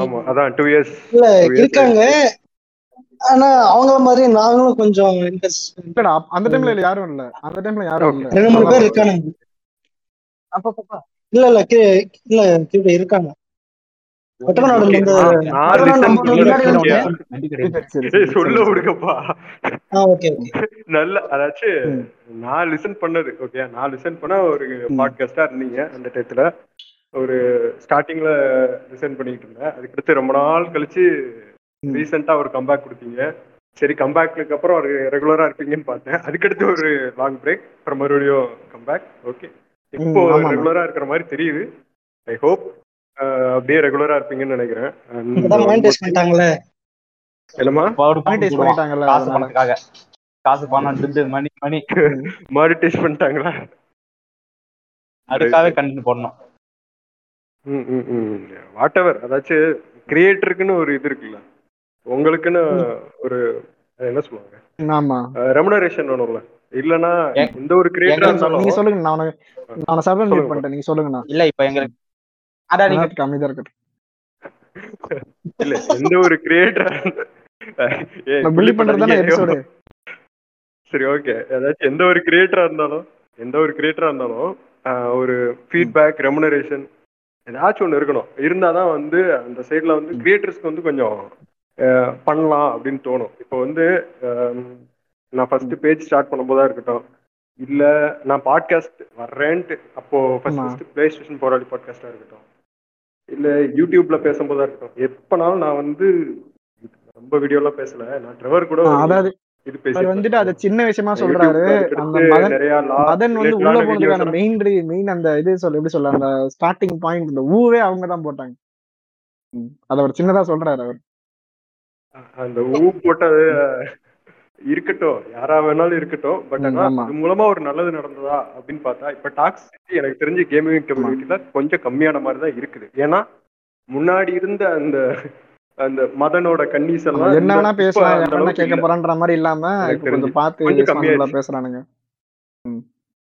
ஆமா அதான் டூ இயர்ஸ் இல்ல இருக்காங்க. ஆனா அவங்கள மாதிரி நாங்களும் கொஞ்சம் இல்லடா அந்த டைம்ல இல்ல யாரும் இல்ல. அந்த டைம்ல யாரும் இல்ல. ரெண்டு மூணு பேர் இருக்கானுங்க. இல்ல இல்ல கி- இல்ல கிட்ட இருக்காங்க. நான் லிசன் பண்ணது ஓகே நான் லிசன் பண்ண ஒரு பாட்காஸ்டா இருந்தீங்க அந்த டயத்துல. ஒரு ஸ்டார்டிங்ல லிசன் பண்ணிட்டு இருந்தேன். அதுக்கடுத்து ரொம்ப நாள் கழிச்சு ரீசெண்டா ஒரு கம்பேக் கொடுத்தீங்க. சரி கம்பேக்கு அப்புறம் ஒரு ரெகுலரா இருப்பீங்கன்னு பார்த்தேன். அதுக்கடுத்து ஒரு லாங் பிரேக் அப்புறம் மறுபடியும் கம்பேக் ஓகே இப்போ. ரெகுலரா இருக்கிற மாதிரி தெரியுது. ஐ ஹோப் அப்படியே ரெகுலரா இருப்பீங்கன்னு நினைக்கிறேன். என்னமா காசு. பணத்துக்காக. காசு பணம் துட்டு மணி மணி மானிட்டைஸ் பண்ணிட்டாங்களா? அதுக்காக கண்டினியூ பண்ணணும் ம் ம் ம். வாட் எவர் அதாச்சும் கிரியேட்டருக்குன்னு ஒரு இது இருக்குல்ல. உங்களுக்குன்னு ஒரு என்ன சொல்லுவாங்க? ஆமா. ரெமுனரேஷன் வேணும்ல இல்லனா எந்த ஒரு கிரியேட்டரா நீங்க இருந்தாலும் சொல்லுங்க நான் நான் மியூட் பண்ணிட்டேன் நீங்க சொல்லுங்கண்ணா இல்ல இப்ப எங்களுக்கு அதான் நீங்க அமைதியா இருக்கட்டும். இல்ல எந்த ஒரு கிரியேட்டரா நான் bully பண்றது தானே episode. சரி ஓகே அதாச்சும் எந்த ஒரு கிரியேட்டரா இருந்தாலும் எந்த ஒரு கிரியேட்டரா இருந்தாலும் ஒரு ஃபீட்பேக் ரெமுனரேஷன் ஏதாச்சும் ஒன்று இருக்கணும். இருந்தாதான் வந்து அந்த சைடுல வந்து கிரியேட்டர்ஸ்க்கு வந்து கொஞ்சம் பண்ணலாம் அப்படின்னு தோணும். இப்போ வந்து நான் ஃபர்ஸ்ட் பேஜ் ஸ்டார்ட் பண்ணும்போதா இருக்கட்டும் இல்ல நான் பாட்காஸ்ட் வர்றேன்ட்டு அப்போ ஃபர்ஸ்ட் பிளே ஸ்டேஷன் போராளி பாட்காஸ்டா இருக்கட்டும் இல்ல யூடியூப்ல பேசும்போதா இருக்கட்டும் எப்பனாலும் நான் வந்து ரொம்ப வீடியோலாம் பேசல நான் ட்ரெவர் கூட அதாவது அவர் பேசி வந்துட்டு அதை சின்ன விஷயமா சொல்றாரு. அந்த மதன் மதன் வந்து உள்ள போனதுக்கான மெயின் மெயின் அந்த இது சொல்ல எப்படி சொல்ல அந்த ஸ்டார்டிங் பாயிண்ட் இந்த ஊவே அவங்க தான் போட்டாங்க. அத அவர் சின்னதா சொல்றாரு அவர். அந்த ஊ போட்டது இருக்கட்டும். யாரா வேணாலும் இருக்கட்டும். பட் ஆனா. அது மூலமா ஒரு நல்லது நடந்ததா அப்படின்னு பார்த்தா இப்ப டாக்ஸிசிட்டி எனக்கு தெரிஞ்ச கேமிங் கம்யூனிட்டில கொஞ்சம் கம்மியான மாதிரி தான் இருக்குது. ஏன்னா முன்னாடி இருந்த அந்த அந்த மதனோட கன்னிஸ் எல்லாம் என்ன வேணா பேசலாம் என்ன கேட்க. போறான்ற மாதிரி இல்லாம கொஞ்சம். பார்த்து கொஞ்சம் கம்மியாயிடுச்சு. பேசுறானுங்க.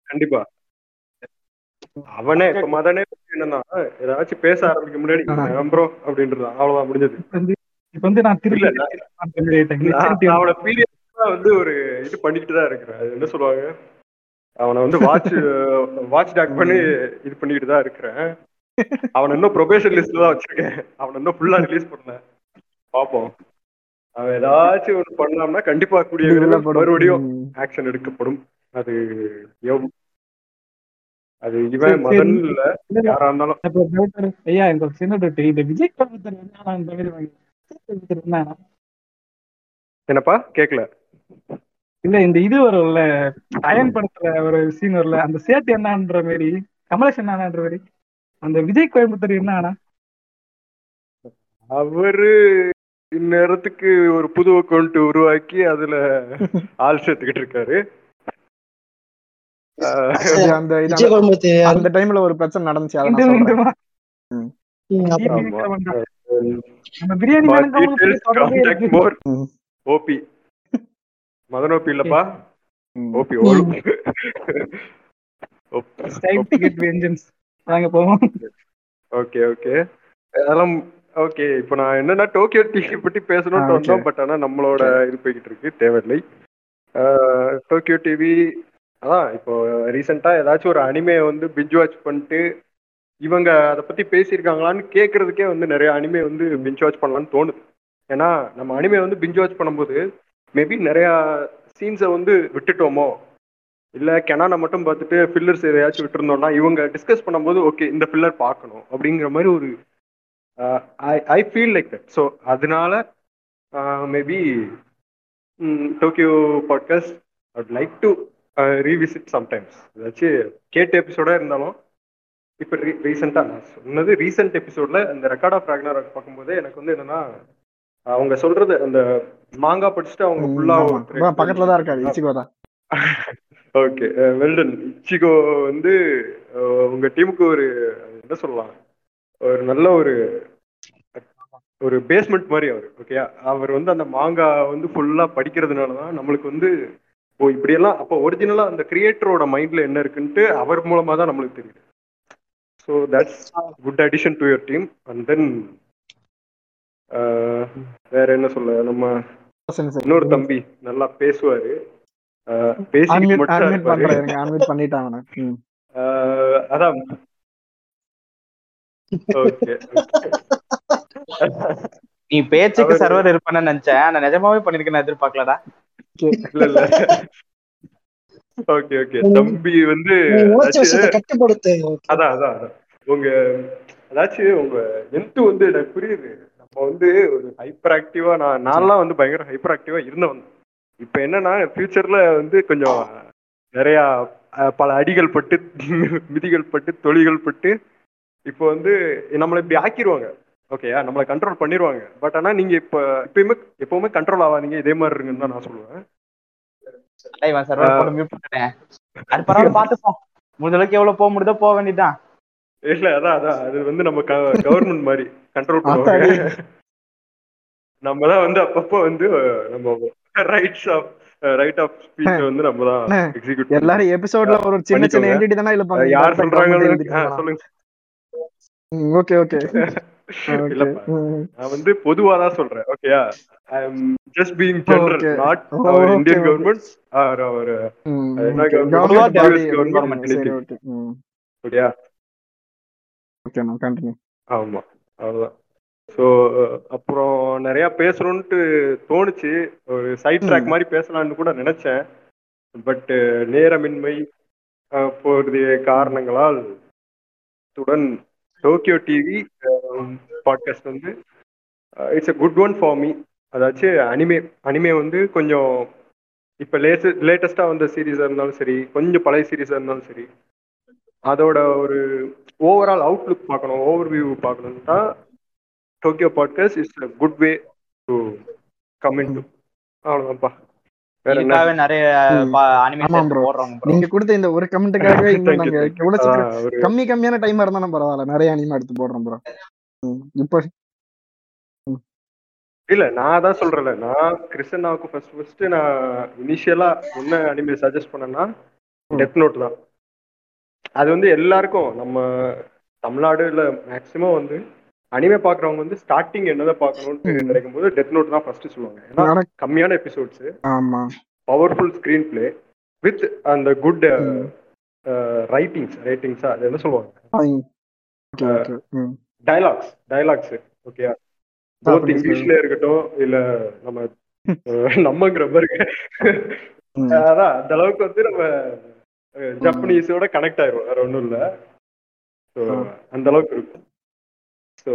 கண்டிப்பா. அவனே இப்ப மதனே என்னன்னா ஏதாச்சும் பேச ஆரம்பிக்க முன்னாடி ப்ரோ அப்படின்றான் அவ்வளவுதான் முடிஞ்சது. இப்ப வந்து நான் திருப்பி பீரியட்ஸா வந்து ஒரு இது பண்ணிட்டு தான் இருக்கிறேன் அது என்ன சொல்லுவாங்க அவனை வந்து வாட்ச் வாட்ச் டாக் பண்ணி இது பண்ணிட்டு தான் இருக்கிறேன் அவனை இன்னும் ப்ரொபேஷன் லிஸ்ட்ல தான் வச்சிருக்கேன் அவனை இன்னும் ஃபுல்லா ரிலீஸ் பண்ணல பாப்போம் அவன் ஏதாச்சும் ஒன்று பண்ணாம்னா கண்டிப்பா கூடிய. மறுபடியும். ஆக்ஷன் எடுக்கப்படும் அது எவ்- அது இவன் மதன். இல்ல யாரா இருந்தாலும். ஐயா இந்த சின்ன இந்த விஜய் கோயம்புத்தூர் என்ன என்னப்பா? கேக்கல. இல்ல இந்த இது வரும்ல அயன் படத்துல ஒரு சீன் வரும்ல அந்த சேட்டு என்னன்ற மாதிரி கமலேஷ் என்னன்ற மாதிரி அந்த விஜய் கோயம்புத்தூர் என்ன அவரு இந்நேரத்துக்கு ஒரு புது அக்கௌண்ட் உருவாக்கி அதுல ஆள் சேர்த்துக்கிட்டு இருக்காரு. அந்த அந்த டைம்ல ஒரு பிரச்சனை நடந்துச்சு நம்ம பிரியாணி. ஓபி மதன் ஓபி இல்லப்பா. ஓபி ஓலு டைம் டிக்கெட் வெஞ்சன்ஸ் வாங்க போவோம். Okay okay. அதெல்லாம் ஓகே. இப்போ நான் என்னன்னா டோக்கியோ டிவி பத்தி பேசணும்னு வந்தோம் okay. பட் ஆனா நம்மளோட இது போய்கிட்டு இருக்கு. தேவையில்லை. ஆஹ், டோக்கியோ டிவி அதான் இப்போ ரீசெண்டா ஏதாச்சும் ஒரு அனிமே வந்து பிஞ்ச் வாட்ச் பண்ணிட்டு இவங்க அதை பத்தி பேசியிருக்காங்களான்னு கேட்கறதுக்கே வந்து நிறைய அனிமே வந்து பிஞ்ச் வாட்ச் பண்ணலான்னு தோணுது. ஏன்னா நம்ம அனிமே வந்து பிஞ்ச் வாட்ச் பண்ணும்போது மேபி நிறையா சீன்ஸை வந்து விட்டுட்டோமோ? இல்லை கெனானை மட்டும் பார்த்துட்டு ஃபில்லர்ஸ் எதையாச்சும் விட்டுருந்தோம்னா இவங்க டிஸ்கஸ் பண்ணும்போது ஓகே இந்த ஃபில்லர் பார்க்கணும் அப்படிங்கிற மாதிரி ஒரு I I feel like that so அதனால maybe Tokyo podcast I'd like to revisit sometimes ஏதாச்சும் கேட்ட எபிசோடாக இருந்தாலும் இப்போ ரீ ரீசெண்டாக நான் சொன்னது ரீசெண்ட் எபிசோட்ல இந்த ரெக்கார்ட் ஆஃப் ராக்னர் பார்க்கும்போது எனக்கு வந்து என்னன்னா அவங்க சொல்றது அந்த மாங்கா படிச்சுட்டு அவங்க ஃபுல்லா பக்கத்துல தான் இருக்காரு இச்சிகோ தான். ஓகே வெல்டன் இச்சிகோ வந்து உங்க டீமுக்கு ஒரு என்ன சொல்லலாம் ஒரு நல்ல ஒரு ஒரு பேஸ்மெண்ட் மாதிரி அவர் ஓகேயா அவர் வந்து அந்த மாங்கா வந்து ஃபுல்லா படிக்கிறதுனால தான் நம்மளுக்கு வந்து ஓ இப்படியெல்லாம் அப்போ ஒரிஜினலா அந்த கிரியேட்டரோட மைண்ட்ல என்ன இருக்குன்ட்டு அவர் மூலமா தான் நம்மளுக்கு தெரியுது. So that's good addition to your team and then வேற என்ன சொல்ல நம்ம இன்னொரு தம்பி நல்லா பேசுவாரு. நான். அதான். ஓகே நீ பேச்சுக்கு சர்வர் இருப்பேன்னு நினைச்சேன். ஆனா நிஜமாவே பண்ணிருக்கேன் எதிர்பார்க்கலடா. இல்ல இல்ல. ஓகே ஓகே தம்பி வந்து கட்டுப்படுத்து. அதான் அதான் அதான். உங்க அதாச்சும் உங்க ஹெல்த் வந்து எனக்கு புரியுது. நம்ம வந்து ஒரு ஹைப்பர் ஆக்டிவா நான் நான்லாம் வந்து பயங்கர ஹைப்பர் ஆக்டிவா இருந்தவன். இப்ப என்னன்னா ஃபியூச்சர்ல வந்து கொஞ்சம் நிறைய பல அடிகள் பட்டு மிதிகள் பட்டு தொழிகள் பட்டு இப்போ வந்து நம்மளை இப்படி ஆக்கிடுவாங்க ஓகேயா நம்மளை கண்ட்ரோல் பண்ணிடுவாங்க பட் ஆனா நீங்க இப்ப எப்பயுமே எப்பவுமே கண்ட்ரோல் ஆகாதீங்க. இதே மாதிரி இருங்கன்னு தான் நான் சொல்லுவேன். இவன் சர்வர் போட்டு மியூட் பண்ணிட்டேன். அது பரவாயில்ல பாத்துப்போம். முடிஞ்ச அளவுக்கு எவ்வளவு போக முடியுதோ போக வேண்டியதுதான். இல்ல அதான் அதான். அது வந்து நம்ம கவர்மெண்ட் மாதிரி கண்ட்ரோல். பண்ணுவாங்க. நம்ம தான் வந்து அப்பப்போ வந்து நம்ம rights of right of speech வந்து நம்ம தான் அண்ணே, எக்ஸிக்யூட் எல்லாரும் எபிசோட்ல ஒரு சின்ன சின்ன என்டிட்டி தானே இழுப்பாங்க இந்த யார் சொல்றாங்க. சொல்லுங்க. Okay okay. <laughs> இல்லப்பா. நான் வந்து பொதுவா தான் சொல்றேன் ஓகேயா just being general. Not our Indian. Government or our என்ன கவர்மெண்ட் கவர்மெண்ட் பாடி கவர்மெண்ட் சரி ஓகே நான் கண்டினியூ ஆமா அவ்வளவுதான். ஸோ அப்புறம் நிறைய பேசணும்ட்டு தோணுச்சு. ஒரு சைட் ட்ராக் மாதிரி பேசலாம்னு கூட நினைச்சேன். பட் நேரமின்மை போதிய காரணங்களால் இத்துடன் டோக்கியோ டிவி பாட்காஸ்ட் வந்து it's a good one for me அதாச்சும் அனிமே அனிமே வந்து கொஞ்சம் இப்போ லேட்டஸ்ட் லேட்டஸ்டாக வந்த சீரீஸாக இருந்தாலும் சரி கொஞ்சம் பழைய சீரீஸாக இருந்தாலும் சரி அதோட ஒரு ஓவரால் அவுட்லுக் பார்க்கணும் ஓவர் வியூ பார்க்கணும்னா Tokyo podcast is a good way to comment to அவ்வளோதான்ப்பா நிறைய. நீங்க கொடுத்த இந்த ஒரு கமெண்ட்டுக்காகவே <laughs> இன்னும் நாங்க. எவ்வளவு கம்மி கம்மியான டைமா இருந்தாலும் பரவாயில்ல. நிறைய அனிமா எடுத்து போடுறோம் ப்ரோ இப்போ இல்ல நான் தான் சொல்றேன்ல. நான் கிறிஸ்டனாவுக்கு ஃபர்ஸ்ட் ஃபர்ஸ்ட் நான் இனிஷியலா என்ன அனிமே சஜஸ்ட் பண்ணேன்னா டெத் நோட் தான். அது வந்து எல்லாருக்கும் நம்ம தமிழ்நாடுல மேக்சிமம் வந்து அனிமே பாக்குறவங்க வந்து ஸ்டார்டிங் என்னதான் பார்க்கணும்னு நினைக்கும் போது டெத் நோட் தான் ஃபர்ஸ்ட் சொல்லுவாங்க. ஏன்னா கம்மியான எபிசோட்ஸ் ஆமா. பவர்ஃபுல் ஸ்கிரீன் பிளே வித் அந்த குட் ரைட்டிங்ஸ் ரைட்டிங்ஸா அது என்ன சொல்லுவாங்க? ஓகே ஓகே டயலாக்ஸ் டயலாக்ஸ் அப்படி போத் இங்கிலீஷ்ல இருக்கட்டும் இல்ல நம்ம <laughs> நம்மங்கிற மாதிரி அதான் அந்த அளவுக்கு வந்து நம்ம ஜப்பனீஸோட கனெக்ட் ஆயிரும். வேற ஒண்ணும் இல்ல. ஸோ அந்த அளவுக்கு இருக்கும். ஸோ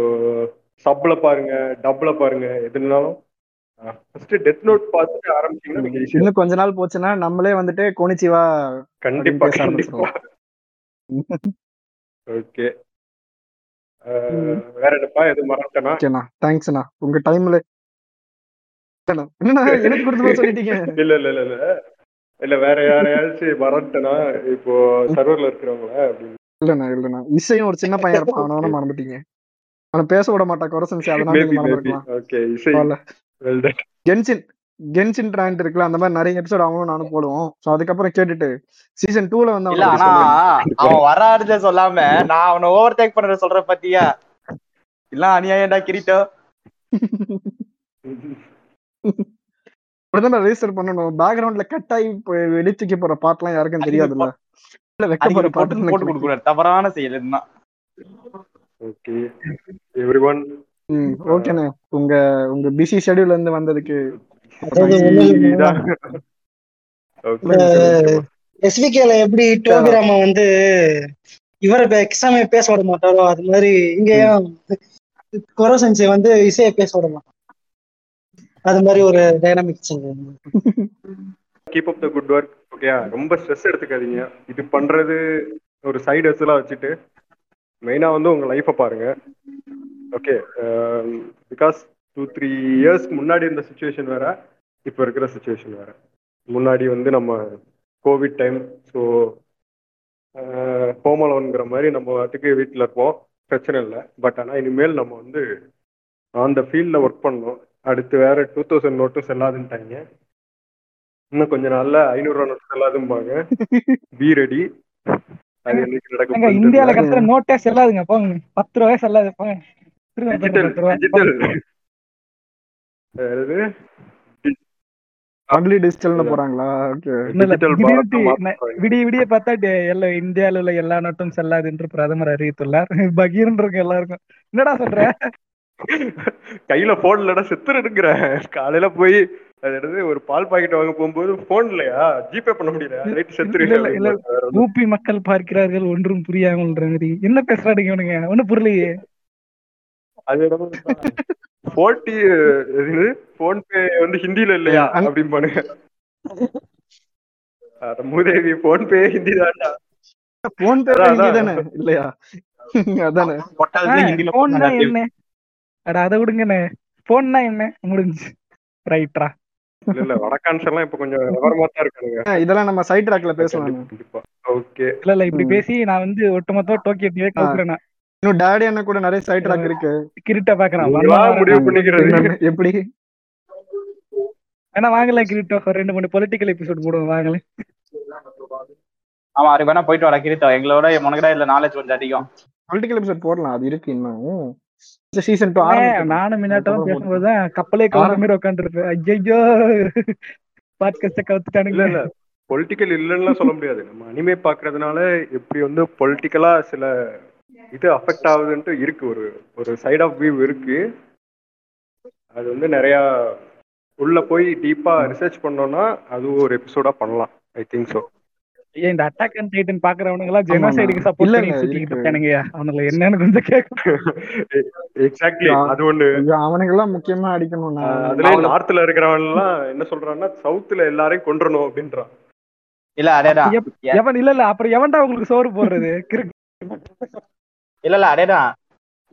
சப்ல பாருங்க டப்ல பாருங்க எதுனாலும் ஃபர்ஸ்ட் டெத் நோட் பார்த்துட்டு ஆரம்பிச்சீங்கன்னா இன்னும் கொஞ்ச நாள் போச்சுன்னா நம்மளே வந்துட்டு கோனிச்சிவா கண்டிப்பா கண்டிப்பா. ஓகே <laughs> வேற என்னப்பா? எதுவும் மறந்துட்டேனா? ஓகேண்ணா. தேங்க்ஸ்ண்ணா உங்க டைம்ல என்னண்ணா? <laughs> எனக்கு கொடுத்து போக சொல்லிட்டீங்க? இல்ல இல்ல இல்ல இல்ல. இல்ல வேற யாரையாச்சும் மறந்துட்டேனா? இப்போ சர்வர்ல இருக்கிறவங்கள அப்படின்னு. இல்லண்ணா இல்லண்ணா. இசையும் ஒரு சின்ன பையன் இருப்பான். அவனவன மறந்துட்டீங்க. அவனை பேச விட மாட்டான் கொரசன்ஸ் அதனால ஓகே இசை. கென்சின் ட்ராண்ட் இருக்குல்ல அந்த மாதிரி நிறைய எபிசோட் அவனும் நானும் போடுவோம். சோ அதுக்கப்புறம் கேட்டுட்டு சீசன் டூல வந்து இல்ல அவனை ஆனா சொல்றேன் அவன் வராருன்னு சொல்லாம நான் அவனை ஓவர் டேக் பண்றத சொல்ற பாத்தியா? இல்ல அநியாயம்டா கிரீட்டோ. அப்படிதான் ரெஜிஸ்டர் பண்ணணும். பேக்ரவுண்ட்ல கட் ஆகி போய் வெளிச்சுக்க போற பாட்டுலாம் யாருக்கும் தெரியாதுல்ல? இல்ல வைக்க போற போட்டு போட்டு கொடுக்கூடாது தவறான செயல் இதுதான். ஓகே எவ்ரி ஒன் ம் ஓகேண்ணே உங்க உங்க பிஸி ஷெட்யூல்ல இருந்து வந்ததுக்கு எஸ்விகேல எப்படி டோபி ராமா வந்து இவரை எக்ஸாமே பேச விட மாட்டாரோ அது மாதிரி இங்கேயும் கொரோசன்சி வந்து இசையை பேச விட மாட்டான் அது மாதிரி ஒரு dynamics keep up the good work okay ரொம்ப ஸ்ட்ரெஸ் எடுத்துக்காதீங்க. இது பண்றது ஒரு சைடு ஹஸ்லாம் வச்சுட்டு மெயினா வந்து உங்க லைஃப்பை பாருங்க. ஓகே பிகாஸ் டூ த்ரீ இயர்ஸ்க்கு முன்னாடி இருந்த சுச்சுவேஷன் வேற இப்போ இருக்கிற சுச்சுவேஷன் வேற. முன்னாடி வந்து நம்ம கோவிட் டைம் ஸோ ஹோம் அலோன்ங்கிற மாதிரி நம்ம வாட்டுக்கு வீட்டில் இருப்போம். பிரச்சனை இல்லை. பட் ஆனால் இனிமேல் நம்ம வந்து அந்த ஃபீல்டில் ஒர்க் பண்ணோம் அடுத்து வேற டூ தௌசண்ட் நோட்டும் செல்லாதுன்ட்டாங்க இன்னும் கொஞ்ச நாள்ல ஐநூறுரூவா நோட்டு செல்லாதும்பாங்க. பி ரெடி அது என்னைக்கு நடக்கும் நோட்டே செல்லாதுங்க. போங்க. பத்து ரூபாய் செல்லாது. டிஜிட்டல் பத்து ரூபா டிஜிட்டல் அது அக்லி டிஜிட்டல்னு போறாங்களா விடிய விடிய பார்த்தா டே- எல்லா இந்தியால உள்ள எல்லா நாட்டும் செல்லாது என்று பிரதமர் அறிவித்துள்ளார். <laughs> பகீர்னு இருக்கு எல்லாருக்கும். என்னடா சொல்ற? கையில போன் இல்லடா செத்துருங்கிற காலையில போய் அது ஒரு பால் பாக்கெட் வாங்க போகும்போது போன் இல்லையா? ஜிபே பண்ண முடியல. ரைட் செத்துரு இல்ல இல்ல இல்ல. ஊபி மக்கள் பார்க்கிறார்கள் ஒன்றும் புரியாமல் மாதிரி என்ன பேசுறாடுங்க இவனுங்க? ஒண்ணும் புரியலையே. அது போட்டி போன் பே வந்து ஹிந்தில இல்லையா? அப்படிம்பானுங்க. அட மூதேவி போன் பே ஹிந்தி தான்டா. போன் பே. தானே? இல்லையா? அதானே. போன்னா என்ன? அட அதை விடுங்கண்ணே. போன்னா என்ன? முடிஞ்சு. ரைட்ரா இல்ல இல்ல வடக்கான்ஸ் எல்லாம் இப்ப கொஞ்சம் விவரமா தான் இதெல்லாம் நம்ம சைட் ட்ராக்ல பேசலாம். ஓகே. இல்ல இல்ல இப்படி பேசி நான் வந்து ஒட்டுமொத்தமா டோக்கியோ டிவே. இன்னும் டேடி அண்ணா கூட நிறைய சைட் ட்ராக் இருக்கு. கிரிட்ட பாக்குறேன். முடிவு பண்ணிக்கிறது எப்படி? வேணா வாங்கல கிரிட்டோ. ஒரு ரெண்டு மூணு பொலிட்டிக்கல் எபிசோட் போடுவோம். வாங்கல ஆமா அது வேணா போயிட்டு வர கிரித்தோ எங்களோட உனக்குடா இதுல நாலேஜ் கொஞ்சம் அதிகம். பொலிட்டிக்கல் எபிசோட் போடலாம். அது இருக்கு இன்னும். சீசன் டூ நானும் மின்னாட்டம் பேசும்போதுதான் கப்பலே கவுந்த மாதிரி உட்காந்துருப்பேன் ஐயோ பாட்காஸ்ட இல்ல கவுத்துட்டானுங்க. இல்ல பொலிட்டிக்கல் இல்லைன்னு சொல்ல முடியாது. நம்ம அனிமே பாக்குறதுனால எப்படி வந்து பொலிட்டிக்கலா சில இது அஃபெக்ட் ஆகுதுன்ட்டு இருக்கு. ஒரு ஒரு சைட் ஆஃப் வியூ இருக்கு. அது வந்து நிறைய உள்ள போய் டீப்பா ரிசர்ச் பண்ணோம்னா அது ஒரு எபிசோடா பண்ணலாம். ஐ திங்க் ஸோ ஏன் இந்த அட்டாக் அண்ட் டைட்டன் பாக்குறவனுங்க. ஜெனோசைடுக்கு சப்போர்ட் பண்ணி இருக்கு. இருக்கானுங்க அவனுங்களை என்னன்னு கொஞ்சம் கேட்க. <laughs> எக்ஸாக்ட்லி அது ஒண்ணு. அவனுங்க எல்லாம் முக்கியமா அடிக்கணும். அதுல நார்த்ல இருக்கிறவன் எல்லாம் என்ன சொல்றான்னா சவுத்துல எல்லாரையும் கொன்றணும் அப்படின்றான். இல்ல அதேதான். எவன் இல்ல இல்ல அப்புறம் எவன்டா உங்களுக்கு சோறு போடுறது? <laughs> கிறுக்கு. இல்ல இல்ல அதேதான்.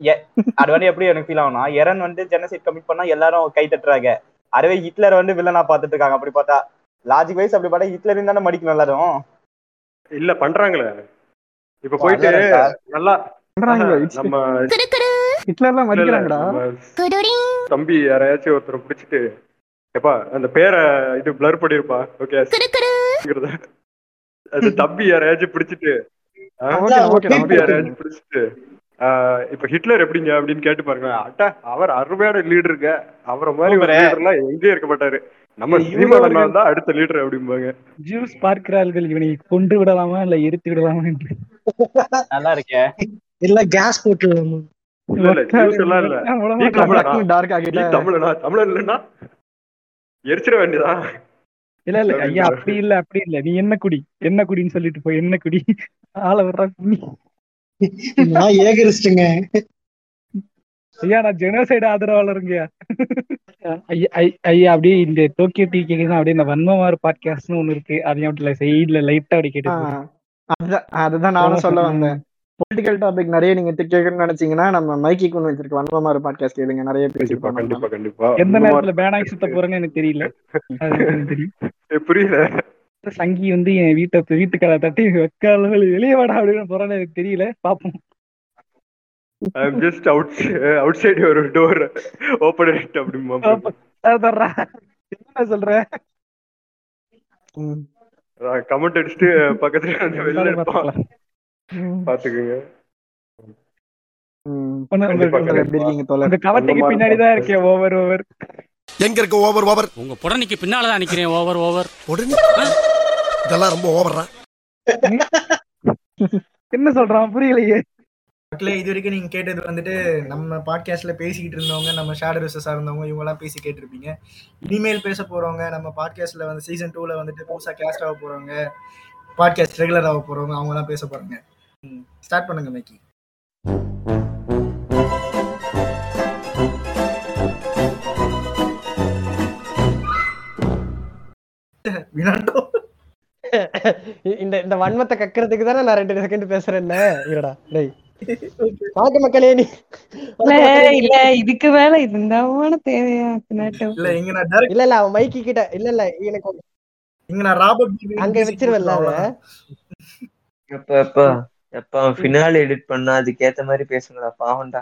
எ- அது வந்து எப்படி எனக்கு ஃபீல் ஆகும்னா எரன் வந்து ஜெனசைட் கமிட் பண்ணா எல்லாரும் கை தட்டுறாங்க. அதுவே ஹிட்லர் வந்து வில்லனா பாத்துட்டு இருக்காங்க அப்படி பார்த்தா லாஜிக் வைஸ் அப்படி பார்த்தா ஹிட்லர் தானே மடிக்கணும் எல்லாரும். இல்ல பண்றாங்களே. இப்ப போயிட்டு. நல்லா ஹிட்லர்லாம் மதிக்கிறாங்கடா நம்ம தம்பி யாரையாச்சும் ஒருத்தரை பிடிச்சிட்டு எப்பா அந்த பேரை இது பிளர் பண்ணிருப்பா. ஓகே அது தம்பி யாரையாச்சும் பிடிச்சிட்டு இப்ப ஹிட்லர் எப்படிங்க அப்படின்னு கேட்டு பாருங்க அட்டா அவர் அருமையான லீடருங்க அவரை மாதிரி ஒரு. லீடர்லாம் எங்கேயும் இருக்க மாட்டாரு. நம்ம சினிமாவில் தான் அடுத்த லீடர் அப்படிம்பாங்க. ஜூஸ் பார்க்கிறார்கள். இவனை கொண்டு விடலாமா இல்ல எரித்து விடலாமா நல்லா இருக்கே. இல்ல கேஸ் தமிழன்? இல்லைன்னா எரிச்சிட வேண்டியதா இல்ல இல்ல ஐயா அப்படி இல்ல அப்படி இல்ல. நீ என்ன குடி? என்ன குடின்னு சொல்லிட்டு போய் என்ன குடி? ஆள வர்றா குடி நான் ஏகரிச்சிட்டுங்க ஐயா நான் ஜெனோசைடு ஆதரவாளருங்க ஐயா ஐ- ஐயா அப்படியே இந்த டோக்கியோ டீ கேக்குதான் அப்படியே இந்த வன்மமாறு பாட்காஸ்ட்னு ஒண்ணு இருக்கு. அதையும் அப்படி சைடுல லைட்டா அப்படி கேட்டு அதுதான் நானும் சொல்ல வந்தேன். பொலிட்டிக்கல் டாபிக் நிறைய நீங்க கேட்கணும்னு நினைச்சீங்கன்னா நம்ம மைக்கி கொண்டு வச்சிருக்க வன்மமாறு பாட்காஸ்ட் கேளுங்க. நிறைய பேசிருப்பாங்க கண்டிப்பா கண்டிப்பா எந்த நேரத்துல பேனாய் சுத்த போறேன்னு எனக்கு தெரியல. புரியல. சங்கி வந்து என் வீட்டை வீட்டுக்கதை தட்டி வெக்கால வெளியே வாடா அப்படின்னு போறான்னு எனக்கு தெரியல. பாப்போம். I'm just out outside ஒரு டோர் ஓப்பன் இட் அப்படிமா தர்றா. என்ன சொல்ற? கமெண்ட் அடிச்சுட்டு பக்கத்துல அந்த வெளில இருப்பான். பாத்துக்கோங்க. எங்க இருக்க ஓவர் ஓவர் உங்க புடனைக்கு பின்னால தான் நிக்கிறேன் ஓவர் ஓவர் இதெல்லாம் ரொம்ப ஓவரா என்ன சொல்றான்? புரியலையே. மக்களே இது வரைக்கும் நீங்க கேட்டது வந்துட்டு நம்ம பாட்காஸ்ட்ல பேசிக்கிட்டு இருந்தவங்க நம்ம ஷேடோ ரிசஸா இருந்தவங்க இவங்க எல்லாம் பேசி கேட்டிருப்பீங்க. இனிமேல் பேச போறவங்க நம்ம பாட்காஸ்ட்ல வந்து சீசன் டூல வந்துட்டு புதுசா கேஸ்ட் ஆக போறவங்க பாட்காஸ்ட் ரெகுலர் ஆக போறவங்க அவங்க எல்லாம் பேச போறாங்க. ஸ்டார்ட் பண்ணுங்க மேக்கி இந்த இந்த வன்மத்தை கக்கிறதுக்கு தானே நான் ரெண்டு செகண்ட் பேசுறேன் இருடா டேய். வணக்கம் மக்களே நீ. இல்ல இதுக்கு மேல இது இந்தாமான தேவையா இல்ல இங்க நான் இல்ல இல்ல அவன் மைக்கி கிட்ட இல்ல இல்ல எனக்கு இங்க நான் ராபர்ட் அங்க வச்சிருவல்ல எப்ப அவன் ஃபினால எடிட் பண்ணா அதுக்கேத்த மாதிரி பேசுங்கடா பாவம்டா.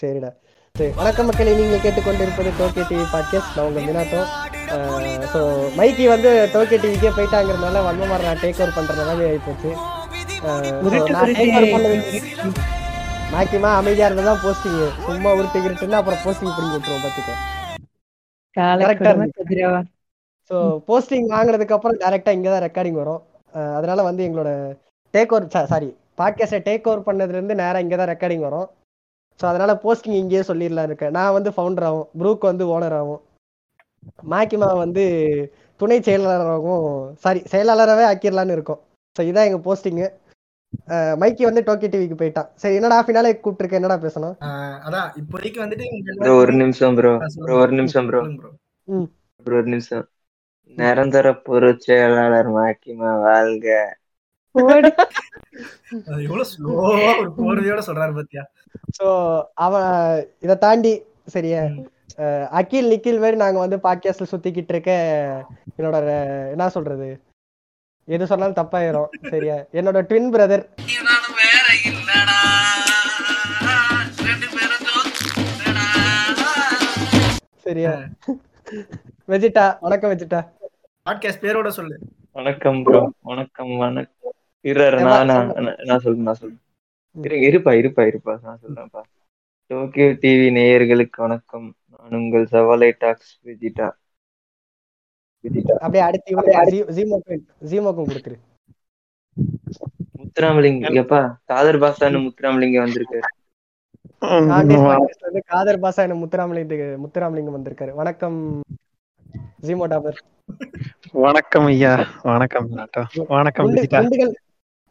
சரிடா. சரி வணக்கம் மக்களே நீங்கள் கேட்டுக்கொண்டிருப்பது டோக்கே டிவி பாட்காஸ்ட் நான் உங்க மினாட்டோ. ஸோ மைக்கி வந்து டோக்கே டிவிக்கே போயிட்டாங்கிறதுனால வன்மமார் நான் டேக் ஓவர். டேக் ஓவர் பண்ணது மேக்சிமா அமைதியா இருந்தா தான் போஸ்டிங் சும்மா உருட்டு கிருட்டுன்னா அப்புறம் போஸ்டிங் பிடிங்கி விட்டுருவோம் பார்த்துக்க. ஸோ போஸ்டிங் வாங்குனதுக்கு அப்புறம் டேரக்டா இங்க தான் ரெக்கார்டிங் வரும். அதனால வந்து எங்களோட டேக் ஓவர் சாரி பாட்காஸ்டை டேக் ஓவர் பண்ணதுல இருந்து நேரா இங்க தான் ரெக்கார்டிங் வரும். ஸோ அதனால போஸ்டிங் இங்கேயே சொல்லிடலாம் இருக்கேன் நான் வந்து ஃபவுண்டர் ஆகும் ப்ரூக் வந்து ஓனர் ஆகும் மாக்கிமா வந்து துணை செயலாளராகவும் சாரி செயலாளராகவே ஆக்கிடலான்னு இருக்கோம். ஸோ இதான் எங்க போஸ்டிங்கு மைக்கி வந்து டோக்கி டிவிக்கு போயிட்டான். சரி என்னடா ஃபினாலே கூப்பிட்டுருக்க? என்னடா பேசணும்? அதான் இப்போதைக்கு வந்துட்டு ஒரு நிமிஷம் ப்ரோ. ஒரு நிமிஷம் ப்ரோ. ஒரு நிமிஷம். நிரந்தர பொருள் செயலாளர் மாக்கிமா வாழ்க. அவன் இதை தாண்டி சரியா அகில் நிக்கில் மாதிரி நாங்க வந்து பாட்காஸ்ட்ல சுத்திக்கிட்டு இருக்க என்னோட என்ன சொல்றது? எது சொன்னாலும் தப்பாயிரும். சரியா என்னோட ட்வின் பிரதர் சரியா வெஜிட்டா வணக்கம் வெஜிட்டா. பாட்காஸ்ட் பேரோட சொல்லு. வணக்கம் ப்ரோ வணக்கம் வணக்கம். இரு இரு, நான்? நான் சொல்றேன் நான் சொல்றேன். இரு இருப்பா இருப்பா இருப்பா நான் சொல்றேன்ப்பா. டோக்கியோ டிவி நேயர்களுக்கு வணக்கம். நான் உங்கள் சவாலை டாக்ஸ் விஜிட்டா அப்படியே அடுத்து ஜீமோக்கும் கொடுத்துரு. முத்துராமலிங்க எப்பா காதர் பாஸ்தான்னு முத்துராமலிங்க வந்திருக்காரு. காதர் பாசா என்ன முத்துராமலிங்க முத்துராமலிங்கம் வந்திருக்காரு. வணக்கம் ஜீமோ டாபர். வணக்கம் ஐயா வணக்கம் வணக்கம்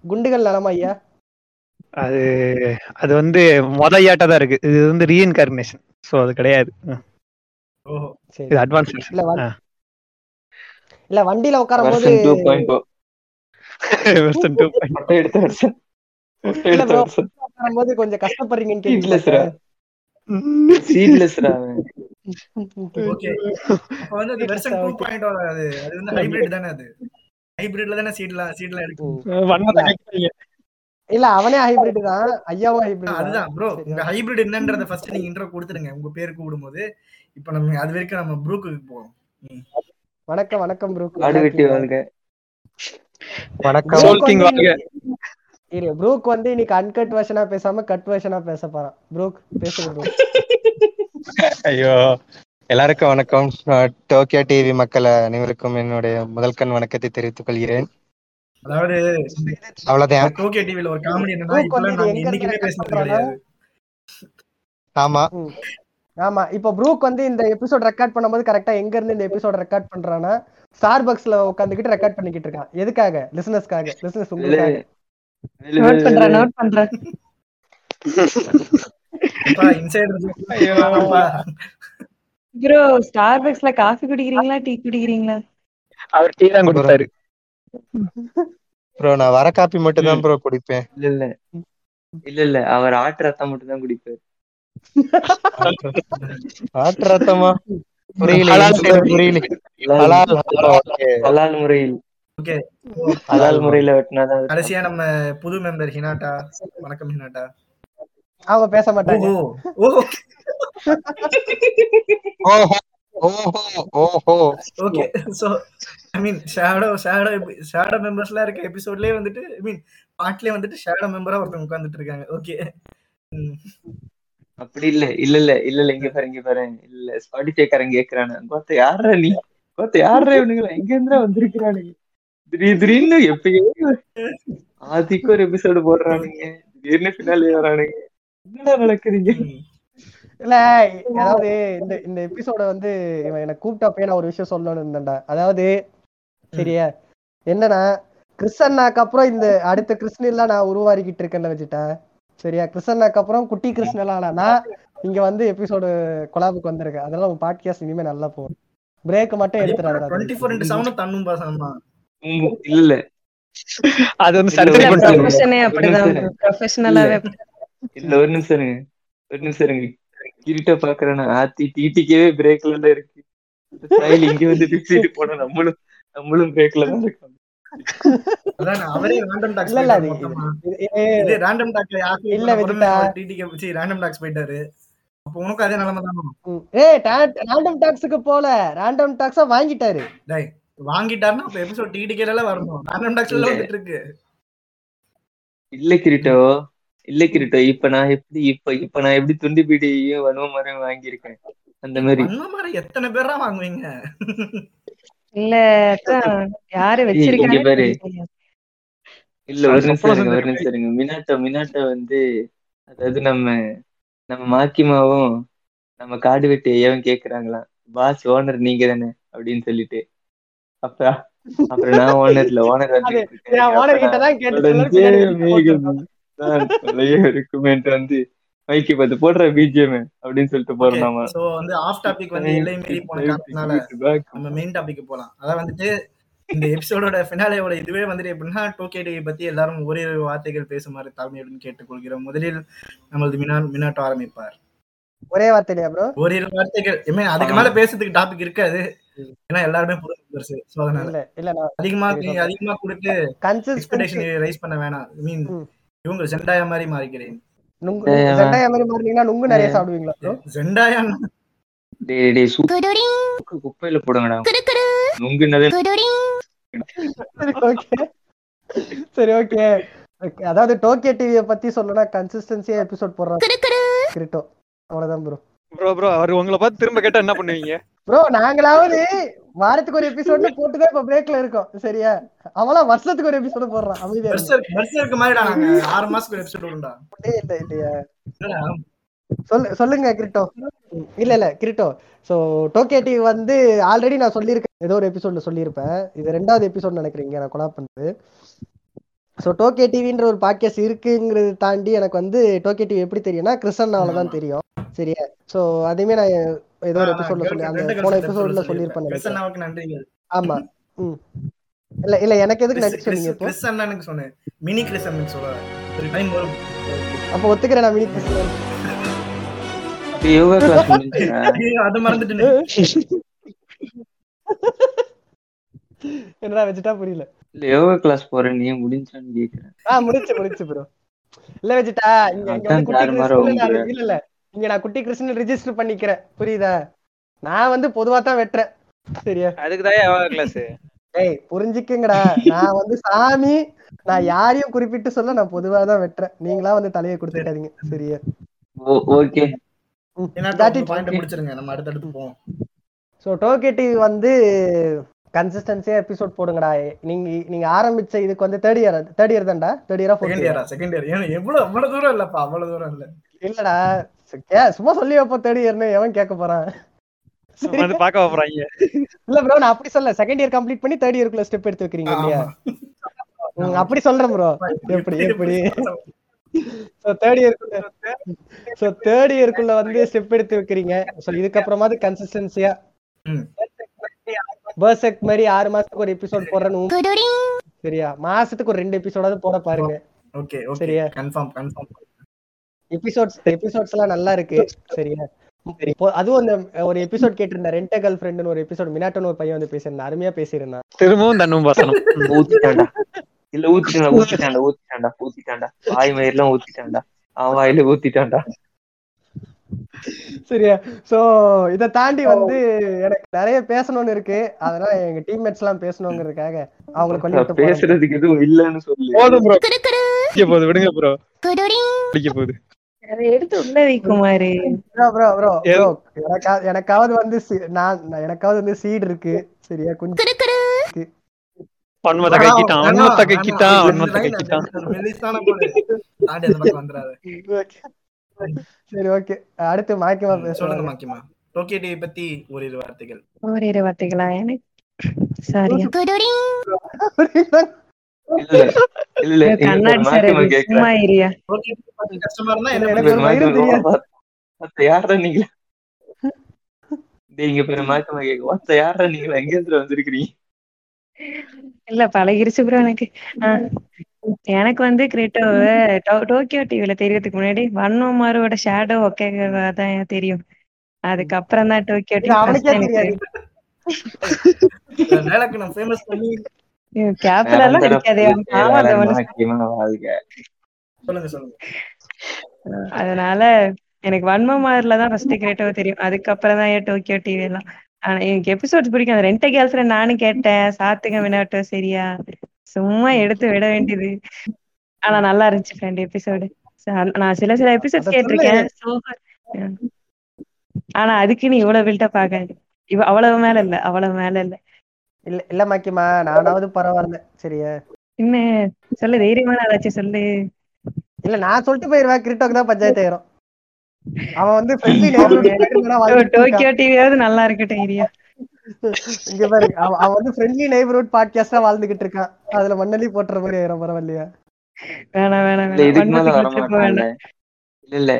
குண்டுகள் நலமா ஐயா? அது அது வந்து மொதையாட்ட தான் இருக்கு. இது வந்து ரீஇன்கார்னேஷன் சோ அது கிடையாது. இது அட்வான்ஸ் இல்ல வ- இல்ல வண்டியில உட்காரும் போது <laughs> உட்காரும் போது கொஞ்சம் கஷ்டப்படுறீங்கன்னு ஓகே <laughs> வந்து அது வெர்ஷன் டூ பாயிண்ட் அது அது வந்து ஹைபிரிட் தானே அது? ஹைபிரிட்ல தானே சீட்லாம் சீட்லாம் எடுக்கும் இல்ல அவனே ஹைபிரிட் தான் ஐயாவும் ஹைபிரிட் அதுதான் ப்ரோ உங்க ஹைபிரிட் என்னன்றத ஃபர்ஸ்ட் நீங்க இன்ட்ரோ கொடுத்துருங்க. உங்க பேர் கூப்பிடும்போது இப்போ நம்ம அது வரைக்கும் நம்ம ப்ரூக்கு போவோம். ம். வணக்கம் வணக்கம் வணக்கம். ப்ரூக் வாழ்க. இரு ப்ரூக் வந்து இன்னைக்கு அன்கட் வெர்ஷனா பேசாம கட் வெர்ஷனா பேச போறான். ப்ரூக் பேசுங்க ஐயோ. எல்லாருக்கும் வணக்கம். டோக்கியோ டிவி மக்கள் அனைவருக்கும் என்னுடைய முதல் கண் வணக்கத்தை தெரிவித்துக் கொள்கிறேன். அதாவது அவ்வளவுதான். டோக்கியோ டிவில ஒரு காமெடி என்னன்னா ஆமா. ஆமா இப்போ ப்ரூக் வந்து இந்த எபிசோட் ரெக்கார்ட் பண்ணும்போது கரெக்டா எங்க இருந்து இந்த எபிசோட் ரெக்கார்ட் பண்றானா ஸ்டார்பக்ஸ்ல உட்காந்துக்கிட்டு ரெக்கார்ட் பண்ணிக்கிட்டு இருக்கான். எதுக்காக? லிசனர்ஸ்க்காக லிசனர்ஸ் உங்களுக்காக. நோட் பண்றேன் நோட் பண்றேன். இன்சைடர் ப்ரோ ஸ்டார்பக்ஸ்ல காஃபி குடிக்கிறீங்களா டீ குடிக்கிறீங்களா? அவர் டீ தான் கொடுத்தாரு ப்ரோ நான் வர காப்பி மட்டும் தான் ப்ரோ குடிப்பேன். இல்ல இல்ல. இல்ல இல்ல. அவர் ஆட்டு ரத்தம் மட்டும் தான் குடிப்பாரு. ஆட்டு ரத்தமா? புரியல புரியல. ஹலால் ஹலால் முறையில். ஓகே ஹலால் முறையில வெட்டினாதான் கடைசியா நம்ம புது மெம்பர் ஹினாட்டா. வணக்கம் ஹினாட்டா. அவங்க பேச மாட்டாங்க. ஓஹோ. ஓஹோ. ஓஹோ. ஓஹோ. Okay. So I mean shadow shadow shadow மெம்பர்ஸ்லாம் இருக்க எபிசோட்லயே வந்துட்டு ஐ மீன் பாட்லயே வந்துட்டு ஷேடோ மெம்பரா ஒருத்தவங்க உட்கார்ந்துட்டு இருக்காங்க. ஓகே அப்படி இல்ல இல்ல இல்ல இல்ல இல்ல. இங்க பாரு இங்க பாரு. இல்ல ஸ்பாட்டிஃபைக்காரன் கேக்குறானு. கோத்த யாரா நீ? கோத்த யாரா இவனுங்களா எங்க இருந்தா வந்திருக்கிறானுங்க திடீர் திடீர்னு எப்பயே ஆதிக்கு ஒரு எபிசோடு போடுறானுங்க. திடீர்னு பின்னாலே வரானுங்க. என்னடா நடக்குறீங்க? இல்ல அதாவது இந்த இந்த எபிசோட வந்து இவன் எனக்கு கூப்பிட்டப்பயே நான் ஒரு விஷயம் சொல்லணும்னு இருந்தேன்டா. அதாவது சரியா? என்னன்னா கிறிஸ்டன்னாக்கு அப்புறம் இந்த அடுத்த கிறிஸ்டின்லாம் நான் உருவாக்கிட்டு இருக்கேன்னு வச்சுட்டேன் சரியா? கிறிஸ்டன்னாக்கு அப்புறம் குட்டி கிறிஸ்டினெல்லாம் நான் இங்க வந்து எபிசோடு கொலாபுக்கு வந்திருக்கேன். அதனால உன் பாட்காஸ்ட் இனிமே நல்லா போகும். பிரேக் மட்டும் எடுத்துறாங்க இல்ல. அது வந்து இல்ல, ஒரு நிமிஷம் இருங்க. ஒரு நிமிஷம் இருங்க. கிரிட்ட பாக்குறேன்னா ஆத்தி டிடிக்கவே பிரேக்ல தான் இருக்கு. ஸ்டைல் இங்க வந்து திட்டிட்டு போனா நம்மளும் நம்மளும் பிரேக்ல தான் இருக்கோம் அதான் அவரே ரேண்டம் டாக்ஸ் இல்ல இல்ல ரேண்டம் இல்ல டிடிக்கு வச்சு ரேண்டம் டாக்ஸ் போயிட்டாரு. அப்போ உனக்கு அதே நிலைமை தான். ஏய் ரேண்டம் டாக்ஸுக்கு போல. ரேண்டம் டாக்ஸா வாங்கிட்டாரு. டேய் வாங்கிட்டாருன்னா அப்ப எபிசோட் டிடிக்கல எல்லாம் வரணும் ரேண்டம் டாக்ஸ்ல. வந்துட்டு இருக்கு. இல்ல கிரிட்டோ. இல்ல கிரிட்டோ இப்ப நான் எப்படி இப்ப இப்ப நான் எப்படி துண்டி பீடியையும் வனுவ மரம் வாங்கியிருக்கேன்? அந்த மாதிரி. மாதிரி எத்தனை பேரா வாங்குவீங்க? இல்ல யாரு வச்சிருக்காங்க பாரு. இல்ல ஒரு நிமிஷம் இருங்க ஒரு. நிமிஷம் இருங்க. மினாட்டோ மினாட்டோ வந்து அதாவது நம்ம நம்ம மாக்கிமாவும் நம்ம காடு வெட்டி ஐயாவும் கேக்குறாங்களாம் பாஸ் ஓனர் நீங்க தானே அப்படின்னு சொல்லிட்டு. அப்ப அப்புறம் நான் ஓனர் <laughs> இல்ல ஓனர் அது இருக்குமேன்ட்டு வந்து மைக்கி பார்த்து போடுற பிஜிஎம் அப்படின்னு சொல்லிட்டு போறோம் நாம. சோ வந்து ஆஃப் டாபிக் வந்து எல்லை மீறி போன காரணத்தினால நம்ம மெயின் டாபிக் போலாம். அதான் வந்துட்டு இந்த எபிசோடோட ஃபினாலேயோட இதுவே வந்துட்டு எப்படின்னா டோக்கே டிவி பத்தி எல்லாரும் ஓரிரு வார்த்தைகள் பேசுமாறு தாழ்மையுடன் கேட்டுக்கொள்கிறோம். முதலில் நமது மினா மினாட்டோ ஆரம்பிப்பார். ஒரே வார்த்தையா ப்ரோ ஓரிரு வார்த்தைகள். I mean, அதுக்கு மேல பேசுறதுக்கு டாபிக் இருக்காது. ஏன்னா எல்லாருமே புது members. So அதனால இல்ல இல்ல நான் அதிகமா. அதிகமா கொடுத்து ரைஸ் பண்ண வேணாம். மீன் இவங்க செண்டாயா மாதிரி மாறிக்கிறேன். செண்டாயா மாதிரி மாறினீங்கன்னா நுங்கு நிறைய சாப்பிடுவீங்களா ப்ரோ செண்டாயா டேய் டேய் சூப்பர் குப்பையில போடுங்கடா. நுங்குனது சரி ஓகே சரி ஓகே அதாவது டோக்கியோ டிவியை பத்தி சொல்லணும்னா கன்சிஸ்டன்சியா எபிசோட் போடுறாங்க கிரிட்டோ. அவ்வளவுதான் ப்ரோ ப்ரோ ப்ரோ அவர் உங்களை பார்த்து திரும்ப கேட்டா என்ன பண்ணுவீங்க? ப்ரோ நாங்களாவது வாரத்துக்கு ஒரு எபிசோட்னு போட்டுதான் இப்ப பிரேக்ல இருக்கோம். சரியா? அவன்லாம் வருஷத்துக்கு ஒரு எபிசோட் போடுறான். அமைதியா பெர்சருக்கு மாதிரிடா நாங்க ஆறு மாசத்துக்கு ஒரு எபிசோட் உண்டா இல்ல இல்ல இல்லையா? சொல்லு சொல்லுங்க கிரிட்டோ. இல்ல இல்ல கிரிட்டோ. சோ டோக்கியோ டிவி வந்து ஆல்ரெடி நான் சொல்லியிருக்கேன். ஏதோ ஒரு எபிசோட்ல சொல்லியிருப்பேன். இது ரெண்டாவது எபிசோட் நினைக்கிறீங்க நான் கொலா பண்ணது. ஸோ டோக்கியோ டிவின்ற ஒரு பாட்காஸ்ட் இருக்குங்கிறது தாண்டி எனக்கு வந்து டோக்கியோ டிவி எப்படி தெரியும்னா கிறிஸ்டன்னால தான் தெரியும். சரியா? சோ அதையுமே நான் ஏதோ ஒரு எபிசோட்ல சொல்லி அந்த போன எபிசோட்ல சொல்லியிருப்பேன் கிறிஸ் ஆமா. ம். இல்ல இல்ல எனக்கு எதுக்கு நன்றி கிறிஸ் சொன்னீங்க இப்போ? கிறிஸ் அண்ணனுக்கு சொன்னேன். மினி கிறிஸ் அண்ணனுக்கு சொல்ல ஒரு டைம் வரும் அப்ப ஒத்துக்கிறேன் நான் மினி கிறிஸ்டன் யோகா கிளாஸ் அதை மறந்துட்டு என்னடா வச்சுட்டா புரியல. இல்ல யோகா கிளாஸ் போறேன் நீ முடிஞ்சான்னு கேக்குறேன். ஆ முடிச்சு முடிச்சு ப்ரோ இல்ல வச்சுட்டா இங்க. இல்ல இல்ல இங்க நான் குட்டி கிறிஸ்டின் ரெஜிஸ்டர் பண்ணிக்கிறேன். புரியுதா? நான் வந்து பொதுவா தான் வெட்டுறேன். சரியா? அதுக்கு தான் யோகா கிளாஸ் ஏய் புரிஞ்சுக்குங்கடா. நான் வந்து சாமி நான் யாரையும் குறிப்பிட்டு சொல்ல நான் பொதுவா தான் வெட்டுறேன். நீங்களா வந்து தலையை கொடுத்துக்காதீங்க. சரியா? ஓகே. பாயிண்ட் முடிச்சிருங்க. நம்ம அடுத்தடுத்து போவோம். ஸோ டோக்கே டிவி வந்து கன்சிஸ்டன்சியா எபிசோட் போடுங்கடா. நீங்க நீங்க ஆரம்பிச்ச இதுக்கு வந்து தேர்ட் இயர் தேர்ட் இயர் தான்டா? தேர்ட் இயரா ஃபோர்த் செகண்ட் இயரா செகண்ட் இயர் ஏன்னா எவ்வளவு அவ்வளவு தூரம் இல்லப்பா அவ்வளவு தூரம் இல்ல. இல்லடா. கே சும்மா சொல்லி வைப்போம் தேர்ட் இயர்னு எவன் கேட்க போறான்? வந்து பார்க்க போறாங்க இல்ல ப்ரோ நான் அப்படி சொல்ல செகண்ட் இயர் கம்ப்ளீட் பண்ணி தேர்ட் இயர்க்குள்ள ஸ்டெப் எடுத்து வைக்கிறீங்க இல்லையா? அப்படி சொல்றேன் ப்ரோ எப்படி எப்படி சோ தேர்ட் இயர்க்குள்ள சோ தேர்ட் இயர்க்குள்ள வந்து ஸ்டெப் எடுத்து வைக்கிறீங்க. சோ இதுக்கப்புறமாவது கன்சிஸ்டன்சியா பர்செக் மாதிரி ஆறு மாசத்துக்கு ஒரு எபிசோட் போடுறேன்னு சரியா? மாசத்துக்கு ஒரு ரெண்டு எபிசோடாவது போட பாருங்க. ஓகே சரியா? கன்ஃபார்ம் கன்ஃபார்ம் எபிசோட்ஸ் எபிசோட்ஸ் எல்லாம் நல்லா இருக்கு. சரியா? இப்போ அதுவும் அந்த ஒரு எபிசோட் கேட்டிருந்தேன். ரெண்ட கேர்ள் ஃப்ரெண்டுன்னு ஒரு எபிசோட் மினாட்டோன்னு ஒரு பையன் வந்து பேசியிருந்தான். அருமையா பேசியிருந்தான். திரும்பவும் தன்னும் வசனம். ஊத்திட்டான்டா. இல்ல ஊத்திட்டான்டா ஊத்திட்டான்டா ஊத்திட்டான்டா. ஊத்திட்டான்டா. வாய் மயிரெல்லாம் ஊத்திட்டான்டா. அவன் வாயில ஊத்திட்டான்டா. சரியா? சோ இத தாண்டி வந்து எனக்கு நிறைய பேசணும்னு இருக்கு. அதனால எங்க டீம்மேட்ஸ் எல்லாம் பேசணுங்கிறதுக்காக அவங்களுக்கு போறேன். பேசுறதுக்கு எதுவும் இல்லன்னு சொல்லு. போதும் ப்ரோ போகுது விடுங்க ப்ரோ பிடிக்க போகுது. எனக்காவது வந்து நான் எனக்காவது வந்து சீட் இருக்கு. சரியா? கொஞ்சம் இருக்கு. ஒன்மத்த கைக்கிட்டான் ஒன்மத்த கைக்கிட்டான் ஒன்மத்த கைக்கிட்டான் சரி ஓகே அடுத்து மாக்கியமா சொல்லுங்க மாக்கிமா டோக்கியோ டிவி பத்தி ஓரிரு வார்த்தைகள். ஓரிரு வார்த்தைகளா? எனக்கு <laughs> சார் இல்ல பழகிருச்சு ப்ரோ எனக்கு. எனக்கு வந்து கிரேட்டோவை டோ- டோக்கியோ டிவில தெரியறதுக்கு முன்னாடி வண்ணமாரோட ஷேடோ ஒக்கே தான் தெரியும். அதுக்கப்புறம் தான் டோக்கியோ டிவி அதனால எனக்கு வன்மமாரில தான் ஃபர்ஸ்ட் கிரேட்டோவை தெரியும். அதுக்கப்புறம் தான் ஏன் டோக்கியோ டிவி எல்லாம் ஆனா எனக்கு எபிசோட்ஸ் பிடிக்கும். அந்த ரெண்டை கேர்ள் ஃப்ரெண்ட் நானும் கேட்டேன். சாத்துங்க வினாட்டோ சரியா? சும்மா எடுத்து விட வேண்டியது. ஆனா நல்லா இருந்துச்சு ஃப்ரெண்ட் எபிசோடு நான் சில சில சொல்லு. கேட்டிருக்கேன். ஆனா அதுக்கு நீ இவ்வளவு பில்டப் ஆகாது. இவ அவ்வளவு மேல இல்ல அவ்வளவு மேல இல்ல. இல்ல இல்ல மாக்கியமா நானாவது பரவாயில்ல. சரியா? என்ன? சொல்லு தைரியமான ஆளாச்சு சொல்லு. இல்ல நான் சொல்லிட்டு போயிருவேன். கிரிட்டோக்கு தான் பஞ்சாயத்து ஆயிரும். அவன் வந்து டோக்கியோ <laughs> டிவியாவது நல்லா இருக்கட்டும் ஏரியா இங்க பாரு அவன் வந்து ஃப்ரெண்ட்லி நெய்பர்ஹுட் பாட்காஸ்டா வாழ்ந்துகிட்டு இருக்கான் அதுல மண்ணலி போட்டுற மாதிரி ஆயிரும் பரவாயில்லையா? வேணாம் வேணாம் இல்ல இல்ல இல்ல.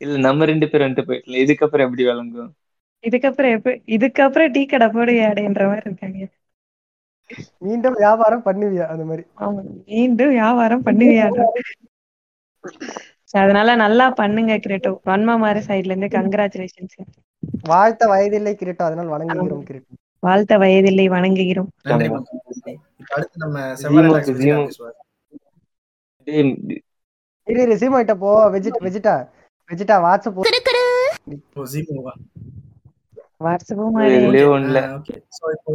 இல்ல நம்ம ரெண்டு பேரும் வந்துட்டு போயிட்டல இதுக்கப்புறம் எப்படி விளங்கும்? இதுக்கப்புறம் எப்ப இதுக்கப்புறம் டீ கடை போடு அடைன்ற மாதிரி இருக்காங்க. மீண்டும் வியாபாரம் பண்ணுவியா அந்த மாதிரி? ஆமா மீண்டும் வியாபாரம் பண்ணுவியாடா அதனால நல்லா பண்ணுங்க கிரேட்டோ. வன்மாமாரி சைடுல இருந்து கங்க்ராச்சுலேஷன்ஸ் வாழ்த்த வயதில்லை கிரிட்டோ அதனால் வணங்குகிறோம் கிரிட்டோ. வாழ்த்த வயதில்லை வணங்குகிறோம். அடுத்து நம்ம இரு இரு சீமா கிட்ட போ. வெஜிட் வெஜிட்டா வெஜிட்டா வாட்ஸ்அப் ஜீமோவா வாட்ஸ்அப்பும் ரெண்டே ஒண்ணுல ஓகே சோ இப்போ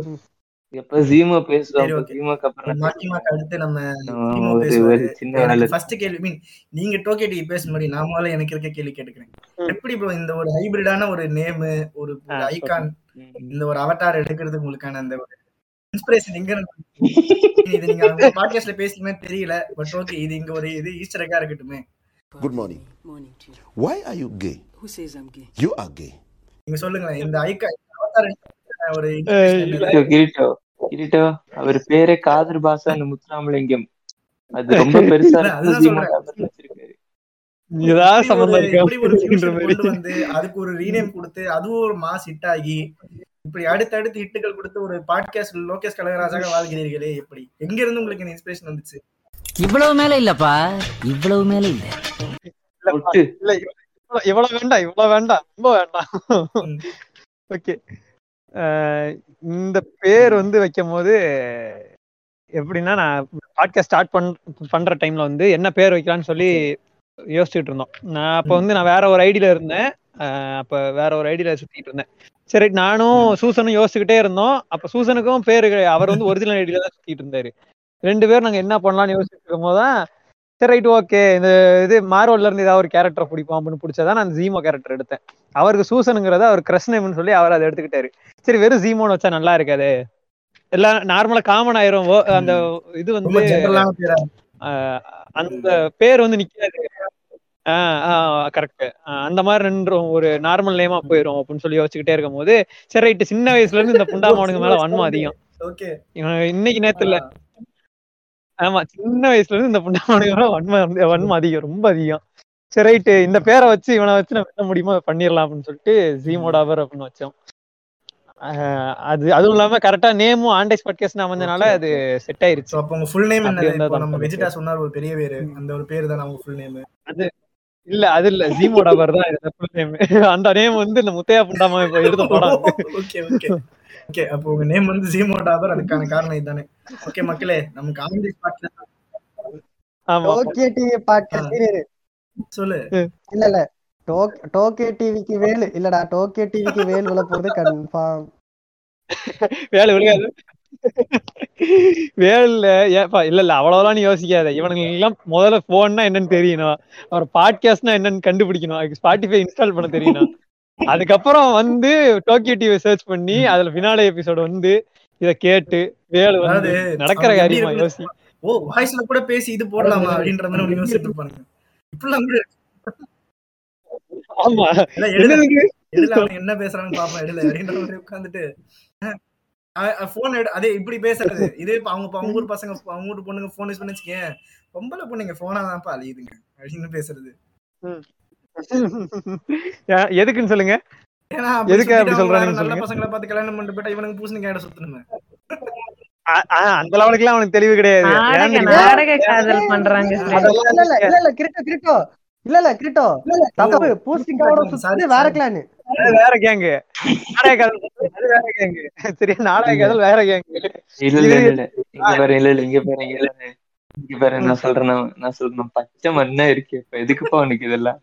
எப்ப ஜீமோ பேசுவோம் சரி அப்ப ஓகே ஜீமோக்கு அப்புறம் மாக்கிமாக்கு அடுத்து நம்ம சின்ன. ஃபர்ஸ்ட் கேள்வி மீன் நீங்க டோக்கே டிவி பேச முன்னாடி நான் முதல்ல எனக்கு இருக்க கேள்வி கேட்டுக்கிறேன் எப்படி ப்ரோ இந்த ஒரு ஹைபிரிடான ஒரு நேம் ஒரு ஐகான் இந்த ஒரு அவதார் எடுக்கிறதுக்கு உங்களுக்கான அந்த ஒரு இன்ஸ்பிரேஷன் எங்க இருந்து இது நீங்க உங்க பாட்காஸ்ட்ல பேசுறீங்க தெரியல பட் ஓகே இது இங்க ஒரு இது ஈஸ்டர் எக்கா இருக்கட்டுமே Good morning. Why are you gay? Who says I'm gay? You are gay. நீங்க சொல்லுங்களேன் இந்த ஐகான் அவதார் ஒரு கிரீட்டோ கிரீட்டோ அவர் பேரே காதர் பாசான்னு முத்துராமலிங்கம். அது <laughs> ரொம்ப பெருசா வச்சிருக்காரு அதுக்கு ஒரு ரீநேம் கொடுத்து அதுவும் ஒரு மாஸ் ஹிட் ஆகி இப்படி அடுத்தடுத்து ஹிட்டுகள் கொடுத்து ஒரு பாட்காஸ்ட் லோகேஷ் கனகராஜாக வாழ்கிறீர்களே எப்படி? எங்க இருந்து உங்களுக்கு இந்த இன்ஸ்பிரேஷன் வந்துச்சு? இவ்வளவு மேல இல்லப்பா. இவ்வளவு மேல இல்ல. இவ்வளவு வேண்டாம் இவ்வளவு வேண்டாம். ரொம்ப வேண்டாம். ஓகே <laughs> இந்த பேர் வந்து வைக்கும் போது எப்படின்னா நான் பாட்காஸ்ட் ஸ்டார்ட் பண் பண்ற டைம்ல வந்து என்ன பேர் வைக்கலாம்னு சொல்லி யோசிச்சுட்டு இருந்தோம். நான் அப்ப வந்து நான் வேற ஒரு ஐடியில இருந்தேன். அப்ப வேற ஒரு ஐடியில சுத்திட்டு இருந்தேன். சரி நானும் சூசனும் யோசிச்சுக்கிட்டே இருந்தோம். அப்ப சூசனுக்கும் பேரு அவர் வந்து ஒரிஜினல் ஐடியில தான் சுத்திட்டு இருந்தாரு. ரெண்டு பேரும் நாங்க என்ன பண்ணலாம்னு யோசிச்சுட்டு இருக்கும் போதுதான் சரி ரைட் ஓகே இந்த இது மார்வல்ல இருந்து ஏதாவது ஒரு கேரக்டர் பிடிப்போம் அப்படின்னு பிடிச்சதான் நான் ஜீமோ கேரக்டர் எடுத்தேன். அவருக்கு சூசனுங்கிறத அவர் கிரஷ் நேம்னு சொல்லி அவர் அதை எடுத்துக்கிட்டாரு. சரி வெறும் ஜீமோன்னு வச்சா நல்லா இருக்காது? எல்லாம் நார்மலா காமன் ஆயிரும். அந்த இது வந்து அந்த பேர் வந்து நிக்காது. கரெக்ட் அந்த மாதிரி நின்றும். ஒரு நார்மல் நேமா போயிரும் அப்படின்னு சொல்லி யோசிச்சுக்கிட்டே இருக்கும் போது சரி ரைட்டு சின்ன வயசுல இருந்து இந்த <laughs> புண்டாமவனுக்கு மேல வன்மம் அதிகம். இன்னைக்கு நேத்து இல்ல. ஆமா சின்ன வயசுல இருந்து இந்த புண்டாமனுக்கு மேல வன்மம் வன்மம் அதிகம் ரொம்ப அதிகம். சரி ரைட்டு. இந்த பேரை வச்சு இவனை வச்சு நம்ம என்ன முடியுமோ பண்ணிடலாம் அப்படின்னு சொல்லிட்டு ஜீமோடாவர் அப்படின்னு வச்சோம். அது அதுவும் இல்லாம கரெக்டா நேமும் ஆண்டைஸ் பாட்காஸ்ட் அமைஞ்சனால அது செட் ஆயிருச்சு. அப்ப உங்க ஃபுல் நேம் தான் நம்ம. வெஜிடா சொன்னார் ஒரு பெரிய பேரு. அந்த ஒரு பேரு தான் உங்க ஃபுல் நேம் அது இல்ல அது இல்ல. ஜீமோ டாபர் தான். full name. அந்த நேம் வந்து இந்த முத்தையா புண்டாமா படம் அது. ஓகே ஓகே ஓகே அப்போ உங்க நேம் வந்து ஜீமோ டாபர் அதுக்கான காரணம் இதுதானே. ஓகே மக்களே நமக்கு ஆன் தி ஸ்பாட்ல டோக்கியோ டிவி பாட்காஸ்ட் சொல்லு. இல்ல இல்ல. டோக் டோக்கியோ டிவிக்கு வேலு. இல்லடா டோக்கியோ டிவிக்கு வேல் விழ போறது கன்ஃபார்ம் வேலை விழுகாது. வேலை ஏப்பா இல்ல இல்ல. அவ்வளவுதான் நீ யோசிக்காத. இவனுங்க எல்லாம் முதல்ல போன்னா என்னன்னு தெரியணும். ஒரு பாட்காஸ்ட்னா என்னன்னு கண்டுபிடிக்கணும். அதுக்கு ஸ்பாட்டிஃபை இன்ஸ்டால் பண்ண தெரியணும். அதுக்கப்புறம் வந்து டோக்கியோ டிவி சர்ச் பண்ணி அதுல ஃபினாலே எபிசோடு வந்து இத கேட்டு வேலை வந்து நடக்கிற காரியமா யோசி ஓ வாய்ஸ்ல கூட பேசி இது போடலாமா அப்படின்ற மாதிரி ஒரு யோசிச்சுட்டு இருப்பானுங்க. இப்படிலாம் கூட ஆமா. என்ன பேசுறான்னு பாப்போம் எடுல அப்படின்ற மாதிரி உட்காந்துட்டு போன் எடு அதே இப்படி பேசுறது. இதே அவங்க அவங்க ஊர் பசங்க அவங்க ஊர் பொண்ணுங்க போன் யூஸ் பண்ணி வச்சுக்கேன் பொம்பளை பொண்ணுங்க போனா தான்ப்பா அழியுதுங்க அப்படின்னு பேசுறது. எதுக்குன்னு சொல்லுங்க? எதுக்கு அப்படி சொல்றானுன்னு நல்ல பசங்களை பார்த்து கல்யாணம் பண்ணிட்டு போயிட்டா இவனுக்கு பூசணிக்காய் இடம் சுத்தணுமே. லெவலுக்குலாம் அவனுக்கு தெளிவு கிடையாது. இல்ல இல்ல இல்ல இல்ல இல்ல கிரிட்டோ. தப்பு. சுத்தி வேற கிளான் வேற கேங்கு நாடக காதல் வேற கேங்கு சரியா நாடக காதல் வேற கேங்கு இல்ல இல்ல இங்க பாரு இல்ல இல்ல இங்க பாரு இங்க பாரு. இங்க பாரு நான் சொல்றேன் நான் நான் சொல்றேன். பச்சை மண்ணா இருக்கு. இப்ப எதுக்குப்பா உனக்கு இதெல்லாம்.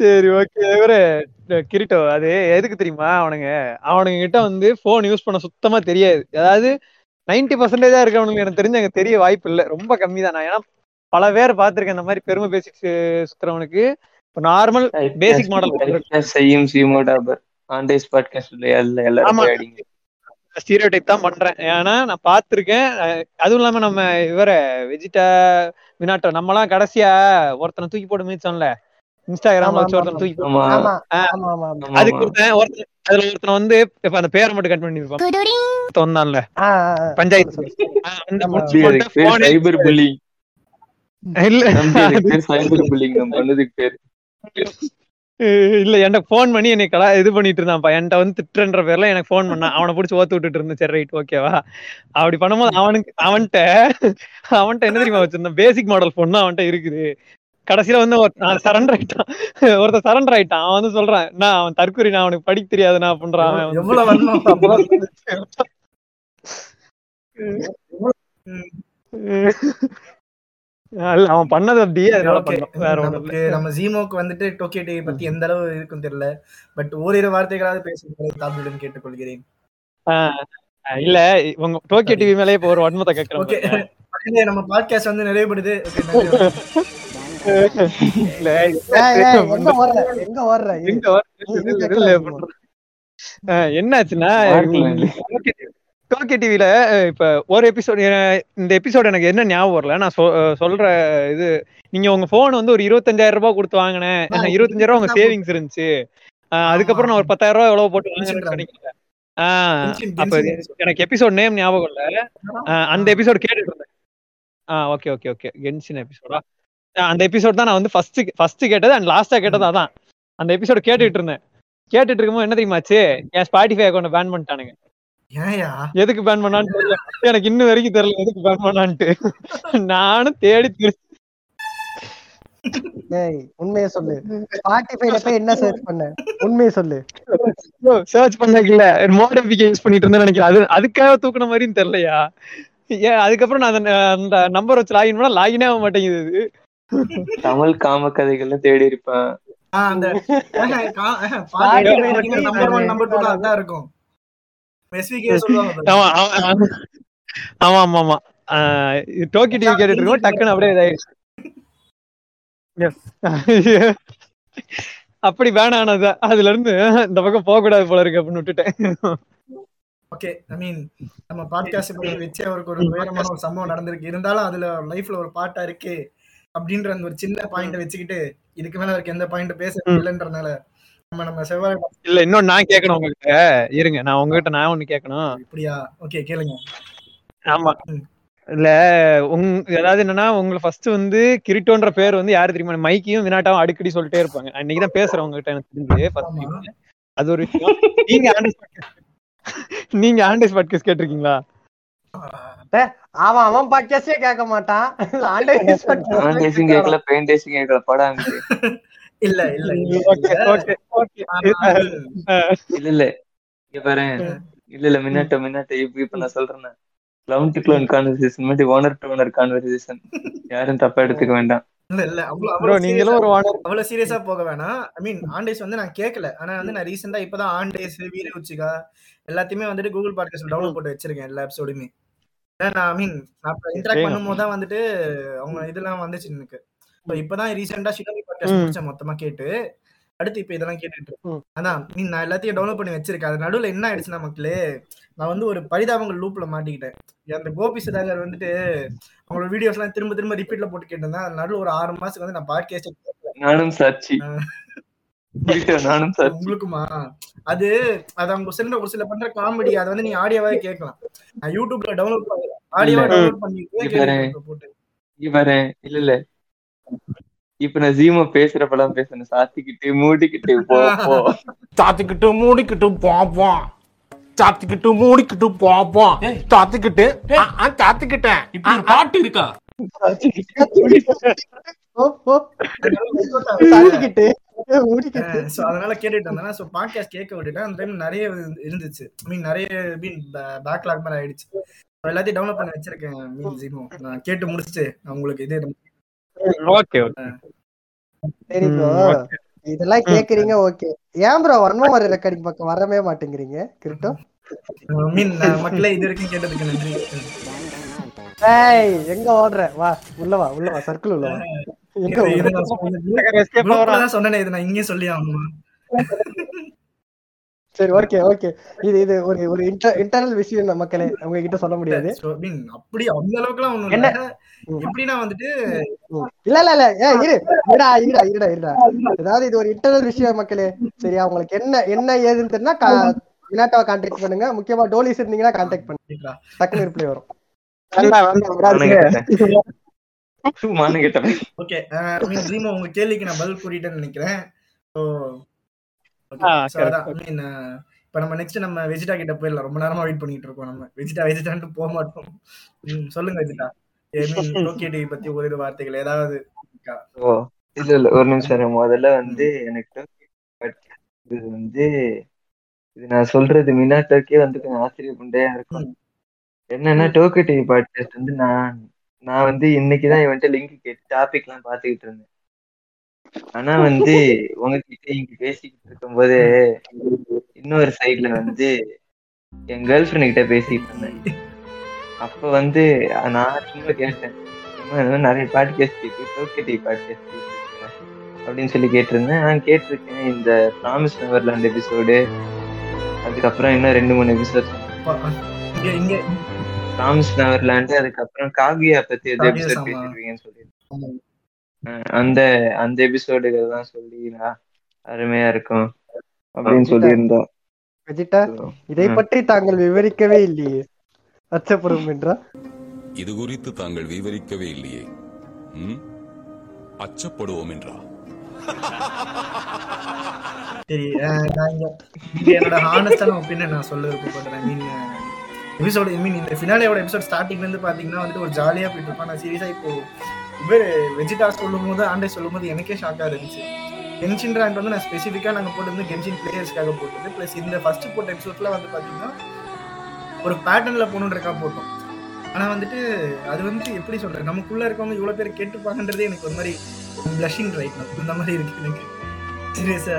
சரி ஓகே இவரு கிரிட்டோ அது எதுக்கு தெரியுமா அவனுங்க? அவனுங்க கிட்ட வந்து போன் யூஸ் பண்ண சுத்தமா தெரியாது. அதாவது நைன்டி பர்சன்டேஜா இருக்கவனுங்க எனக்கு தெரிஞ்சு அங்க தெரிய வாய்ப்பு இல்ல. ரொம்ப கம்மி தான் ஏன்னா பல பேர் பார்த்திருக்கேன் இந்த மாதிரி பெருமை பேசிக் சுத்துறவனுக்கு. நார்மல் பேசிக் மாடல் செய்யும் சியூமோ டாபர் ஆண்டேஸ் பாட்காஸ்ட் இல்லையா? இல்ல எல்லாரும் ஸ்டீரியோ டைப் தான் பண்றேன். ஏன்னா நான் பார்த்திருக்கேன். அதுவும் இல்லாம நம்ம இவர வெஜிடா வினாட்டோ நம்மலாம் கடைசியா ஒருத்தனை தூக்கி போட்டு மிதிச்சோம்ல இன்ஸ்டாகிராம்ல வச்சு ஒருத்தனை தூக்கி போட்டு ஆமா. ஆஹ் ஆமா ஆமா ஆமா அதுக்கு ஒருத்தன் ஒருத்தன் அதுல ஒருத்தன் வந்து இப்ப அந்த பேரை மட்டும் கட் பண்ணி இருப்பான் வந்தான்ல. பஞ்சாயத்து சைபர் புல்லிங் இல்ல. சைபர் புல்லிங் நம்ம பண்ணதுக்கு பேர். அஹ் இல்ல என்கிட்ட போன் பண்ணி என்னை கலா இது பண்ணிட்டு இருந்தான்ப்பா. என்கிட்ட வந்து திட்டுன்ற பேர்ல எனக்கு போன் பண்ணான் அவனை பிடிச்சி ஓத்து விட்டுட்டு இருந்தேன். சரி ரைட் ஓகேவா அப்படி பண்ணும்போது அவனுக்கு அவன்கிட்ட அவன்கிட்ட என்ன தெரியுமா வச்சிருந்தான்? பேசிக் மாடல் போன் தான் அவன்கிட்ட இருக்குது. கடைசியில வந்து சரண்டர் ஆயிட்டான். ஒருத்தன் சரண்டர் ஆயிட்டான். அவன் வந்து சொல்றான் நான் அவன் தற்கொலை நான் அவனுக்கு படிக்க தெரியாதுண்ணா அப்படின்றான் அவன் <laughs> அவன் பண்ணது ஒண்ணும் நமக்கு நம்ம ஜீமோக்கு வந்துட்டு டோக்கியோ டிவி பத்தி எந்த அளவு இருக்கும் தெரியல பட் ஓரிரு வார்த்தைகளாவது பேசுகிறது தாழ்மையுடன் கேட்டுக்கொள்கிறேன் இல்ல உங்க டோக்கியோ டிவி மேலே இப்ப ஒரு வன்மத்தை கேட்கறேன் ஓகே பாருங்க. நம்ம பாட்காஸ்ட் வந்து நிறைவுபடுது என்னாச்சுன்னா டோக்கியோ டிவில இப்ப ஒரு எபிசோட் இந்த எபிசோட் எனக்கு என்ன ஞாபகம் வரல நான் சொல்ற இது நீங்க உங்க போன் வந்து ஒரு இருபத்தஞ்சாயிரம் ரூபாய் கொடுத்து வாங்கினேன். இருபத்தஞ்சாயிரம் ரூபாய் உங்க சேவிங்ஸ் இருந்துச்சு. அதுக்கப்புறம் நான் ஒரு பத்தாயிரம் ரூபாய் எவ்வளவு போட்டு Genshin, அப்ப. எனக்கு எபிசோட் நேம் ஞாபகம் இல்ல. அந்த எபிசோட் கேட்டுட்டு இருந்தேன் ஆஹ் ஓகே ஓகே ஓகே கென்சின் எபிசோடா அந்த எபிசோட் தான் நான் வந்து ஃபர்ஸ்ட் ஃபர்ஸ்ட் கேட்டது அண்ட் லாஸ்டா கேட்டது அதான். அந்த எபிசோட் கேட்டுட்டு இருந்தேன் கேட்டுட்டு இருக்கும்போது என்ன தெரியுமாச்சு என் ஸ்பாட்டிஃபை அக்கௌண்ட் பேன் பண்ணிட்டானுங்க. எதுக்கு பேன் பண்ணான்னு தெரியல. எனக்கு இன்னும் வரைக்கும் தெரியல எதுக்கு பேன் பண்ணான்ட்டு. நானும் தேடி உண்மையை சொல்லு. ஸ்பாட்டிஃபைல போய் என்ன சர்ச் பண்ண? உண்மையை சொல்லு. சர்ச் பண்ணல மோடிஃபிகே யூஸ் பண்ணிட்டு இருந்தேன் நினைக்கிறேன். அது அதுக்காக தூக்குன மாதிரியும் தெரியலையா? ஏன் அதுக்கப்புறம் நான் அந்த அந்த நம்பர் வச்சு லாகின் பண்ணா லாகினே ஆக மாட்டேங்குது இது. தமிழ் காம கதைகள்லாம் தேடி இருப்பேன். ஆ, அந்த நம்பர் ஒன் நம்பர் டூ அதான் இருக்கும். ஆமா ஆமா, ஆமா. டோக்கி டிவி கேட்டுட்டு இருக்கோம் டக்குன்னு அப்படியே இதாயிடுச்சு. அப்படி வேணானது அதுல இருந்து இந்த பக்கம் போக கூடாது போல இருக்கு அப்படின்னு விட்டுட்டேன். ஓகே ஐ மீன் நம்ம பாட்காஸ்ட் பத்தி வச்சு அவருக்கு ஒரு உயரமான ஒரு சம்பவம் நடந்திருக்கு. இருந்தாலும் அதுல லைஃப்ல ஒரு பாட்டா இருக்கு அப்படின்ற அந்த ஒரு சின்ன பாயிண்ட் வச்சுக்கிட்டு இதுக்கு மேல அவருக்கு எந்த பாயிண்ட் பேச இல்லைன்றனால நம்ம நம்ம செவ்வாய் இல்ல இன்னும் நான் கேட்கணும் உங்ககிட்ட. இருங்க நான் உங்ககிட்ட நான் ஒண்ணு கேட்கணும் இப்படியா ஓகே கேளுங்க. ஆமா. இல்ல உங் அதாவது என்னன்னா உங்களை ஃபர்ஸ்ட் வந்து கிரிட்டோன்ற பேர் வந்து யாரு தெரியுமா? மைக்கியும் வினாட்டாவும் அடிக்கடி சொல்லிட்டே இருப்பாங்க. இன்னைக்கு தான் பேசுறேன் உங்ககிட்ட எனக்கு தெரிஞ்சு time. அது ஒரு விஷயம். நீங்க ஆண்டஸ் <laughs> நீங்க ஆண்டஸ் பாட்காஸ்ட் கேட்டிருக்கீங்களா? அவன் அவன் பாட்காஸ்டே கேட்க மாட்டான். ஆண்டேஸ் நான் டேசிங் கேட்கல பெயின் டேசிங் கேட்கல படம் இல்ல <laughs> இல்ல ஓகே ஓகே ஓகே. <laughs> இல்ல இல்ல. இங்க பாரு. இல்ல இல்ல மின்னாட்ட மின்னாட்ட. இப்ப இப்ப நான் சொல்றேன் கிளவுன் டு கிளவுன் கான்வர்சேஷன் மாதிரி ஓனர் டு ஓனர் கான்வர்சேஷன் யாரும் தப்பா எடுத்துக்க வேண்டாம். இல்ல இல்ல. அவ்வளவு நீங்களும் ஒரு அவ்வளவு சீரியஸா போக வேணாம். ஐ மீன் ஆண்டேஸ் வந்து நான் கேட்கல ஆனா வந்து நான் ரீசெண்டா இப்பதான் ஆண்டேஸ் வீர உச்சிகா எல்லாத்தையுமே வந்துட்டு கூகுள் பாட்காஸ்ட் டவுன்லோட் போட்டு வச்சிருக்கேன் எல்லா எபிசோடுமே ஏன்னா நான் ஐ மீன் நான் இன்டராக்ட். பண்ணும்போது தான் வந்துட்டு அவங்க இதெல்லாம் வந்துச்சு எனக்கு. இப்பதான் ரீசெண்டா ஷிகமி பாட்காஸ்ட் மொத்தமா கேட்டு அடுத்து இப்ப இதெல்லாம் கேட்டுட்டு இருக்கேன் அதான் மீன் நான் எல்லாத்தையும் டவுன்லோட் பண்ணி வச்சிருக்கேன். அது நடுவுல என்ன ஆயிடுச்சுன்னா மக்களே நான் வந்து ஒரு பரிதாபங்கள் லூப்ல மாட்டிக்கிட்டேன். அந்த கோபி சுதாகர் வந்துட்டு அவங்களோட வீடியோஸ் எல்லாம் திரும்ப திரும்ப ரிப்பீட்ல போட்டு கேட்டிருந்தேன் அது நடுவுல ஒரு ஆறு மாசத்துக்கு வந்து நான் பாட்காஸ்ட் நானும் சாட்சி. நானும் உங்களுக்குமா? அது அது அவங்க சில ஒரு சில பண்ற காமெடி அதை வந்து நீ ஆடியோவாவே கேட்கலாம். நான் யூடியூப்ல டவுன்லோட் பண்ணி ஆடியோவா. டவுன்லோட் பண்ணி போட்டு. இல்ல இல்ல. இப்ப நான் ஜீமோ பேசுறப்பெல்லாம் பேசணும் சாத்திக்கிட்டு மூடிக்கிட்டு போ போ. சாத்திக்கிட்டு மூடிக்கிட்டு பாப்போம் சாத்திக்கிட்டு மூடிக்கிட்டு பாப்போம் சாத்திக்கிட்டு. சாத்திக்கிட்டேன். இப்படி பாட்டு இருக்கா? சாத்திக்கிட்டு. மூடிக்கிட்டு. சோ அதனால கேட்டுட்டு இருந்தேன். சோ பாட்காஸ்ட் கேட்க விட்டுட்டேன் அந்த டைம் நிறைய இருந்து- இருந்துச்சு மீன் நிறைய மீன் பேக்லாக் மாதிரி ஆயிடுச்சு. So எல்லாத்தையும் டவுன்லோட் பண்ணி வச்சிருக்கேன் மீன் ஜீமோ. நான் கேட்டு முடிச்சுட்டு நான் உங்களுக்கு இது ஓகே சரி ப்ரோ இதெல்லாம் கேக்குறீங்க ஓகே. ஏன் ப்ரோ வன்மமாரி ரெக்கார்டிங் பக்கம் வரவே மாட்டேங்கிறீங்க கிரிட்டோ மீன் மக்களே இது வரைக்கும் கேட்டதுக்கு நன்றி. ஏய் எங்க ஓடுற? வா உள்ள வா உள்ள வா சர்க்கிள் உள்ள வா. எங்க இது-? நான் சொன்னது- group ல தான் சொன்னேனே இது நான் இங்கே சொல்லி ஆகணுமா? சரி ஓகே ஓகே இது இது ஒரு ஒரு இன்டர்னல் விஷயம் நம்ம மக்களே. உங்க கிட்ட சொல்ல முடியாது. அப்படி அந்த அளவுக்குலாம் ஒண்ணும் என்ன? இல்ல. எப்படின்னா வந்துட்டு இல்ல இல்ல இல்ல. ஏ இரு. இருடா இருடா இருடா இருடா. அதாவது இது ஒரு இன்டர்னல் விஷயம் மக்களே. சரியா உங்களுக்கு என்ன என்ன ஏதுன்னு தெரிஞ்சா வினாட்டாவை கான்டாக்ட் பண்ணுங்க. முக்கியமா டோலிஸ் இருந்தீங்கன்னா கான்டாக்ட் பண்ணுங்க. டக்குனு ரிப்ளை வரும். ஓகே மீன் ஜீமோ உங்க கேள்விக்கு நான் பதில் கூறிட்டேன்னு நினைக்கிறேன். அதான் மீன் இப்போ நம்ம நெக்ஸ்ட் நம்ம வெஜிடா கிட்ட போயிடலாம். ரொம்ப நேரமா வெயிட் பண்ணிட்டு இருக்கோம் நம்ம. வெஜிடா வெஜிடான்ட்டு போக மாட்டோம். சொல்லுங்க வெஜிடா மீன் டோக்கியோ டிவி பத்தி ஒரு இரு வார்த்தைகள் ஏதாவது? ஓ இல்ல இல்ல ஒரு நிமிஷம். முதல்ல வந்து எனக்கு இது வந்து இது நான் சொல்றது மினாட்டோக்கே வந்து கொஞ்சம் ஆச்சரியப்பண்டையா இருக்கும். என்னன்னா டோக்கோ டிவி பாட்காஸ்ட் வந்து நான் நான் வந்து இன்னைக்குதான் இவன்ட்ட லிங்க் கேட்டு டாபிக் எல்லாம் பாத்துக்கிட்டு இருந்தேன். ஆனா வந்து <laughs> உங்ககிட்ட இங்க பேசிக்கிட்டு இருக்கும்போது இன்னொரு சைடுல வந்து என் கேர்ள் ஃப்ரெண்ட் கிட்ட பேசிட்டு இருந்தேன். அப்ப வந்து நான் சும்மா கேட்டேன் நிறைய பாட்காஸ்ட் கேட்டு டோக்கோ டிவி பாட்காஸ்ட் அப்படின்னு சொல்லி கேட்டிருந்தேன். நான் கேட்டிருக்கேன் இந்த ப்ராமிஸ் நெவர்லாண்ட் எபிசோடு அதுக்கப்புறம் இன்னும் ரெண்டு மூணு எபிசோட் ப்ராமிஸ் நெவர்லாண்ட் அதுக்கப்புறம் காகியா பத்தி எது எபிசோட் சாமா. பேசிருக்கீங்கன்னு சொல்லி அஹ் அந்த அந்த எபிசோடுகள் தான் சொல்லி அருமையா இருக்கும் அப்படின்னு சொல்லியிருந்தோம் வெஜிட்டா இதை. பற்றி தாங்கள் விவரிக்கவே இல்லையே? அச்சப்படும் என்றா? இது குறித்து தாங்கள் விவரிக்கவே இல்லையே. ம்? அச்சப்படுவோம் என்றா? என்னோட ஹானஸ்டான ஒப்பீனியன் நான் சொல்ல விருப்பப்படுறேன். மீன் எபிசோடு மீன் இந்த ஃபினாலேயோட எபிசோட் ஸ்டார்டிங்ல இருந்து பாத்தீங்கன்னா வந்துட்டு ஒரு ஜாலியா போயிட்டு இருப்பான். நான் சீரியஸா இப்போ இவர் வெஜிடா சொல்லும் போது ஆண்டே சொல்லும் போது எனக்கே ஷாக்கா இருந்துச்சு. கென்ஷின் ரேங்க் வந்து நான் ஸ்பெசிஃபிக்கா நாங்க போட்டது கென்ஷின் பிளேயர்ஸ்க்காக போட்டது. ப்ளஸ் இந்த ஃபர்ஸ்ட் போட்ட எபிசோட்ல வந்து பாத்தீங்கன்னா ஒரு பேட்டர்ன்ல போகணுன்றக்கா போட்டோம். ஆனா வந்துட்டு அது வந்துட்டு எப்படி சொல்றேன் நமக்குள்ள இருக்கவங்க இவ்வளவு பேர் கேட்டுப்பாங்கன்றதே எனக்கு ஒரு மாதிரி பிளஷிங் ரைட் இந்த மாதிரி இருக்கு எனக்கு. சீரியஸா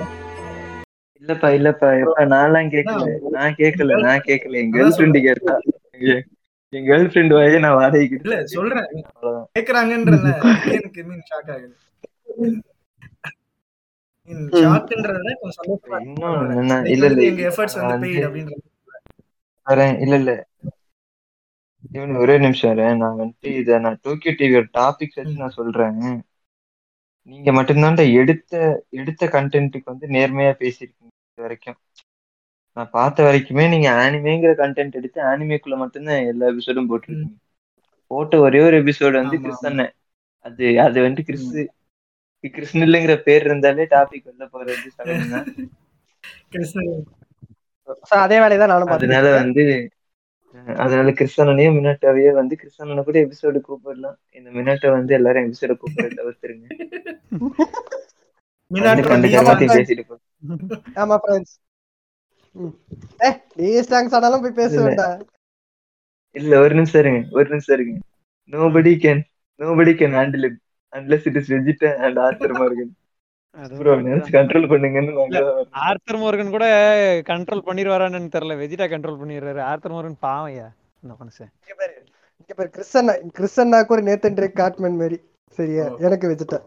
இல்லப்பா இல்லப்பா. எப்பா நான்லாம் கேட்கல நான் கேட்கல நான் கேட்கல என் கேர்ள் ஃப்ரெண்டு கேட்டா. என் கேர்ள் ஃப்ரெண்ட் வாயே நான் வாடகைக்கு இல்ல சொல்றேன். கேக்குறாங்கன்றல எனக்கு மீன் ஷாக் ஆகுது. ஒரே நிமிஷம் நான் வந்துட்டு இத நான் டோக்கியோ டிவியோட டாபிக்ஸ் வச்சு நான் சொல்றேன். நீங்க மட்டும்தான்டா எடுத்த எடுத்த கண்டென்ட்டுக்கு வந்து நேர்மையா பேசியிருக்கீங்க இது வரைக்கும். நான் பார்த்த வரைக்குமே நீங்க ஆனிமேங்கிற கண்டென்ட் எடுத்து ஆனிமேக்குள்ள மட்டும்தான் எல்லா எபிசோடும் போட்டிருக்கீங்க. போட்ட ஒரே ஒரு எபிசோடு வந்து கிறிஸ் அண்ணன். அது அது வந்துட்டு கிறிஸ் கிருஷ்ணல்ங்கிற பேர் இருந்தாலே டாபிக் வெளில போறது அதே வேலையை தான் நானும் அதனால வந்து அதனால கிறிஸ்தானனையும் மினாட்டாவையே வந்து கிறிஸ்தானனை கூட எபிசோடு கூப்பிடலாம். இந்த மினாட்டை வந்து எல்லாரும் எபிசோட கூப்பிட தவிர்த்துருங்க. பேசிட்டு ஆமா ஃப்ரெண்ட்ஸ் நீ ஸ்டாங்ஸ் ஆனாலும் போய் பேச இல்ல. வேண்டாம் இல்ல ஒரு நிமிஷம் இருங்க ஒரு நிமிஷம் இருங்க. Nobody can nobody can handle it unless it is Vegeta and Arthur Morgan control பண்ணுங்கன்னு ஆர்த்தர் மோர்கன் கூட கண்ட்ரோல் பண்ணிடுவாரான்னு தெரியல. வெஜிடா கண்ட்ரோல் பண்ணிடுறாரு. ஆர்த்தர் மோர்கன் பாவையா இந்த மனுஷன்? இங்க பாரு கிறிஸ்டன்னாக்கு ஒரு நேத்தன் ட்ரேக் காட்மேன் மாதிரி. சரியா? எனக்கு வச்சுட்டேன்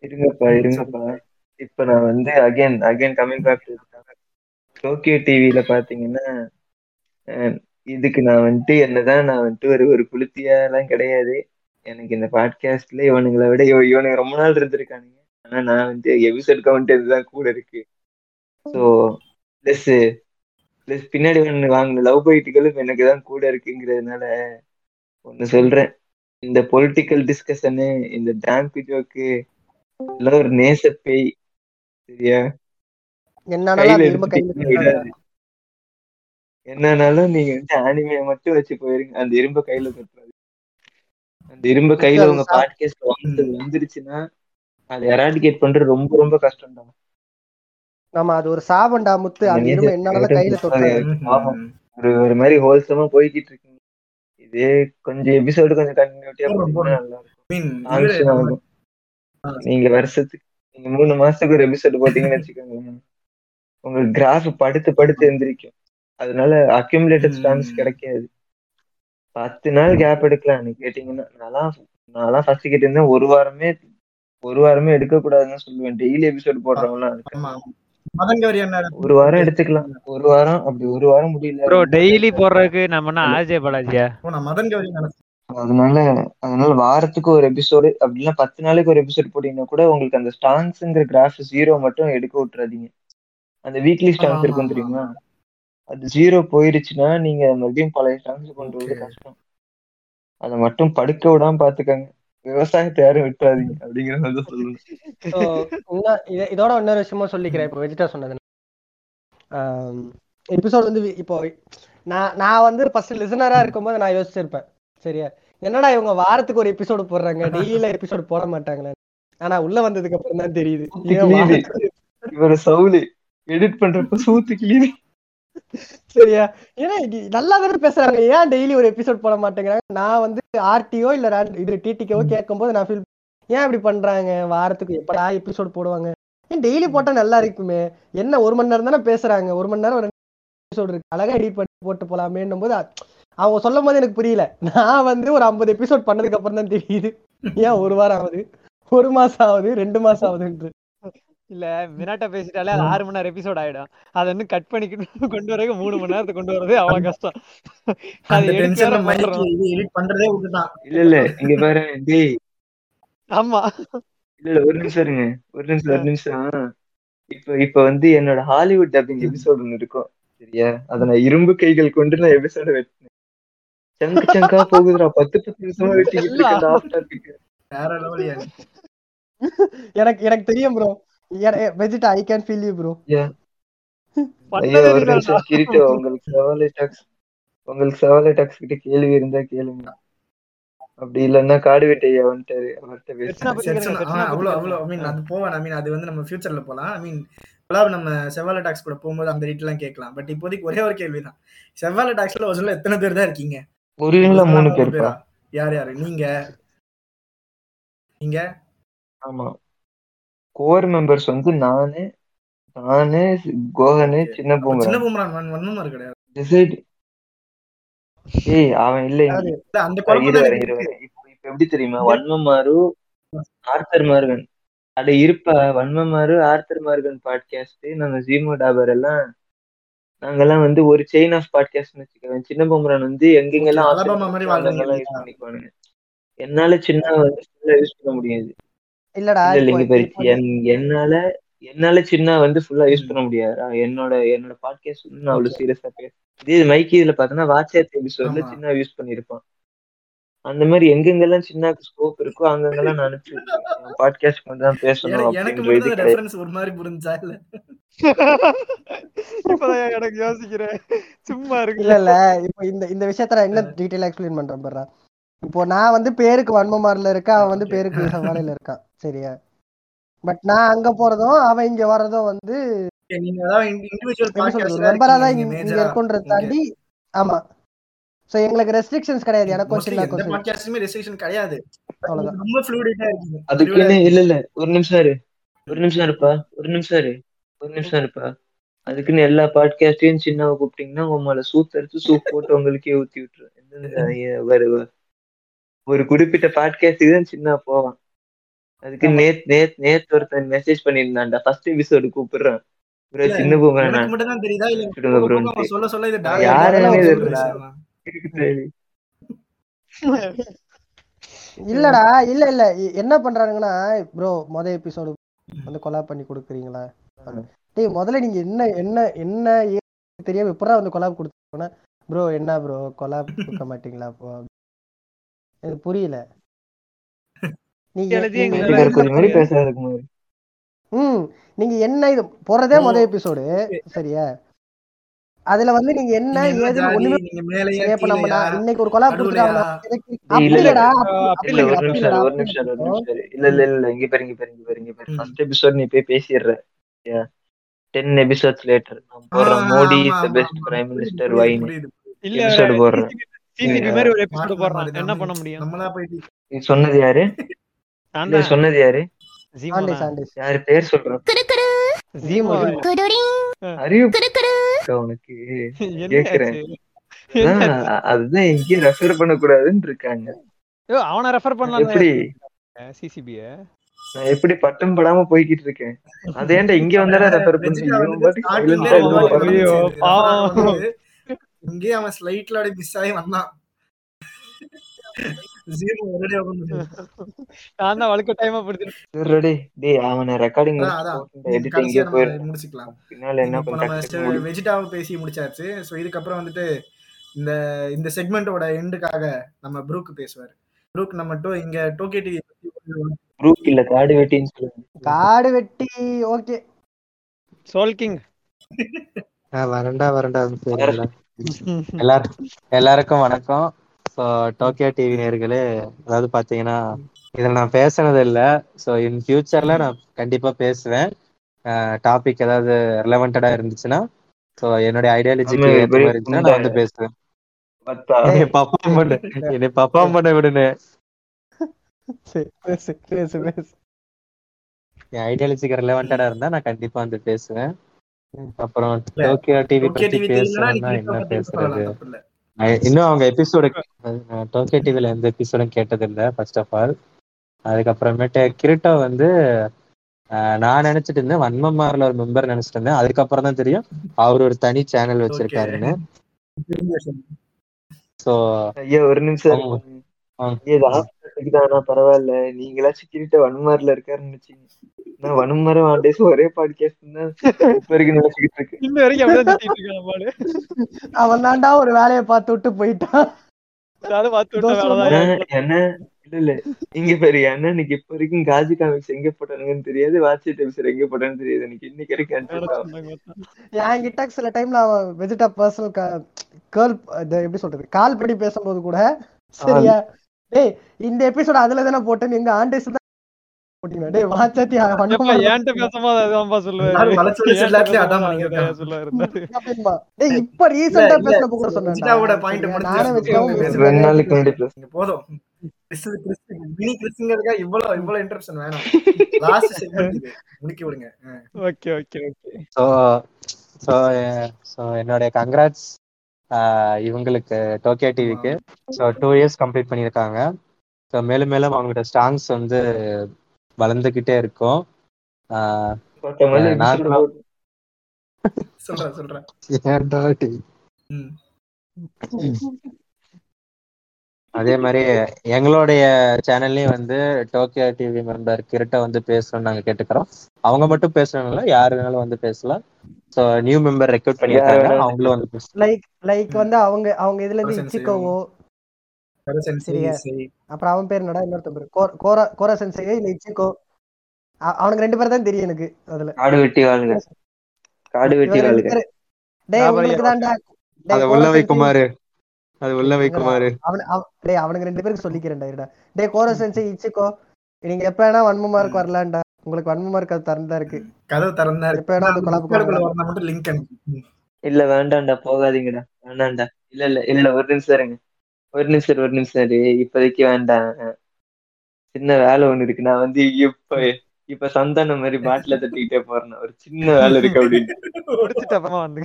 இருங்கப்பா இருங்கப்பா. இப்ப நான் வந்து again again coming back to Tokyo டிவில பாத்தீங்கன்னா இதுக்கு நான் வந்துட்டு என்னதான் நான் வந்துட்டு ஒரு ஒரு புளுத்தியா எல்லாம் கிடையாது. எனக்கு இந்த பாட்காஸ்ட்ல இவனுங்களை விட இவ- இவனுங்க ரொம்ப நாள் இருந்திருக்கானுங்க. ஆனா நான் வந்து எபிசோட் கவுண்ட் இதுதான் கூட இருக்கு. ஸோ பிளஸ் பிளஸ் பின்னாடி ஒன்று வாங்கின லவ் பைட்டுகளும் எனக்கு தான் கூட இருக்குங்கிறதுனால ஒன்னு சொல்றேன். இந்த பொலிட்டிக்கல் டிஸ்கஷனு இந்த டேம்பி ஜோக்கு எல்லாம் ஒரு நேச பேய் சரியா அது இரும்ப என்னன்னாலும் நீங்க வந்து ஆனிமையை மட்டும் வச்சு போயிருங்க. அந்த இரும்ப கையில தொட்டுறாது. அந்த இரும்ப கையில அது உங்க பாட்காஸ்ட் வந்து வந்துருச்சுன்னா அதை எராடிகேட் பண்றது ரொம்ப ரொம்ப கஷ்டம் தான் ஆமா அது ஒரு சாபண்டா முத்து. அந்த எருமை என்னால கையில தொட்டாது ஒரு ஒரு மாதிரி ஹோல்சமா போய்கிட்டு இருக்கு. இதே கொஞ்சம் எபிசோடு கொஞ்சம் கண்டினியூட்டியா நல்லா இருக்கும். நீங்க வருஷத்துக்கு நீங்க மூணு மாசத்துக்கு ஒரு எபிசோடு போட்டீங்கன்னு வச்சுக்கோங்க உங்களுக்கு கிராஃப் படுத்து படுத்து எந்திரிக்கும். அதனால அக்யூமுலேட்டட் ஸ்டாம்ஸ் கிடைக்காது. பத்து நாள் கேப் எடுக்கலாம் நீ கேட்டீங்கன்னா. நான்லாம் நான்லாம் ஃபர்ஸ்ட் கேட்டிருந்தேன் ஒரு வாரமே ஒரு வாரமே எடுக்க கூடாதுன்னு சொல்லுவேன் டெய்லி எபிசோடு போடுறவங்களாம். ஒரு வாரம் எடுத்துக்கலாம். ஒரு வாரம் அப்படி ஒரு வாரம் முடியல. ப்ரோ டெய்லி போடுறதுக்கு நம்ம ஆர்ஜே பாலாஜியா? நான் மதன் கௌரி நினைச்சேன் அதனால அதனால வாரத்துக்கு ஒரு எபிசோடு அப்படின்னா பத்து நாளைக்கு ஒரு எபிசோட் போட்டீங்கன்னா கூட உங்களுக்கு அந்த ஸ்டான்ஸுங்கிற கிராஃப் ஜீரோ மட்டும் எடுக்க விட்டுறாதீங்க. அந்த வீக்லி ஸ்டான்ஸ் இருக்கும் தெரியுமா? அது ஜீரோ போயிருச்சுன்னா நீங்க மறுபடியும் பழைய ஸ்டான்ஸ் கொண்டு வரது கஷ்டம். அதை மட்டும் படுக்க விடாம பாத்துக்கங்க விவசாயத்தை யாரும் விட்டுறாதீங்க அப்படிங்கிற மாதிரி தான் சொல்லணும் இதோட இன்னொரு விஷயமும் சொல்லிக்கிறேன். இப்போ வெஜிடா சொன்னது. எபிசோட் வந்து இப்போ நான் நான் வந்து ஃபர்ஸ்ட் லிசனரா இருக்கும்போது நான் யோசிச்சிருப்பேன். சரியா? என்னடா இவங்க வாரத்துக்கு ஒரு எபிசோடு போடுறாங்க? டெய்லியில எபிசோடு போட மாட்டாங்களே. ஆனா உள்ள வந்ததுக்கு அப்புறம் தான் தெரியுது இவர சவுலி எடிட் பண்றப்ப சூத்து கிளீனு. சரியா? ஏன்னா நல்லா தானே பேசுறாங்க. ஏன் டெய்லி ஒரு எபிசோட் போட மாட்டேங்கிறாங்க? நான் வந்து ஆர்டிஓ இல்ல இது டிடிக்கோ கேட்கும்போது நான் ஃபீல் ஏன் இப்படி பண்றாங்க? வாரத்துக்கு எப்படா எபிசோட் போடுவாங்க? ஏன் டெய்லி போட்டா நல்லா இருக்குமே? என்ன ஒரு மணி நேரம் தானே பேசுறாங்க? ஒரு மணி நேரம் ரெண்டு எபிசோட் இருக்கு. அழகா எடிட் பண்ணி போட்டு போலாமேன்னும் போது அவங்க சொல்லும் போது எனக்கு புரியல. நான் வந்து ஒரு ஐம்பது எபிசோட் பண்ணதுக்கு அப்புறம் தான் தெரியுது. ஏன் ஒரு வாரம் ஆகுது? ஒரு மாசம் ஆகுது? ரெண்டு மாசம் ஆகுதுன்றது இல்ல மினாட்டா பேசிட்டாலே அது ஆறு மணி நேரம் எபிசோட் ஆயிடும். அதை இன்னும் கட் பண்ணிக்கிட்டு <laughs> கொண்டு வரக்கு மூணு மணி நேரத்துக்கு கொண்டு வரது அவ்வளவு கஷ்டம். அது எடிட் பண்றதே விட்டுட்டான். இல்ல இல்ல. இங்க பாரு டேய். ஆமா. இல்ல இல்ல. ஒரு நிமிஷம் இருங்க. ஒரு நிமிஷம் ஒரு நிமிஷம். இப்ப இப்ப வந்து என்னோட ஹாலிவுட் டப்பிங் எபிசோட் ஒண்ணு இருக்கும். சரியா? அத நான் இரும்பு கைகள் கொண்டு நான் எபிசோட வெட்டினேன். சங்கு சங்கா போகுதுடா. பத்து பத்து நிமிஷமா வெட்டிக்கிட்டு இருக்கேன். <laughs> எனக்கு எனக்கு தெரியும் bro Vegeta I can feel you bro உங்களுக்கு சவாலை டாக்ஸ் உங்களுக்கு சவாலை டாக்ஸ் கிட்ட கேள்வி இருந்தா கேளுங்க. அப்படி இல்லன்னா காடு வெட்டையா வந்துட்டாரு அவர்கிட்ட அது போவேன். ஐ மீன் அது வந்து நம்ம ஃபியூச்சர்ல போலாம். ஐ மீன் நம்ம செவ்வாழை டாக்ஸ் கூட போகும்போது அந்த ரேட்லாம் கேட்கலாம். பட் இப்போதைக்கு ஒரே ஒரு கேள்வி தான். செவ்வாழை டாக்ஸ்ல ஒரு சொல்ல எத்தனை பேர் தான் இருக்கீங்க? ஒரு மூணு பேரா யார் யாரு? நீங்க? நீங்க? ஆமா. கோர் மெம்பர்ஸ் வந்து நானு நானு கோகனு சின்ன பூமரா சின்ன பூமரான். வன் வன்மமார் கிடையாது. டிசைட் ஏய் அவன் இல்ல அந்த இப்ப எப்படி தெரியுமா? வன்மமாரு ஆர்த்தர் மார்கன். அட இருப்பா. வன்மமாரு ஆர்த்தர் மார்கன் பாட்காஸ்ட் நம்ம ஜீமோ டாபர் எல்லாம் நாங்கெல்லாம் வந்து ஒரு செயின் ஆஃப் பாட்காஸ்ட் வச்சுக்கோங்க சின்ன பொம்மரன் வந்து எங்கெங்கெல்லாம் யூஸ் பண்ணிக்குவானுங்க. என்னால சின்ன யூஸ் பண்ண முடியாது. இல்லடா இல்ல இல்லைங்க என் என்னால என்னால சின்ன வந்து ஃபுல்லா யூஸ் பண்ண முடியாது. என்னோட என்னோட பாட்காஸ்ட் வந்து நான் அவ்வளவு சீரியஸா பேச இதே மைக் இதுல பார்த்தோன்னா வாட்ஸ்அப் எபிசோட்ல சின்ன யூஸ் பண்ணியிருப்பான் அந்த மாதிரி எங்கெங்கெல்லாம் சின்ன ஸ்கோப் இருக்கோ அங்கங்கெல்லாம் நான் விட்டுருவேன். பாட்காஸ்ட் வந்து தான் பேசணும் எனக்கு- மட்டும் ரெஃபரன்ஸ் ஒரு மாதிரி புரிஞ்சா இல்ல? <laughs> இப்பதான் எனக்கு யோசிக்கிறேன். சும்மா இல்ல இருக்கு இல்ல. இப்போ இந்த இந்த விஷயத்த நான் என்ன டீடைலா எக்ஸ்பிளைன் பண்றேன் பாரு இப்போ நான் வந்து பேருக்கு வன்மமாரில இருக்கேன் அவன் வந்து பேருக்கு சவாலையில இருக்கான். சரியா? பட் நான் அங்க போறதும் அவன் இங்க வர்றதும் வந்து மெம்பரா தான் இங்க இருக்குன்றத தாண்டி ஆமா. சோ எங்களுக்கு ரெஸ்ட்ரிக்ஷன்ஸ் கிடையாது. எனக்கும் சில்லாக்கும் சரி பாட்காஸ்ட்லயுமே ரெஸ்ட்ரிக்ஷன் கிடையாது. அவ்வளவுதான். ரொம்ப ஃப்ளூயிடா இருக்கீங்க அதுக்குன்னு இல்ல இல்ல. ஒரு நிமிஷம் இரு. ஒரு நிமிஷம் இருப்பா. ஒரு நிமிஷம் இரு. ஒரு நிமிஷம் இருப்பா. அதுக்குன்னு எல்லா பாட்காஸ்டையும் சின்னவ கூப்பிட்டீங்கன்னா உங்களை சூத்தரிச்சு சூப் போட்டு உங்களுக்கே ஊத்தி விட்டுரும் <laughs> ஒரு குறிப்பிட்ட பாட்காஸ்டுக்கு தான் சின்ன போவான். அதுக்கு நேத் நேத் நேத்து ஒருத்தன் மெசேஜ் பண்ணியிருந்தான்டா. ஃபர்ஸ்ட் எபிசோடு கூப்பிடுறான். ப்ரோ சின்ன பூமரா எனக்கு நான் மட்டும் தான் தெரியுதா இல்ல சொல்ல சொல்ல இது டாக் ஒரு தெரியல இல்லடா. இல்ல இல்ல. என்ன பண்றானுங்கன்னா ப்ரோ முத எபிசோடு வந்து கொலாப் பண்ணி கொடுக்குறீங்களா? டேய் முதல்ல நீங்க என்ன என்ன என்ன தெரியாம எப்படா வந்து கொலாப் கொடுத்தோன்னா ப்ரோ என்ன ப்ரோ கொலாப் கொடுக்க மாட்டீங்களா அப்போ எனக்கு புரியல. நீங்க என்ன இது போறதே ஓ முத எபிசோடு சரியா? அதுல வந்து நீங்க என்ன இன்னைக்கு ஒரு டேய் இல்ல இல்ல இல்ல இங்க பாரு இங்க பாரு இங்க பாரு இங்க பாரு. ஃபர்ஸ்ட் எபிசோட் நீ போய் பேசிடுற டென் எபிசோட்ஸ் லேட்டர் போடுறேன் Modi is best prime minister episode போடுறேன் நீ மாதிரி ஒரு எபிசோடு மாட்டின போடுறான். மாதிரி என்ன தான் பண்ண முடியும்? நம்மளா போயிட்டு இது சொன்னது யாரு? சொன்னது யாரு? யாரு பேர் இருக்கா உனக்கு கேக்குறேன். அதுதான் எங்கேயும் ரெஃபர் பண்ணக்கூடாதுன்னு இருக்காங்க. அவனை ரெஃபர் பண்ணலாம் எப்படி? சிசிபிய நான் எப்படி பட்டம் படாம போய்கிட்டு இருக்கேன்? அது ஏன்டா இங்க வந்தாடா ரெஃபர் பண்றீங்க வெஜிடா இவன் வந்துட்டு பாட்டுக்கு ஸ்டார்டிங்ல சைலண்டா ஒரு இருந்து மாதிரி ஐயோ வந்துச்சு ரெஃபர் பாவம் ஆகும்போது இங்கே அவன் ஸ்லைட்ல அப்படியே மிஸ் ஆகி வந்தான். நான் தான் வழுக்க டைமா ரெடி டேய் அவனை ரெக்கார்டிங் முடிச்சுக்கலாம். பின்னால என்ன வெஜிடாவை பேசி முடிச்சாச்சு. ஸோ இதுக்கப்புறம் வந்துட்டு இந்த இந்த செக்மெண்டோட எண்டுக்காக நம்ம ப்ரூக் பேசுவார். ப்ரூக் நம்ம டோ இங்க டோக்கே டிவி ப்ரூக் இல்ல காடு வெட்டின்னு சொல்லுங்க காடு வெட்டி ஓகே. சோல் கிங் வரண்டா வரண்டா எல்லாருக்கும் வணக்கம். ஸோ டோக்கியோ டிவி நேர்களே அதாவது பாத்தீங்கன்னா இதுல நான் பேசுனது இல்ல ஸோ இன் ஃபியூச்சர்ல நான் கண்டிப்பா பேசுவேன். டாபிக் ஏதாவது ரிலவெண்டடா இருந்துச்சுன்னா ஸோ என்னுடைய ஐடியாலஜிக்கு பெரிய மாதிரி இருந்துச்சுன்னா. நான் வந்து பேசுவேன். என்னை பப்பாம் பண்ணு என்னை பப்பாம் பண்ண விடுனு என் ஐடியாலஜிக்கு ரிலவெண்டடா இருந்தா நான் கண்டிப்பா வந்து பேசுவேன். அப்புறம் டோக்கியோ டிவி பத்தி என்ன பேசுறது? இல்ல இன்னும் அவங்க எபிசோடு டோக்கியோ டிவில எந்த எபிசோடும் கேட்டதில்லை ஃபர்ஸ்ட் ஆஃப் ஆல் அதுக்கப்புறமேட்டு கிரிட்டோ வந்து அஹ், நான் நினைச்சிட்டு இருந்தேன் வன்மமாரில் ஒரு மெம்பர் நினைச்சிட்டு இருந்தேன். அதுக்கப்புறம் தான் தெரியும் அவர் ஒரு தனி சேனல் வச்சிருக்காருன்னு. ஸோ ஐயா ஒரு நிமிஷம். இருங்க. ஐயா, இது ஆப்போசிட் தானா பரவாயில்ல. நீங்களாச்சும் கிரிட்ட வன்மாரில இருக்காருன்னு நினைச்சீங்க. நான் வன்மரம் ஆண்டேஸ் ஒரே பாட்காஸ்ட் தான் இப்ப வரைக்கும் நினைச்சுக்கிட்டு இருக்கேன் இன்ன வரைக்கும் பாடு அவன் தாண்டா ஒரு வேலையை பார்த்து விட்டு போயிட்டான். என்ன இல்ல இல்ல. இங்க பாரு என்ன இன்னைக்கு இப்ப வரைக்கும் காஜி காமிக்ஸ் எங்க போட்டானுங்கன்னு தெரியாது வாட்சி எபிசோட் எங்க போட்டான்னு தெரியாது. எனக்கு இன்னைக்கு வரைக்கும் என்கிட்ட சில டைம்ல அவன் வெஜிடா பர்சனல் கேர்ள் எப்படி சொல்றது? கால் பண்ணி பேசும்போது கூட சரியா டேய் இந்த எபிசோட் அதுல தானே போட்டேன் எங்க ஆண்டேஸ் தான் போட்டீங்க டேய் வாச்சாத்தி ஏப்பா, என்கிட்ட பேசும்போது அதான் <laughs> அப்படின்பா. டேய் இப்ப ரீசெண்டா இல்ல, பேசினப்ப கூட சொன்னேன் பாயிண்ட் வெஜிடாவும் ரெண்டு நாளைக்கு முன்னாடி பேச. இங்க போதும். கிறிஸ்து கிறிஸ்து மினி கிறிஸ்துங்கிறதுக்கா இவ்வளவு இவ்வளவு இன்டரப்ஷன் வேணும். லாஸ்ட் செக்மெண்ட் முடிக்க விடுங்க. Okay okay okay so so என்னுடைய கங்க்ராட்ஸ் இவங்களுக்கு டோக்கியோ டிவிக்கு ஸோ டூ இயர்ஸ் கம்ப்ளீட் பண்ணியிருக்காங்க. ஸோ மேலும் மேலும் அவங்களோட ஸ்டாங்ஸ் வந்து வளர்ந்துக்கிட்டே இருக்கும். சொல்றேன் சொல்றேன். அதே மாதிரி எங்களுடைய சேனல்லையும் வந்து டோக்கியோ டிவி மெம்பர் கிரிட்ட வந்து பேசணும்னு நாங்க கேட்டுக்கிறோம். அவங்க மட்டும் பேசணும்ல யாரு வேணாலும் வந்து பேசலாம். ஸோ நியூ மெம்பர் ரெக்ரூட் பண்ணியிருக்காங்க வேணாலும் அவங்களும் வந்து லைக் லைக் வந்து அவங்க அவங்க இதுல இருந்து இச்சிக்கோவோ அப்புறம் அவன் பேர் என்னடா இன்னொருத்த பேர்? கோரா கோரா சென்சையோ இல்ல இச்சிகோ அ- அவனுக்கு ரெண்டு பேர் தான் தெரியும் எனக்கு அதுல. காடு வெட்டி வாழ்க. காடு வெட்டி வாழ்க. டேய் உங்களுக்கு தான்டா அத உள்ள வை குமாரு அது உள்ள வை எங்கடா குமாரு அவன் டேய் அவனுக்கு ரெண்டு பேருக்கு சொல்லிக்கிறேன்டா இருடா. டேய் கோரா சென்சை இச்சிகோ நீங்க எப்ப வேணா வன்மமார்க் வரலாம்டா. உங்களுக்கு வன்மமார்க் அது திறந்தா இருக்கு. கதவு திறந்தா எப்ப வேணா அது கொலாப் மட்டும் லிங்க் அனுப்பு. இல்ல வேண்டாம்டா போகாதீங்கடா. வேண்டாம்டா. இல்ல இல்ல இல்ல ஒரு நிமிஷம் இருங்க. ஒரு நிமிஷம் ஒரு நிமிஷம். இப்போதைக்கு வேண்டாம். சின்ன வேலை ஒண்ணு இருக்கு. நான் வந்து இப்ப இப்ப சந்தானம் மாதிரி பாட்டில தட்டிக்கிட்டே போறேன். ஒரு சின்ன வேலை இருக்கு அப்படின்னு. <laughs> முடிச்சிட்டு அப்புறமா வந்து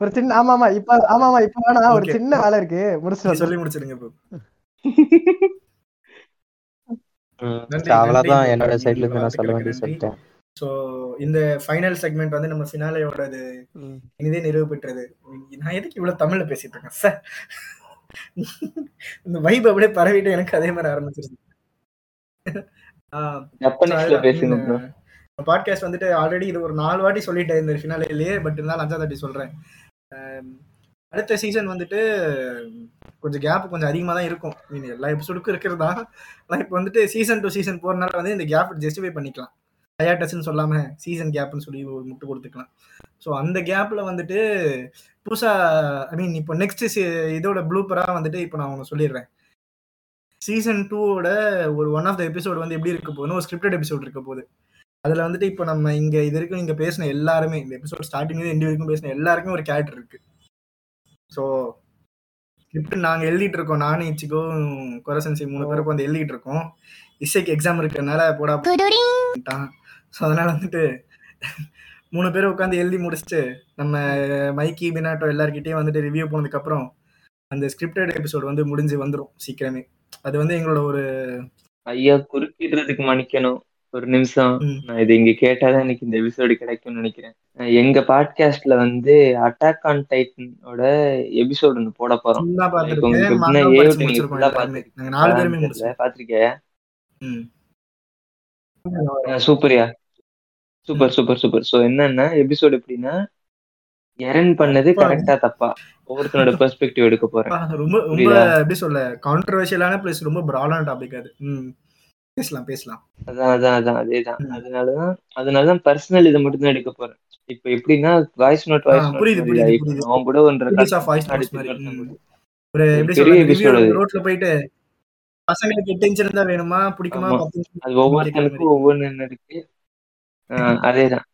ஒரு சின்ன ஆமா ஆமா இப்ப ஆமா ஆமா இப்ப வேணா ஒரு. சின்ன வேலை இருக்கு. வந்து சொல்லி முடிச்சிருங்க இப்போ. <laughs> அவ்வளவுதான் என்னோட சைட்ல இருந்து நான் சொல்ல நன்றி சொல்லிட்டேன். ஸோ இந்த ஃபைனல் செக்மெண்ட் வந்து நம்ம ஃபினாலேயோடது இனிதே நிறைவு பெற்றது. நான் எதுக்கு இவ்வளவு தமிழ்ல பேசிட்டு இருக்கேன் சார் <laughs> இந்த வைப் அப்படியே பரவிட்டு எனக்கு அதே மாதிரி ஆரம்பிச்சிருச்சு. <laughs> பாட்காஸ்ட் வந்துட்டு ஆல்ரெடி இது ஒரு நாலு வாட்டி சொல்லிட்டேன் இந்த ஃபினாலேயே பட் இருந்தாலும் அஞ்சாவது வாட்டி சொல்கிறேன் அடுத்த சீசன் வந்துட்டு கொஞ்சம் கேப் கொஞ்சம் அதிகமாக தான் இருக்கும். மீன் எல்லா எபிசோடுக்கும் இருக்கிறது? தான் ஆனால் இப்போ வந்துட்டு சீசன் டு சீசன் போகிறனால வந்து இந்த கேப் ஜஸ்டிஃபை பண்ணிக்கலாம். ஹயாட்டஸ்ன்னு சொல்லாமல் சீசன் கேப்னு சொல்லி ஒரு முட்டு கொடுத்துக்கலாம். ஸோ அந்த கேப்பில் வந்துட்டு புதுசாக ஐ மீன் இப்போ நெக்ஸ்ட் இதோட ப்ளூப்பராக வந்துட்டு இப்போ நான் ஒன்று சொல்லிடுறேன். சீசன் டூவோட ஒரு ஒன் ஆஃப் த எபிசோடு வந்து எப்படி இருக்க போகுதுன்னு ஒரு ஸ்கிரிப்டட் எபிசோட் இருக்க போகுது. அதுல வந்துட்டு இப்போ நம்ம இங்க இது வரைக்கும் இங்க பேசின எல்லாருமே இந்த எபிசோட் ஸ்டார்டிங் எண்டு வரைக்கும் பேசின எல்லாருக்குமே ஒரு கேரக்டர் இருக்கு. ஸோ ஸ்கிரிப்ட் நாங்க எழுதிட்டு இருக்கோம். நானும் இச்சிக்கும் கொரசன்சி மூணு பேரும் வந்து எழுதிட்டு இருக்கோம். இசைக்கு எக்ஸாம் இருக்கிறதுனால போடா ஸோ அதனால வந்துட்டு மூணு பேரும் உட்காந்து எழுதி முடிச்சுட்டு நம்ம மைக்கி பினாட்டோ எல்லார்கிட்டயும் வந்துட்டு ரிவ்யூ போனதுக்கு அப்புறம் அந்த ஸ்கிரிப்டட் எபிசோட் வந்து முடிஞ்சு வந்துரும் சீக்கிரமே. அது வந்து எங்களோட ஒரு ஐயா குறுக்கிடுறதுக்கு மன்னிக்கணும். ஒரு நிமிஷம். நான் இது இங்க கேட்டாதான் எனக்கு இந்த எபிசோடு கிடைக்கும்னு நினைக்கிறேன். எங்க பாட்காஸ்ட்ல வந்து அட்டாக் ஆன் டைட்டனோட எபிசோடு ஒன்று போட போறோம். பாத்திருக்கியா ம். சூப்பரியா. Super super super. ஸோ என்னன்னா எபிசோடு எப்படின்னா எரன் பண்ணது. கரெக்டா தப்பா. ஒவ்வொருத்தனோட பெர்ஸ்பெக்டிவ் எடுக்க போறேன். ரொம்ப ரொம்ப எப்படி சொல்ல கான்ட்ரவர்ஷியலான பிளஸ் ரொம்ப ப்ராடான டாபிக் அது. பேசலாம் பேசலாம். அதான் அதான் அதான் அதேதான். அதனாலதான் அதனாலதான் பர்சனல் இதை மட்டும் தான் எடுக்க போறேன். இப்ப எப்படின்னா வாய்ஸ் நோட் வாய்ஸ் புரியுது புரியுது அவன் கூட. கூட ஒரு எப்படி ரோட்ல போயிட்டு பசங்களுக்கு எட்டு வேணுமா? பிடிக்குமா? அது ஒவ்வொருத்தனுக்கும் ஒவ்வொன்னு இருக்கு? அதேதான்.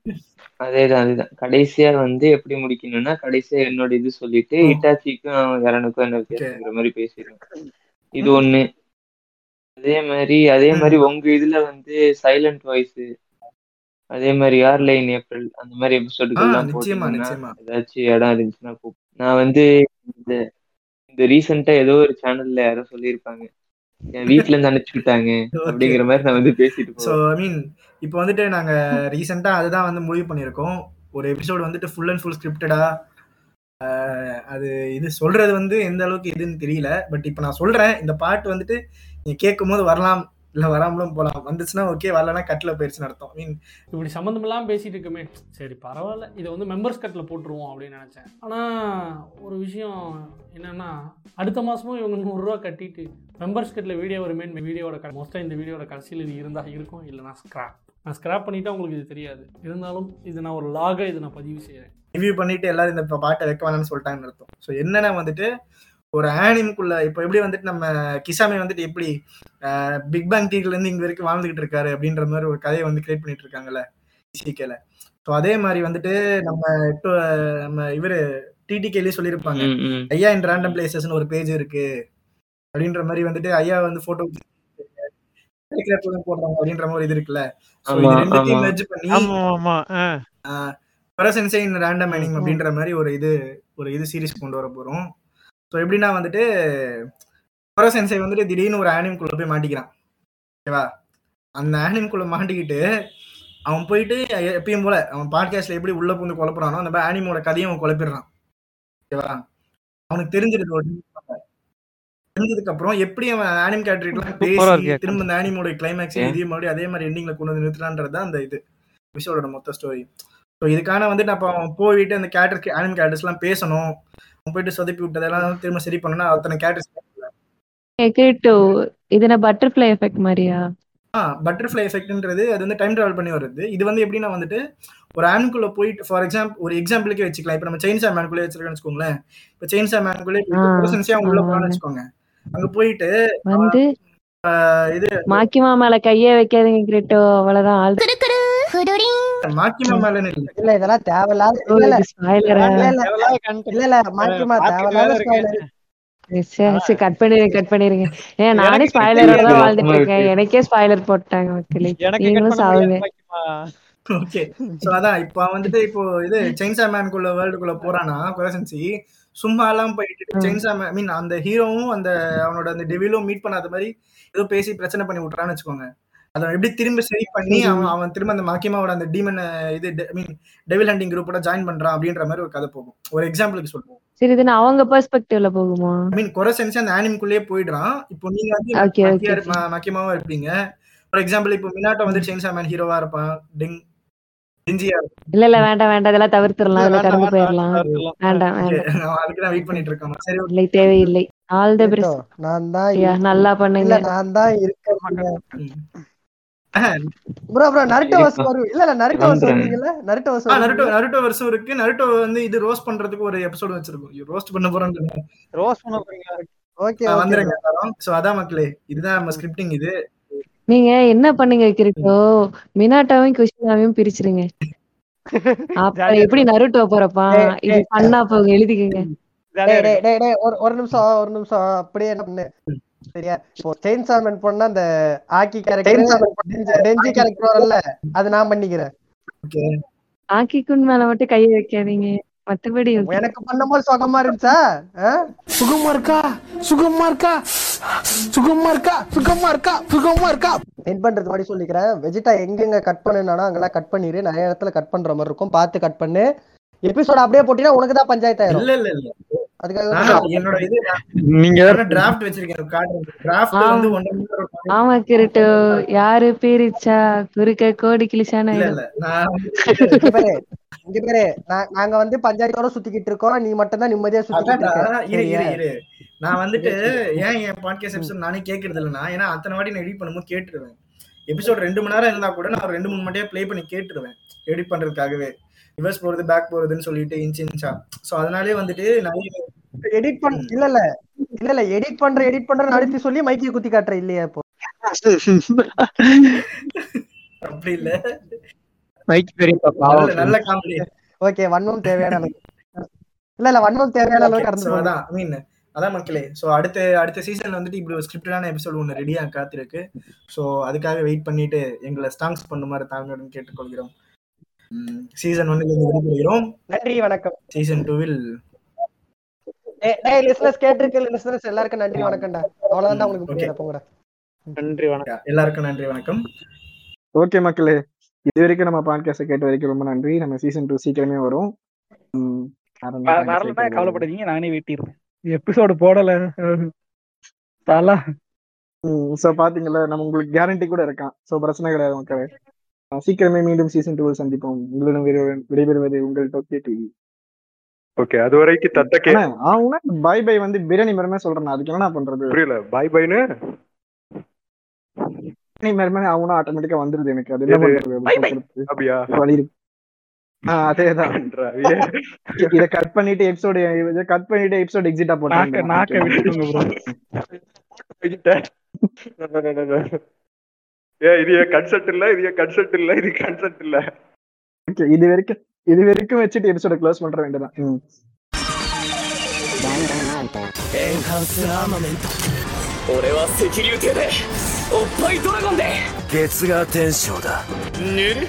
அதேதான் அதேதான். கடைசியா வந்து எப்படி முடிக்கணும்னா கடைசியா என்னோட இது சொல்லிட்டு ஓ இட்டாச்சிக்கும் இரனுக்கும் என்ன வித்தியாசங்கிற மாதிரி பேசிடுவேன். இது ஒண்ணு. அதே மாதிரி அதே மாதிரி உங்க இதுல வந்து சைலண்ட் வாய்ஸ் அதே மாதிரி யார் லைன் ஏப்ரல் அந்த மாதிரி எபிசோடுகள்லாம் போட்டீங்கன்னா ஏதாச்சும் இடம் இருந்துச்சுன்னா நான் வந்து இந்த இந்த ரீசெண்டா ஏதோ ஒரு சேனல்ல யாரோ சொல்லியிருப்பாங்க. என் வீட்ல இருந்து அனுப்பிச்சுட்டாங்க <laughs> அப்படிங்கிற மாதிரி நான் வந்து பேசிட்டு ஸோ ஐ மீன் இப்போ வந்துட்டு நாங்க <laughs> ரீசெண்டா அதுதான் வந்து முடிவு பண்ணியிருக்கோம். ஒரு எபிசோடு வந்துட்டு ஃபுல் அண்ட் ஃபுல் ஸ்கிரிப்டடா அது இது சொல்றது வந்து எந்த அளவுக்கு இதுன்னு தெரியல. பட் இப்போ நான் சொல்றேன் இந்த பாட்டு வந்துட்டு நீங்க கேட்கும் போது வரலாம் இல்ல வராமலும் போலாம். வந்துச்சுன்னா ஓகே வரலன்னா கட்டில போயிருச்சுன்னு அர்த்தம். மீன் இப்படி சம்மந்தமில்லாம பேசிட்டு இருக்கமே. சரி பரவாயில்ல. இதை வந்து மெம்பர்ஸ் கட்டில் போட்டுருவோம் அப்படின்னு நினச்சேன். ஆனால் ஒரு விஷயம் என்னன்னா அடுத்த மாதமும் இவங்க நூறுரூவா கட்டிட்டு மெம்பர்ஸ் கட்டில் வீடியோ வருமே வீடியோட மோஸ்ட்டாக இந்த வீடியோட கடைசியில் இது இருந்தால் இருக்கும் இல்லைனா ஸ்க்ராப் நான் ஸ்க்ராப் பண்ணிட்டா உங்களுக்கு இது தெரியாது. இருந்தாலும் இது நான் ஒரு லாக இது நான் பதிவு செய்கிறேன் ரிவ்யூ பண்ணிட்டு எல்லாரும் இந்த பாட்டை வைக்க வேணாம்னு சொல்லிட்டாங்கன்னு அர்த்தம். ஸோ என்னன்னா வந்துட்டு ஒரு ஆனிம்குள்ள இப்போ எப்படி வந்துட்டு நம்ம கிசாமி வந்துட்டு எப்படி பிக் பேங் டீக்ல இருந்து இங்க வரைக்கும் வாழ்ந்துகிட்டு இருக்காரு அப்படின்ற மாதிரி ஒரு கதையை வந்து கிரியேட் பண்ணிட்டு இருக்காங்கல்ல ஸோ அதே மாதிரி வந்துட்டு நம்ம இப்போ நம்ம இவரு டிடிகேலயே சொல்லியிருப்பாங்க. ஐயா இன் ரேண்டம் பிளேசஸ்னு ஒரு பேஜ் இருக்கு. அப்படின்ற மாதிரி வந்துட்டு ஐயா வந்து போட்டோ போடுறாங்க அப்படின்ற மாதிரி இது இருக்குல்ல. ரெண்டுத்தையும் ரேண்டம். அப்படின்ற மாதிரி ஒரு இது ஒரு இது சீரிஸ் கொண்டு வர போறோம். ஸோ எப்படின்னா வந்துட்டு பரசன்சை வந்துட்டு திடீர்னு ஒரு ஆனிம்குள்ள போய் மாட்டிக்கிறான். ஓகேவா? அந்த ஆனிம்குள்ள மாட்டிக்கிட்டு அவன் போயிட்டு எப்பயும் போல அவன் பாட்காஸ்ட்ல எப்படி உள்ள புந்து குழப்புறானோ அந்த மாதிரி ஆனிமோட கதையும் அவன் குழப்பிடுறான். ஓகேவா? அவனுக்கு தெரிஞ்சிருது ஒரு தெரிஞ்சதுக்கு அப்புறம் எப்படி அவன் ஆனிம் கேரக்டர்லாம் பேசி திரும்ப இந்த ஆனிமோட கிளைமேக்ஸ் இதையும் மறுபடியும் அதே மாதிரி எண்டிங்ல கொண்டு வந்து நிறுத்துறான்றது தான் அந்த இது எபிசோடோட மொத்த ஸ்டோரி ஸோ இதுக்கான வந்து நான் இப்போ போயிட்டு அந்த கேரக்டர் அனிமல் கேரக்டர்ஸ்லாம் பேசணும். அவன் போயிட்டு சொதப்பி விட்டதெல்லாம் திரும்ப சரி பண்ணணும்னா அத்தனை கேரக்டர்ஸ் கிரிட்டோ இது என்ன பட்டர்ஃப்ளை எஃபெக்ட் மாதிரியா? ஆ பட்டர்ஃப்ளை எஃபெக்ட்ன்றது அது வந்து டைம் டிராவல் பண்ணி வருது இது வந்து எப்படின்னா வந்துட்டு ஒரு ஆனுக்குள்ள போயிட்டு ஃபார் எக்ஸாம்பிள் ஒரு எக்ஸாம்பிளுக்கே வச்சுக்கலாம். இப்போ நம்ம செயின்சா மேனுக்குள்ளே வச்சிருக்கோம்னு வச்சுக்கோங்களேன். இப்போ செயின்சா மேனுக்குள்ளே ப்ரெசன்ஸியா உள்ள போறான்னு வச்சுக்கோங்க. அங்க போயிட்டு வந்து ஆஹ், இது மாக்கிமா மேல கையே வைக்காதீங்க கிரிட்டோ அவ்வளவுதான். மாக்கிமா இல்ல இதெல்லாம் தேவையில்லாத இல்ல மாக்கிமா தேவையில்லாத. கட் பண்ணிருங்க கட் பண்ணிருங்க ஏன் நானே எனக்கு ஸ்பாய்லரோட தான். வாழ்ந்துட்டு இருக்கேன் எனக்கே ஸ்பாய்லர் போட்டாங்க மக்களே நீங்களும் சாவுங்க ஓகே சோ அதான் இப்போ வந்துட்டு இப்போ இது செயின்சா மேனுக்குள்ள வேர்ல்டுக்குள்ள போறானா கொரசன்சி சும்மா எல்லாம் போயிட்டு செயின்சா ஐ மீன் அந்த ஹீரோவும் அந்த அவனோட அந்த டெவிலும் மீட் பண்ணாத மாதிரி ஏதோ பேசி பிரச்சனை பண்ணி விட்டுறான்னு வச்சுக்கோங்க. அதை எப்படி திரும்ப சரி பண்ணி. அவன் அவன் திரும்ப அந்த மாக்கியமாவோட அந்த டீமன் இது மீன் டெவில் ஹண்டிங் குரூப்போட ஜாயின் பண்றான் அப்படின்ற மாதிரி ஒரு கதை போகும். ஒரு எக்ஸாம்பிளுக்கு சொல்லுவோம் சரி இது அவங்க பெர்ஸ்பெக்டிவ்ல போகுமா? ஐ மீன் கொரசன்சி அந்த ஆனிமுக்குள்ளேயே போயிடுறான். இப்போ நீங்க வந்து Okay, okay, மக்கியா- okay. ம- மக்கியமாவா இருப்பீங்க. ஃபார் எக்ஸாம்பிள் இப்போ மினாட்டோ வந்து செயின்சா மேன் ஹீரோவா இருப்பான். டெங் இல்ல இல்ல வேண்டாம் வேண்டாம். இதெல்லாம் தவிர்த்துடலாம். இதுல கடந்து போயிடலாம். வேண்டாம் Okay, வேண்டாம். நான் அதுக்கு வெயிட் பண்ணிட்டு இருக்கேன். சரி. இல்லை தேவையில்லை. ஆல் த பெஸ்ட் நான் தான் நல்லா பண்ணுங்க. இல்ல நான் தான் இருக்கேன் ப்ரோ ப்ரோ நருட்டோ வர்ஸ் வரும் இல்ல இல்ல நருட்டோ வர்ஸ். வருவீங்கல்ல நருட்டோ வர்ஸ் நருட்டோ நருட்டோ வருஷம் இருக்கு. நருட்டோ வந்து இது ரோஸ்ட் பண்றதுக்கு ஒரு எபிசோட் வச்சிருக்கோம். ரோஸ்ட் பண்ண போறோம் ரோஸ் பண்ண போறீங்களா? ஓகே வந்துருங்க எல்லாரும். சோ அதான் மக்களே இதுதான் நம்ம ஸ்கிரிப்டிங் இது. நீங்க என்ன பண்ணுங்க கிரிட்டோ மினாட்டாவையும் குஷினாவையும் பிரிச்சிருங்க. அப்ப எப்படி நருட்டோ போறப்பா? இது. பண்ணா போங்க எழுதிக்கங்க. டேய் டேய் டேய் டேய் ஒரு ஒரு நிமிஷம் ஒரு நிமிஷம். அப்படியே என்ன பண்ணு? சரியா? இப்போ செயின் சாமன் பண்ணா அந்த ஆக்கி கேரக்டர் டெஞ்சி கேரக்டர் வரல அது நான் பண்ணிக்கிறேன். ஆக்கிக்குன் மேல மட்டும் கையை வைக்காதீங்க. மத்தபடி. எனக்கு பண்ணும்போது சுகமா இருந்துச்சா? சுகமா இருக்கா? சுகமா இருக்கா? சுகமா இருக்கா? சுகமா இருக்கா? சுகமா இருக்கா? என் பண்றது மாதிரி சொல்லிக்கிறேன். வெஜிடா எங்கெங்க கட் பண்ணுனாலும் அங்கெல்லாம் கட் பண்ணிரு. நிறைய இடத்துல கட் பண்ற மாதிரி இருக்கும். பார்த்து கட் பண்ணு. எபிசோட் அப்படியே போட்டீங்கன்னா உனக்கு தான் பஞ்சாயத்து ஆயிரும். இல்ல இல்ல. இல்ல அதுக்காக நான் என்னோட இது நீங்க டிராஃப்ட் வச்சிருக்கேன் கார்டு டிராஃப்ட் வந்து ஒன் ஆமா கிரிட்டோ. யாரு பிரிச்சா? குறுக்க கோடி நான் <laughs> இங்க பாரு நாங்க வந்து பஞ்சாயத்தோட சுத்திக்கிட்டு இருக்கோம். நீ மட்டும் தான் நிம்மதியா இரு நான் வந்துட்டு ஏன் என் பாட்காஸ்ட் எபிசோட் நானே கேட்கறது இல்லைன்னா ஏன்னா அத்தனை வாட்டி நான் எடிட் பண்ணும்போது கேட்டுருவேன். எபிசோட் ரெண்டு மணி நேரம் இருந்தா கூட நான் ரெண்டு மூணு மணியே ப்ளே பண்ணி கேட்டுருவேன். எடிட் பண்றதுக்காகவே. ரிவர்ஸ் போறது பேக் போறதுன்னு சொல்லிட்டு இன்ச் இன்ச்சா சோ அதனாலே வந்துட்டு நிறைய எடிட் பண் இல்ல இல்ல இல்ல இல்ல எடிட் பண்ற எடிட் பண்ற அழுத்தி சொல்லி மைக்கை குத்தி காட்டுற இல்லையா இப்போ? அப்படி இல்ல. மைக் நல்ல நல்ல காமெடி ஓகே வன்மம் தேவையான அளவுக்கு. இல்ல இல்ல வன்மம் தேவையான அளவுக்கு கடந்து போகுது. அதான் மீன் அதான் மக்களே. ஸோ அடுத்த அடுத்த சீசன்ல வந்துட்டு இப்படி ஒரு ஸ்கிரிப்டான எபிசோட் ஒன்று ரெடியா காத்திருக்கு. ஸோ அதுக்காக வெயிட் பண்ணிட்டு எங்களை ஸ்டாங்ஸ் பண்ணுமாறு தாழ்மையுடன் கேட்டுக்கொள்கிறோம். சீசன் ஒன்னுல இருந்து விடுபடுகிறோம் நன்றி வணக்கம். சீசன் டூவில் எல்லாருக்கும் நன்றி வணக்கம்டா. அவ்வளவுதான் உங்களுக்கு நன்றி வணக்கம். எல்லாருக்கும் நன்றி வணக்கம். ஓகே மக்களே இது வரைக்கும் நம்ம பாட்காஸ்ட் கேட்ட வரைக்கும் ரொம்ப நன்றி. நம்ம சீசன் டூ சீக்கிரமே வரும்? கவலைப்படாதீங்க நானே வெட்டிடுவேன் எபிசோடு போடல. தலா. ம் ஸோ பாத்தீங்களா நம்ம உங்களுக்கு கேரண்டி கூட இருக்கான். ஸோ பிரச்சனை கிடையாது மக்களே. சீக்கிரமே மீண்டும் சீசன் டூவில் சந்திப்போம். உங்களிடம் விடை- விடைபெறுவது உங்கள் டோக்கியோ டிவி ஓகே அது வரைக்கும் தத்த கே ஆனா பை பை வந்து பிரியாணி மரமே சொல்றேன் அதுக்கு என்ன பண்றது. புரியல. பாய் பாய்னு பிரியாணி மரமே அவனும் ஆட்டோமேட்டிக்கா வந்துருது எனக்கு. அது என்ன? பண்றது? Bye bye. சொல்றது? அப்படியா? வழி இருக்கு. ஆஹ் அதேதான். இத கட் பண்ணிட்டு எபிசோடு இத கட் பண்ணிட்டு எபிசோட் எக்ஸிட்டா நாக்க நாக்க விட்டுக்கோங்க ப்ரோ ஏ இது ஏன் கன்செப்ட் இல்ல இது ஏன் கன்செப்ட் இல்ல இது கன்செப்ட் இல்ல ஓகே இது வரைக்கும் இது வரைக்கும் வச்சுட்டு எபிசோட க்ளோஸ் பண்ற வேண்டியதான் ம். エンハンスアーマメント俺は赤竜艇でおっぱいドラゴンで月が天章だぬる